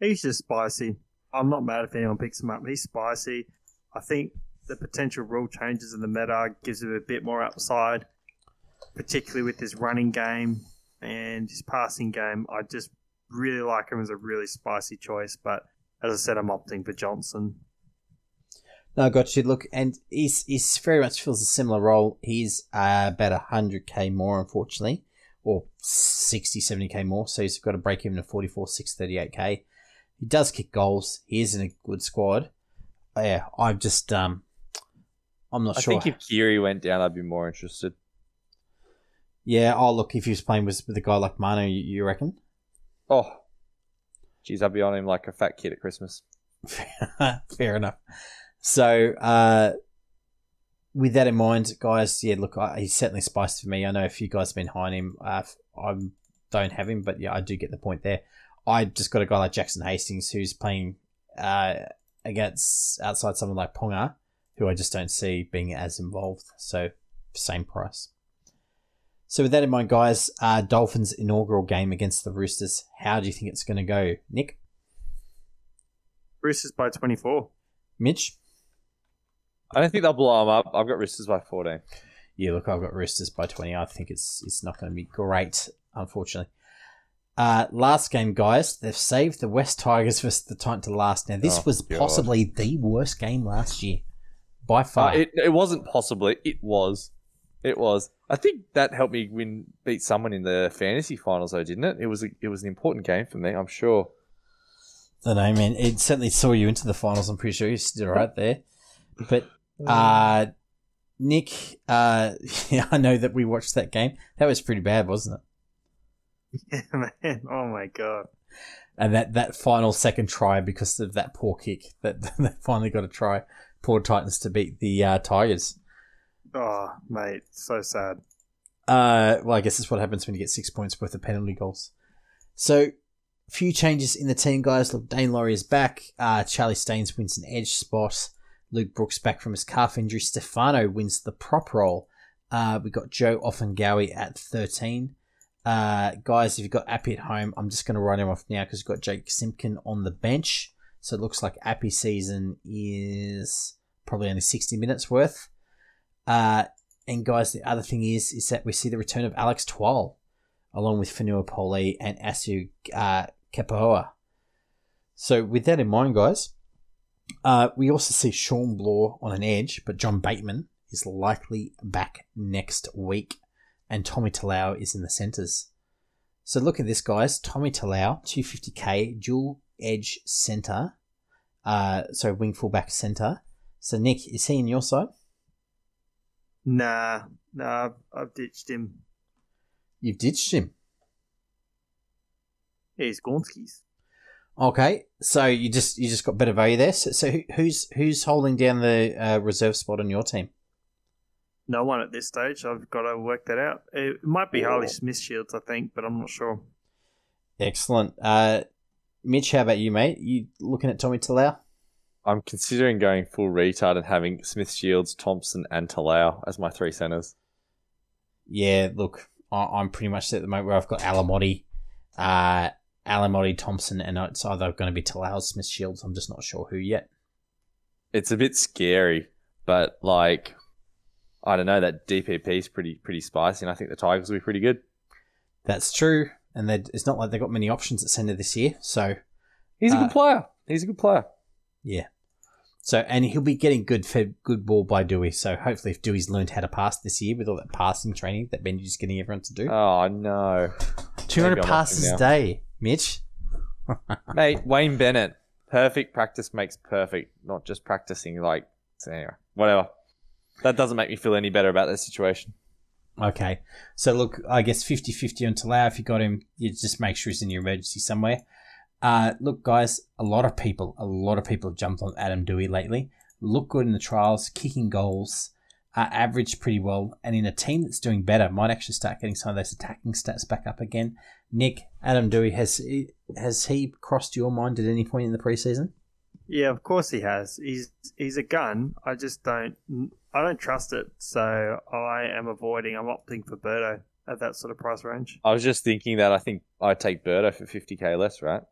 He's just spicy. I'm not mad if anyone picks him up. He's spicy. I think the potential rule changes in the meta gives him a bit more upside, particularly with his running game and his passing game. I just really like him as a really spicy choice. But as I said, I'm opting for Johnson. No, got you. Look, and he's, he's very much fills a similar role. He's uh, about 100k more, unfortunately, or 60, 70k more. So he's got to break even to 44, 638k. He does kick goals. He is in a good squad. Yeah, I'm just, um, I'm not I sure. I think if Keary went down, I'd be more interested. yeah, oh, look, if he was playing with, with a guy like Manu, you, you reckon? Oh, geez, I'd be on him like a fat kid at Christmas. Fair enough. So, uh, with that in mind, guys, yeah, look, I, he's certainly spiced for me. I know a few guys have been high on him. Uh, I don't have him, but yeah, I do get the point there. I just got a guy like Jackson Hastings who's playing uh, against outside someone like Ponga, who I just don't see being as involved. So, same price. So, with that in mind, guys, uh, Dolphins' inaugural game against the Roosters, how do you think it's going to go? Nick? Roosters by 24. Mitch? I don't think they'll blow them up. I've got Roosters by 14. Yeah, look, I've got Roosters by 20. I think it's it's not going to be great, unfortunately. Uh, last game, guys, they've saved the West Tigers versus the Titans to last. Now, this Oh, was God. possibly the worst game last year, by far. Uh, it, it wasn't possibly. It was. It was. I think that helped me win, beat someone in the fantasy finals, though, didn't it? It was. A, it was an important game for me. I'm sure. I don't know, man. It certainly saw you into the finals. I'm pretty sure you did right there. But uh, Nick, uh, yeah, I know that we watched that game. That was pretty bad, wasn't it? Yeah, man. Oh, my God. And that, that final second try because of that poor kick that they finally got a try poor Titans to beat the uh, Tigers. Oh, mate. So sad. Uh, well, I guess that's what happens when you get six points worth of penalty goals. So, few changes in the team, guys. Look, Daine Laurie is back. Uh, Charlie Staines wins an edge spot. Luke Brooks back from his calf injury. Stefano wins the prop role. Uh, we got Joe Ofahengaue at 13. Uh, guys, if you've got Api at home, I'm just going to write him off now because we've got Jake Simpkin on the bench. So it looks like Api season is probably only 60 minutes worth. Uh, and guys, the other thing is is that we see the return of Alex Twal, along with Fonua Pole and Asu uh, Kepaoa. So with that in mind, guys, uh, we also see Shawn Blore on an edge, but John Bateman is likely back next week, and Tommy Talau is in the centres. So look at this, guys. Tommy Talau, 250k, dual edge centre. Uh, so wing fullback centre. So Nick, is he in your side? Nah, nah, I've, I've ditched him. You've ditched him. Yeah, he's Gornsky's. Okay, so you just you just got better value there. So, so who's who's holding down the uh, reserve spot on your team? No one at this stage. I've got to work that out. It might be Harley Smith Shields, I think, but I'm not sure. Excellent. Uh, Mitch, how about you, mate? You looking at Tommy Talau? I'm considering going full retard and having Smith Shields, Thompson, and Talau as my three centers. Yeah, look, I- am pretty much at the moment where I've got Alamoti, uh, Alamoti, Thompson, and it's either going to be Talau Smith Shields. I'm just not sure who yet. It's a bit scary, but like, I don't know. That DPP is pretty pretty spicy, and I think the Tigers will be pretty good. That's true, and it's not like they've got many options at centre this year. So he's a uh, good player. He's a good player. Yeah. So and he'll be getting good fed good ball by Doueihi. So hopefully, if Doueihi's learned how to pass this year with all that passing training that Benji's getting everyone to do, oh no, two hundred passes a day, Mitch. Mate, Wayne Bennett, perfect practice makes perfect. Not just practicing like so anyway, whatever. That doesn't make me feel any better about this situation. Okay. So look, I guess 50-50 on Talau. If you got him, you just make sure he's in your emergency somewhere. Uh, look, guys, a lot of people, a lot of people have jumped on Adam Doueihi lately. Look good in the trials, kicking goals, uh, averaged pretty well, and in a team that's doing better, might actually start getting some of those attacking stats back up again. Nick, Adam Doueihi, has has he crossed your mind at any point in the preseason? Yeah, of course he has. He's he's a gun. I just don't I don't trust it, so I am avoiding. I'm opting for Birdo at that sort of price range. I was just thinking that I think I'd take Birdo for 50k less, right?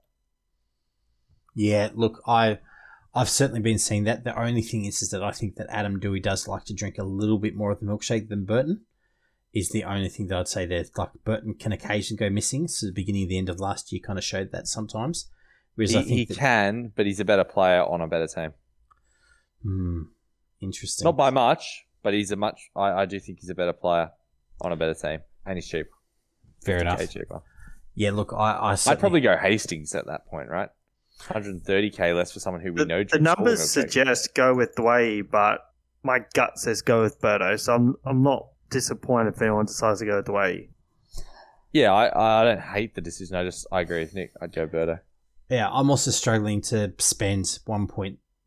Yeah, look, I I've certainly been seeing that. The only thing is, is that I think that Adam Doueihi does like to drink a little bit more of the milkshake than Burton. Is the only thing that I'd say there. Like Burton can occasionally go missing. So the beginning of the end of last year kind of showed that sometimes. Whereas he, I think he that, can, but he's a better player on a better team. Hmm. Interesting. Not by much, but he's a much. I, I do think he's a better player on a better team, and he's cheap. Fair enough. Cheaper. Yeah, look, I, I I'd probably go Hastings at that point, right? 130k less for someone who we the, know. The numbers suggest go with Doueihi, but my gut says go with Birdo. So I'm I'm not disappointed if anyone decides to go with Doueihi. Yeah, I, I don't hate the decision. I just I agree with Nick. I'd go Birdo. Yeah, I'm also struggling to spend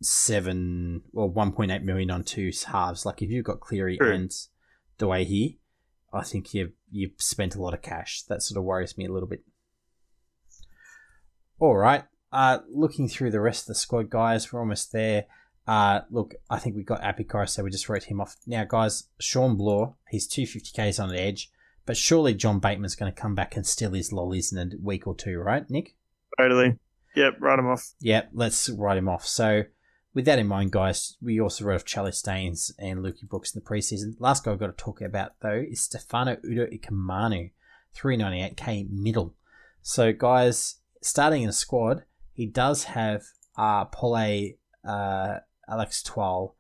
1.7 or 1.8 million on two halves. Like if you've got Cleary True. and he, I think you've you've spent a lot of cash. That sort of worries me a little bit. All right, uh, looking through the rest of the squad, guys, we're almost there. Uh, look, I think we got Apikar, so we just wrote him off. Now, guys, Shawn Blore, he's 250Ks on the edge, but surely John Bateman's going to come back and steal his lollies in a week or two, right, Nick? Totally. Yep, write him off. Yep, let's write him off. So, with that in mind, guys, we also wrote off Charlie Staines and Lukey Brooks in the preseason. Last guy I've got to talk about, though, is Stefano Utoikamanu, 398k middle. So, guys, starting in a squad, he does have uh, Pole, uh, Alex Twal,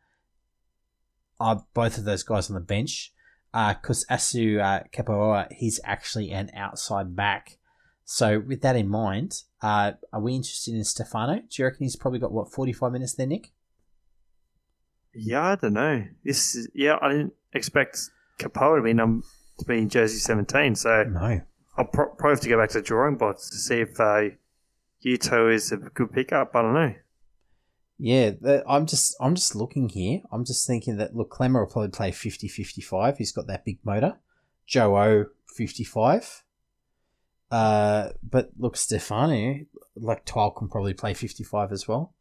uh, both of those guys on the bench. Because uh, Asu uh, he's actually an outside back. So with that in mind, uh, are we interested in Stefano? Do you reckon he's probably got what forty five minutes there, Nick? Yeah, I don't know. This is, yeah, I didn't expect Kepaoa to be num to be in jersey seventeen. So no, I'll pro- probably have to go back to the drawing boards to see if uh, Yuto is a good pickup. I don't know. Yeah, I'm just I'm just looking here. I'm just thinking that look, Klemmer will probably play 50-55. He's got that big motor. Joe O 55. Uh, but look, Stefano, like Twal can probably play 55 as well.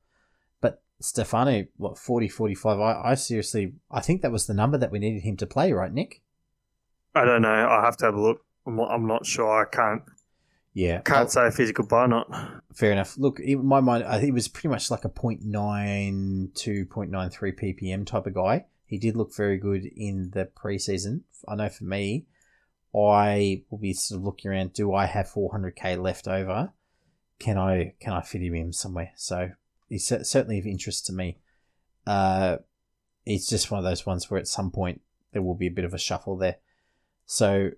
But Stefano, what 40 45? I, I seriously, I think that was the number that we needed him to play, right, Nick? I don't know. I have to have a look. I'm not, I'm not sure. I can't yeah, can't I'll, say physical bar not. Fair enough. Look, in my mind, I think it was pretty much like a 0.92, 0.93 ppm type of guy. He did look very good in the preseason. I know for me, I will be sort of looking around. Do I have 400k left over? Can I can I fit him in somewhere? So he's certainly of interest to me. Uh, it's just one of those ones where at some point there will be a bit of a shuffle there. So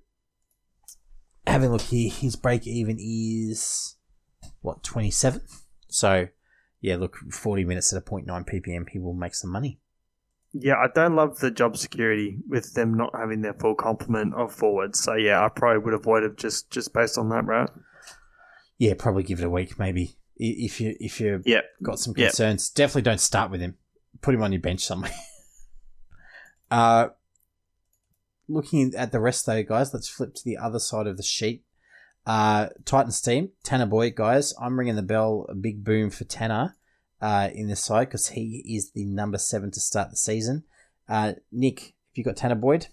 having a look here, his break even is what twenty seven. So yeah, look, forty minutes at a 0.9 ppm, he will make some money. Yeah, I don't love the job security with them not having their full complement of forwards. So yeah, I probably would avoid it just just based on that, right? Yeah, probably give it a week, maybe if you if you yep. got some concerns. Yep. Definitely don't start with him. Put him on your bench somewhere. uh, looking at the rest though, guys, let's flip to the other side of the sheet. Uh, Titans team, Tanah Boyd, guys. I'm ringing the bell. A big boom for Tanner uh, in this side because he is the number seven to start the season. Uh, Nick, have you got Tanah Boyd?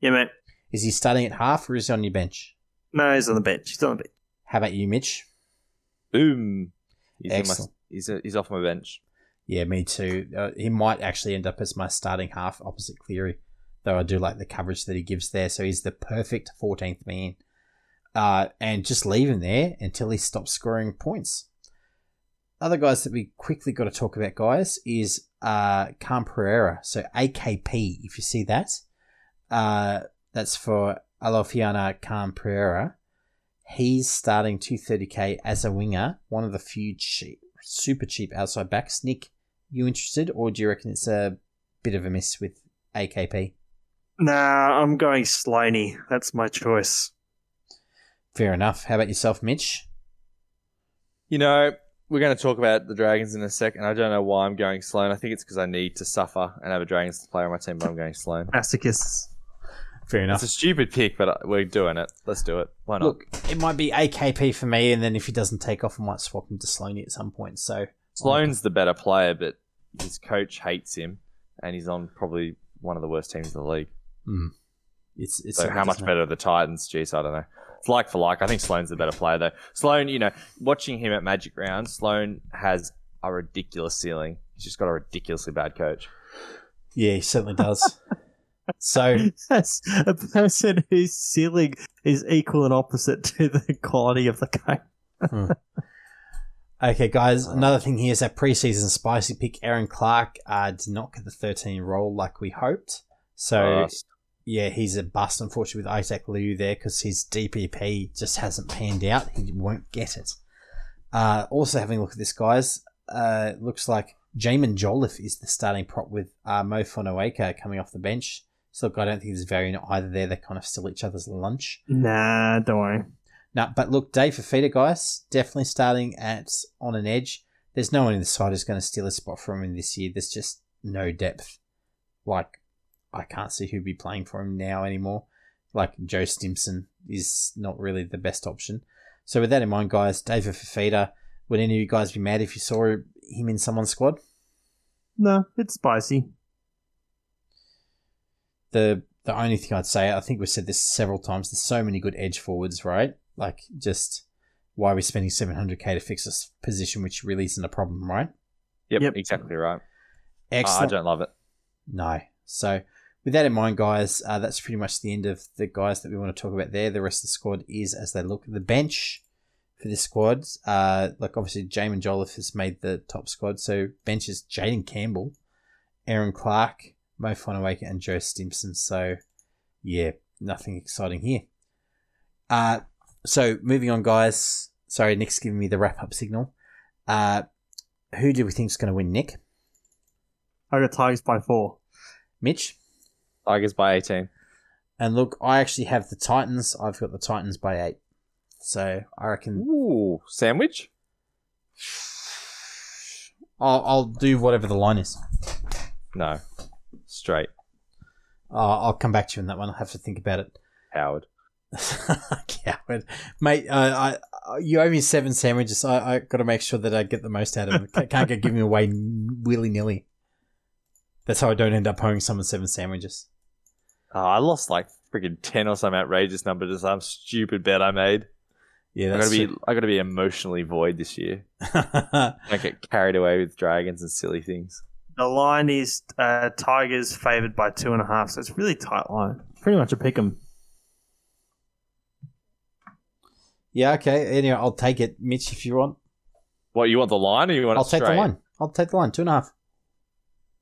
Yeah, mate. Is he starting at half or is he on your bench? No, he's on the bench. He's on the bench. How about you, Mitch? Boom. He's, in my, Excellent. he's, he's off my bench. Yeah, me too. Uh, he might actually end up as my starting half opposite Cleary, though I do like the coverage that he gives there. So he's the perfect 14th man. Uh, and just leave him there until he stops scoring points. Other guys that we quickly got to talk about, guys, is uh, Khan-Pereira. So AKP, if you see that, uh, that's for Alofiana Khan-Pereira. He's starting 230k as a winger, one of the few cheap, super cheap outside backs. Nick, you interested, or do you reckon it's a bit of a miss with AKP? Nah, I'm going Sloaney. That's my choice. Fair enough. How about yourself, Mitch? You know, we're going to talk about the Dragons in a second. I don't know why I'm going Sloan. I think it's because I need to suffer and have a Dragons player on my team, but I'm going Sloan. Masochists. Fair enough. It's a stupid pick, but uh, we're doing it. Let's do it. Why not? Look, it might be AKP for me, and then if he doesn't take off, I might swap him to Sloaney at some point. So Sloan's the better player, but his coach hates him, and he's on probably one of the worst teams in the league. Hmm. it's it's So how much better are the Titans? Jeez, I don't know. It's like for like. I think Sloan's the better player though. Sloan, you know, watching him at Magic Round, Sloan has a ridiculous ceiling. He's just got a ridiculously bad coach. Yeah, he certainly does. so That's a person whose ceiling is equal and opposite to the quality of the game. Okay, guys. Another thing here is that preseason spicy pick Erin Clark uh, did not get the 13 role like we hoped. So. Yeah, he's a bust, unfortunately, with Isaac Liu there because his DPP just hasn't panned out. He won't get it. Uh, also, having a look at this, guys, uh, looks like Jaimin Jolliffe is the starting prop with uh, Mo Fotuaika coming off the bench. So, look, I don't think there's variant either there. They kind of steal each other's lunch. Nah, don't worry. No, but look, Dave Fifita, guys, definitely starting at on an edge. There's no one in the side who's going to steal a spot from him this year. There's just no depth. Like, I can't see who'd be playing for him now anymore. Like, Joe Stimson is not really the best option. So, with that in mind, guys, David Fifita, would any of you guys be mad if you saw him in someone's squad? No, it's spicy. The the only thing I'd say, I think we've said this several times, there's so many good edge forwards, right? Like, just why are we spending 700k to fix this position, which really isn't a problem, right? Yep, Yep. exactly right. Ah, I don't love it. no. So, with that in mind, guys, uh, that's pretty much the end of the guys that we want to talk about there. The rest of the squad is as they look the bench for this squad. Uh, like, obviously, Jaimin Jolliffe has made the top squad. So, bench is Jaden Campbell, Erin Clark, Mo Fotuaika, and Joe Stimson. So, yeah, nothing exciting here. Uh, so, moving on, guys. Sorry, Nick's giving me the wrap up signal. Uh, who do we think is going to win, Nick? I got Tigers by four. Mitch? Tigers by 18. And look, I actually have the Titans. I've got the Titans by eight. So I reckon Ooh, sandwich? I'll, I'll do whatever the line is. No. Straight. Uh, I'll come back to you on that one. I'll have to think about it. Howard. Coward. Mate, uh, I, I, you owe me seven sandwiches. I, I got to make sure that I get the most out of them. Ca- Can't get giving away willy nilly. That's how I don't end up owing someone seven sandwiches. Oh, I lost like freaking 10 or some outrageous number to some stupid bet I made. Yeah, I that's gotta be, I gotta be emotionally void this year. true. Don't get carried away with dragons and silly things. The line is uh, Tigers favoured by two and a half, so it's a really tight line. Pretty much a pick 'em. yeah, okay. Anyway, I'll take it, Mitch, if you want. What, you want the line or you want I'll it take the straight? line. I'll take the line. Two and a half.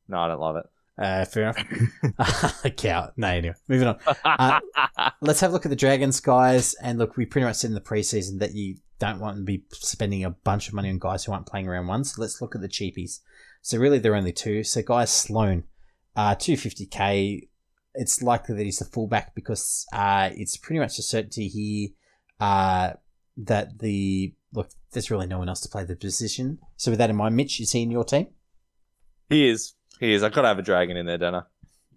No, I don't love it. Uh, fair enough. Cow. No, anyway. Moving on. Uh, let's have a look at the Dragons, guys. And look, we pretty much said in the preseason that you don't want to be spending a bunch of money on guys who aren't playing around one. So let's look at the cheapies. So really, there are only two. So guys, Sloan, uh, 250k. It's likely that he's the fullback because uh, it's pretty much a certainty here uh, that the look. There's really no one else to play the position. So with that in mind, Mitch, is he in your team? He is. He is. I've got to have a dragon in there, don't I?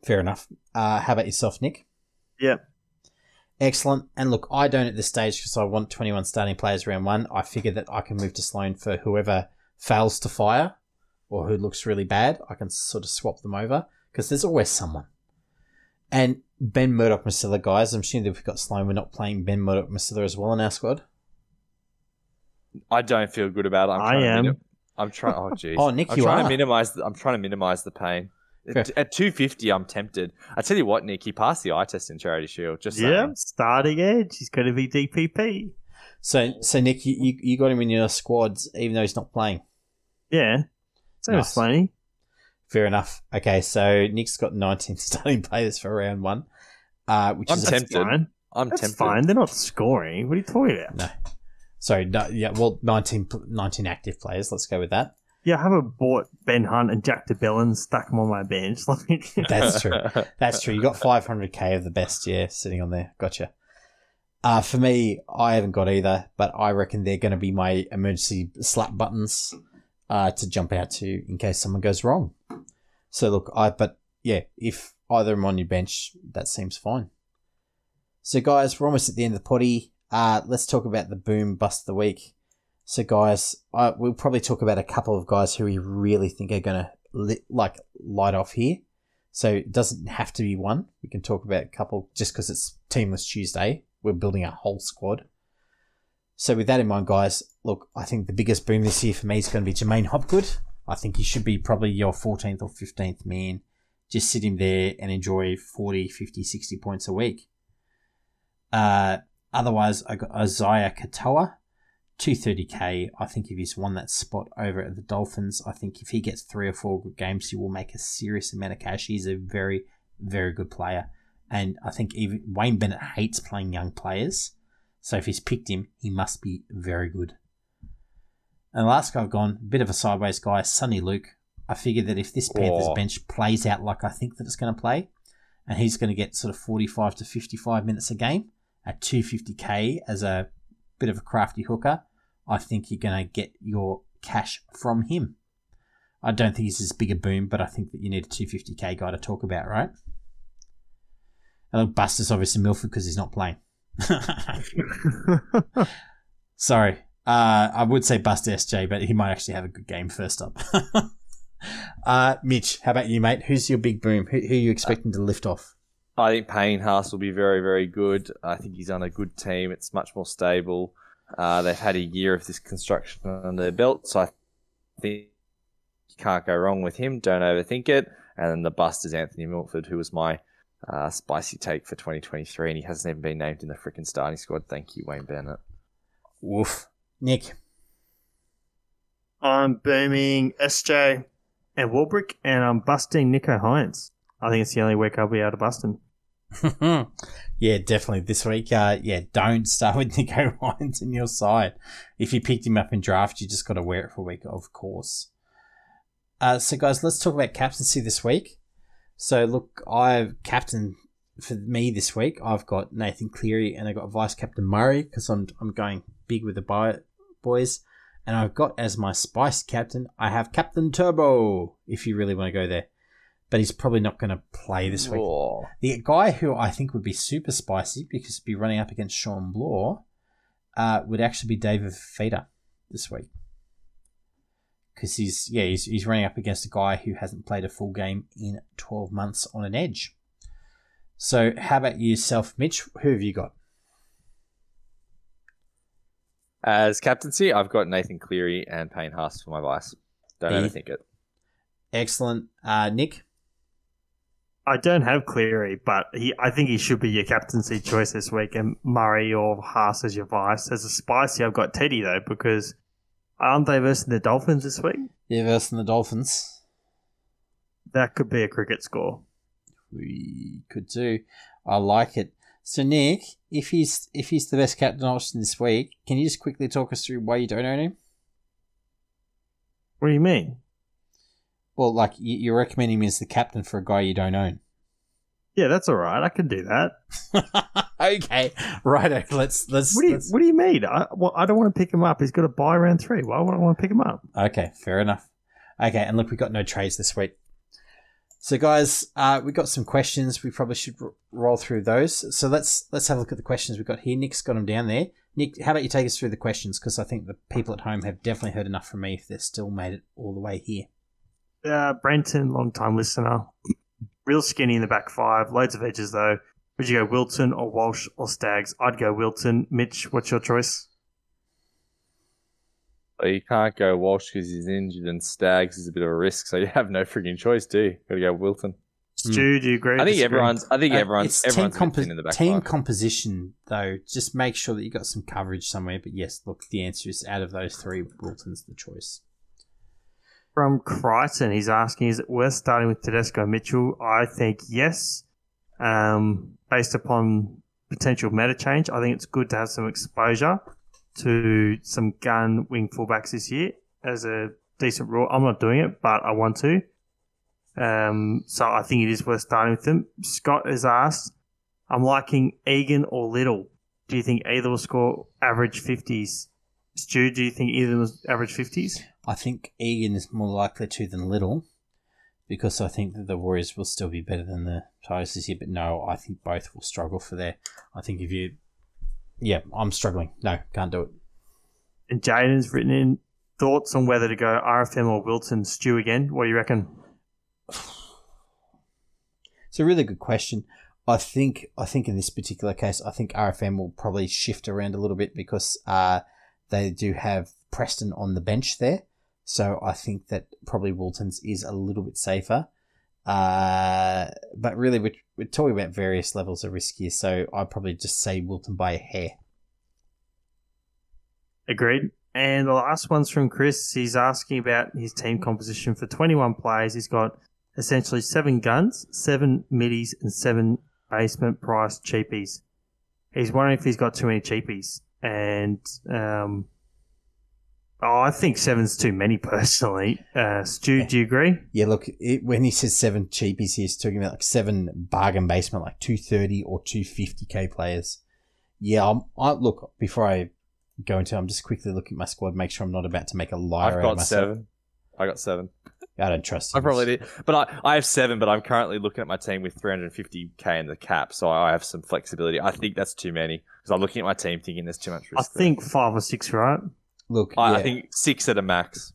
Fair enough. Uh, how about yourself, Nick? Yeah. Excellent. And look, I don't at this stage because I want 21 starting players round one. I figure that I can move to Sloan for whoever fails to fire or who looks really bad. I can sort of swap them over because there's always someone. And Ben Murdoch Masila, guys, I'm assuming that we've got Sloan. We're not playing Ben Murdoch Masila as well in our squad. I don't feel good about it. I'm I trying to am. Minim- I'm trying. Oh, jeez. Oh, Nick, I'm you trying are. to minimize. The, I'm trying to minimize the pain. Fair. At, at 250, I'm tempted. I tell you what, Nick, he passed the eye test in Charity Shield. Just Yeah, saying. starting edge. He's going to be DPP. So, so Nick, you, you, you got him in your squads even though he's not playing. Yeah. Same Nice. as Slaney. Fair enough. Okay, so Nick's got 19 starting players for round one, uh, which I'm is tempted. Fine. I'm That's tempted. fine. They're not scoring. What are you talking about? no. Sorry, no, yeah, well, 19, 19 active players. Let's go with that. Yeah, I haven't bought Ben Hunt and Jack de Belin and stuck them on my bench. That's true. That's true. You got 500k of the best, yeah, sitting on there. Gotcha. Uh, for me, I haven't got either, but I reckon they're going to be my emergency slap buttons uh, to jump out to in case someone goes wrong. So look, I but yeah, if either of them on your bench, that seems fine. So guys, we're almost at the end of the potty. Uh, let's talk about the boom bust of the week. So guys, I, we'll probably talk about a couple of guys who we really think are going to li- like light off here. So it doesn't have to be one. We can talk about a couple just because it's Team List Tuesday. We're building a whole squad. So with that in mind, guys, look, I think the biggest boom this year for me is going to be J'maine Hopgood. I think he should be probably your 14th or 15th man. Just sit him there and enjoy 40, 50, 60 points a week. Uh, otherwise, I got Isaiah Katoa, 230k. I think if he's won that spot over at the Dolphins, I think if he gets three or four good games, he will make a serious amount of cash. He's a very, very good player. And I think even Wayne Bennett hates playing young players. So if he's picked him, he must be very good. And the last guy I've gone, bit of a sideways guy, Soni Luke. I figure that if this Panthers Oh. bench plays out like I think that it's going to play, and he's going to get sort of 45 to 55 minutes a game at 250k as a bit of a crafty hooker, I think you're going to get your cash from him. I don't think he's as big a boom, but I think that you need a 250k guy to talk about, right? And look, Buster's obviously Milford because he's not playing. Sorry. Uh, I would say Buster SJ, but he might actually have a good game first up. uh, Mitch, how about you, mate? Who's your big boom? Who, who are you expecting to lift off? I think Payne Haas will be very, very good. I think he's on a good team. It's much more stable. Uh, they've had a year of this construction under their belt, so I think you can't go wrong with him. Don't overthink it. And then the bust is Anthony Milford, who was my uh, spicy take for 2023, and he hasn't even been named in the freaking starting squad. Thank you, Wayne Bennett. Woof. Nick. I'm booming SJ and Warbrick, and I'm busting Nicho Hynes. I think it's the only week I'll be able to bust him. yeah, definitely this week. Uh, yeah, don't start with Nicho Hynes in your side. If you picked him up in draft, you just got to wear it for a week, of course. Uh, so, guys, let's talk about captaincy this week. So, look, I've captain for me this week. I've got Nathan Cleary and I got vice captain Murray because I'm I'm going big with the boys. And I've got as my spice captain, I have Captain Turbo. If you really want to go there, but he's probably not going to play this week. Whoa. The guy who I think would be super spicy because he'd be running up against Shawn Blore uh, would actually be David Fifita this week. Because he's yeah he's, he's running up against a guy who hasn't played a full game in 12 months on an edge. So how about yourself, Mitch? Who have you got? As captaincy, I've got Nathan Cleary and Payne Haas for my vice. Don't overthink it. Excellent, uh, Nick. I don't have Cleary, but he, I think he should be your captaincy choice this week, and Murray or Haas as your vice. As a spicy, I've got Teddy though because aren't they versing the Dolphins this week? Yeah, versus the Dolphins. That could be a cricket score. We could do. I like it. So Nick, if he's if he's the best captain option this week, can you just quickly talk us through why you don't own him? What do you mean? Well, like you- you're recommending him as the captain for a guy you don't own. Yeah, that's all right. I can do that. okay, right. Let's let's. What do you let's- What do you mean? I, well, I don't want to pick him up. He's got to buy round three. Why would I want to pick him up? Okay, fair enough. Okay, and look, we got no trades this week. So, guys, uh, we got some questions. We probably should r- roll through those. So let's let's have a look at the questions we've got here. Nick's got them down there. Nick, how about you take us through the questions? Because I think the people at home have definitely heard enough from me if they've still made it all the way here. Uh, Brenton, long time listener. Real skinny in the back five. Loads of edges, though. Would you go Wilton or Walsh or Stags? I'd go Wilton. Mitch, what's your choice? But you can't go Walsh because he's injured and Stags is a bit of a risk, so you have no freaking choice, do you? Got to go Wilton. Stu, do you agree? I think Disagree? everyone's. I think Uh, everyone's. it's everyone's team, a bit thin in the back team five. composition, though. Just make sure that you got some coverage somewhere. But yes, look, the answer is out of those three, Wilton's the choice. From Crichton, he's asking, is it worth starting with Tedesco Mitchell? I think yes. Um, based upon potential meta change, I think it's good to have some exposure to some gun wing fullbacks this year as a decent rule. I'm not doing it, but I want to. Um, so I think it is worth starting with them. Scott has asked, I'm liking Egan or Little. Do you think either will score average 50s? Stu, do you think either will average 50s? I think Egan is more likely to than Little because I think that the Warriors will still be better than the Tigers this year. But no, I think both will struggle for there. I think if you, yeah, I'm struggling. No, can't do it. And Jaden's written in thoughts on whether to go RFM or Wilton Stew again. What do you reckon? It's a really good question. I think I think in this particular case, I think RFM will probably shift around a little bit because uh, they do have Preston on the bench there. So I think that probably Wilton's is a little bit safer. Uh, but really, we're, we're talking about various levels of risk here. So I'd probably just say Wilton by a hair. Agreed. And the last one's from Chris. He's asking about his team composition for 21 players. He's got essentially seven guns, seven middies, and seven basement price cheapies. He's wondering if he's got too many cheapies. And um, oh, I think seven's too many personally. Uh, Stu, do you agree? Yeah, look, it, when he says seven cheapies, he's talking about like seven bargain basement, like 230 or 250k players. Yeah, I'm, I look, before I go into I'm just quickly looking at my squad, make sure I'm not about to make a liar I've out of got myself. seven. I got seven. I don't trust you. I probably did, but I, I have seven. But I'm currently looking at my team with 350k in the cap, so I have some flexibility. I think that's too many because I'm looking at my team thinking there's too much I risk. there. think five or six, right? Look, I, yeah, I think six at a max.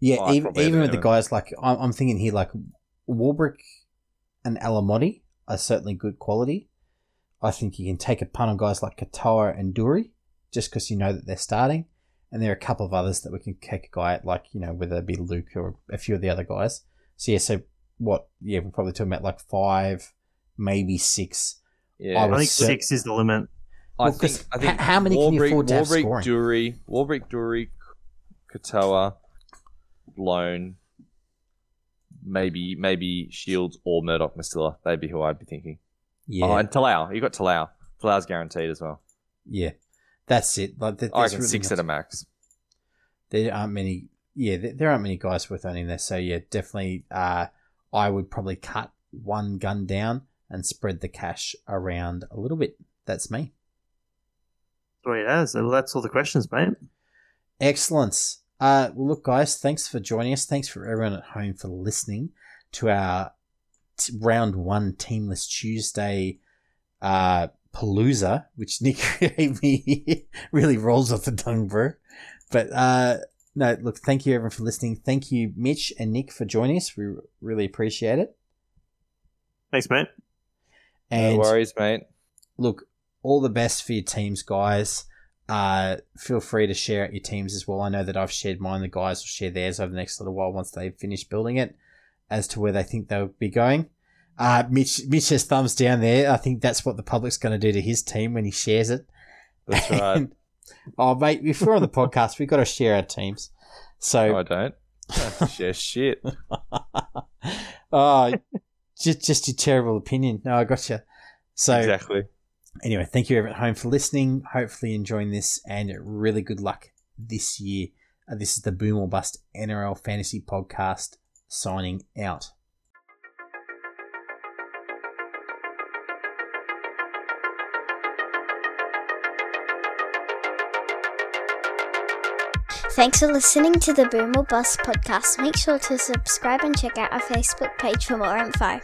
yeah, five even, even with the guys like I'm, I'm thinking here, like Warbrick and Alamoti are certainly good quality. I think you can take a punt on guys like Katoa and Doorey just because you know that they're starting. And there are a couple of others that we can kick a guy at, like, you know, whether it be Luke or a few of the other guys. So, yeah, so what? Yeah, we're probably talking about like five, maybe six. Yeah, I I think cer- six is the limit. I Well, think, 'cause I think how many can you Warbrick, afford to have Warbrick, scoring? Doorey, Warbrick, Doorey, Katoa, Lone, maybe maybe Shields or Murdoch Masila. They'd be who I'd be thinking. Yeah, Oh, and Talau. You got Talau. Talau's guaranteed as well. yeah, that's it. Like, there- I reckon really six not- at a max. there aren't many. Yeah, there, there aren't many guys worth owning there. So yeah, definitely. Uh, I would probably cut one gun down and spread the cash around a little bit. That's me. Sweet as. Well, that's all the questions, mate. Excellence. Uh, well, look, guys, thanks for joining us. Thanks for everyone at home for listening to our t- round one Team List Tuesday uh, Palooza, which Nick gave me really rolls off the tongue, bro. But uh, no, look, thank you everyone for listening. Thank you, Mitch and Nick, for joining us. We really appreciate it. Thanks, mate. And no worries, mate. look, all the best for your teams, guys. Uh, feel free to share out your teams as well. I know that I've shared mine. The guys will share theirs over the next little while once they've finished building it as to where they think they'll be going. Uh, Mitch, Mitch has thumbs down there. I think that's what the public's going to do to his team when he shares it. That's right. And- oh, mate, if we're on the podcast, we've got to share our teams. So, no, I don't. I don't have to share shit. oh, just, just your terrible opinion. No, I got you. So, exactly. anyway, thank you everyone at home for listening. Hopefully, enjoying this and really good luck this year. Uh, this is the Boom or Bust NRL Fantasy Podcast signing out. Thanks for listening to the Boom or Bust podcast. Make sure to subscribe and check out our Facebook page for more info.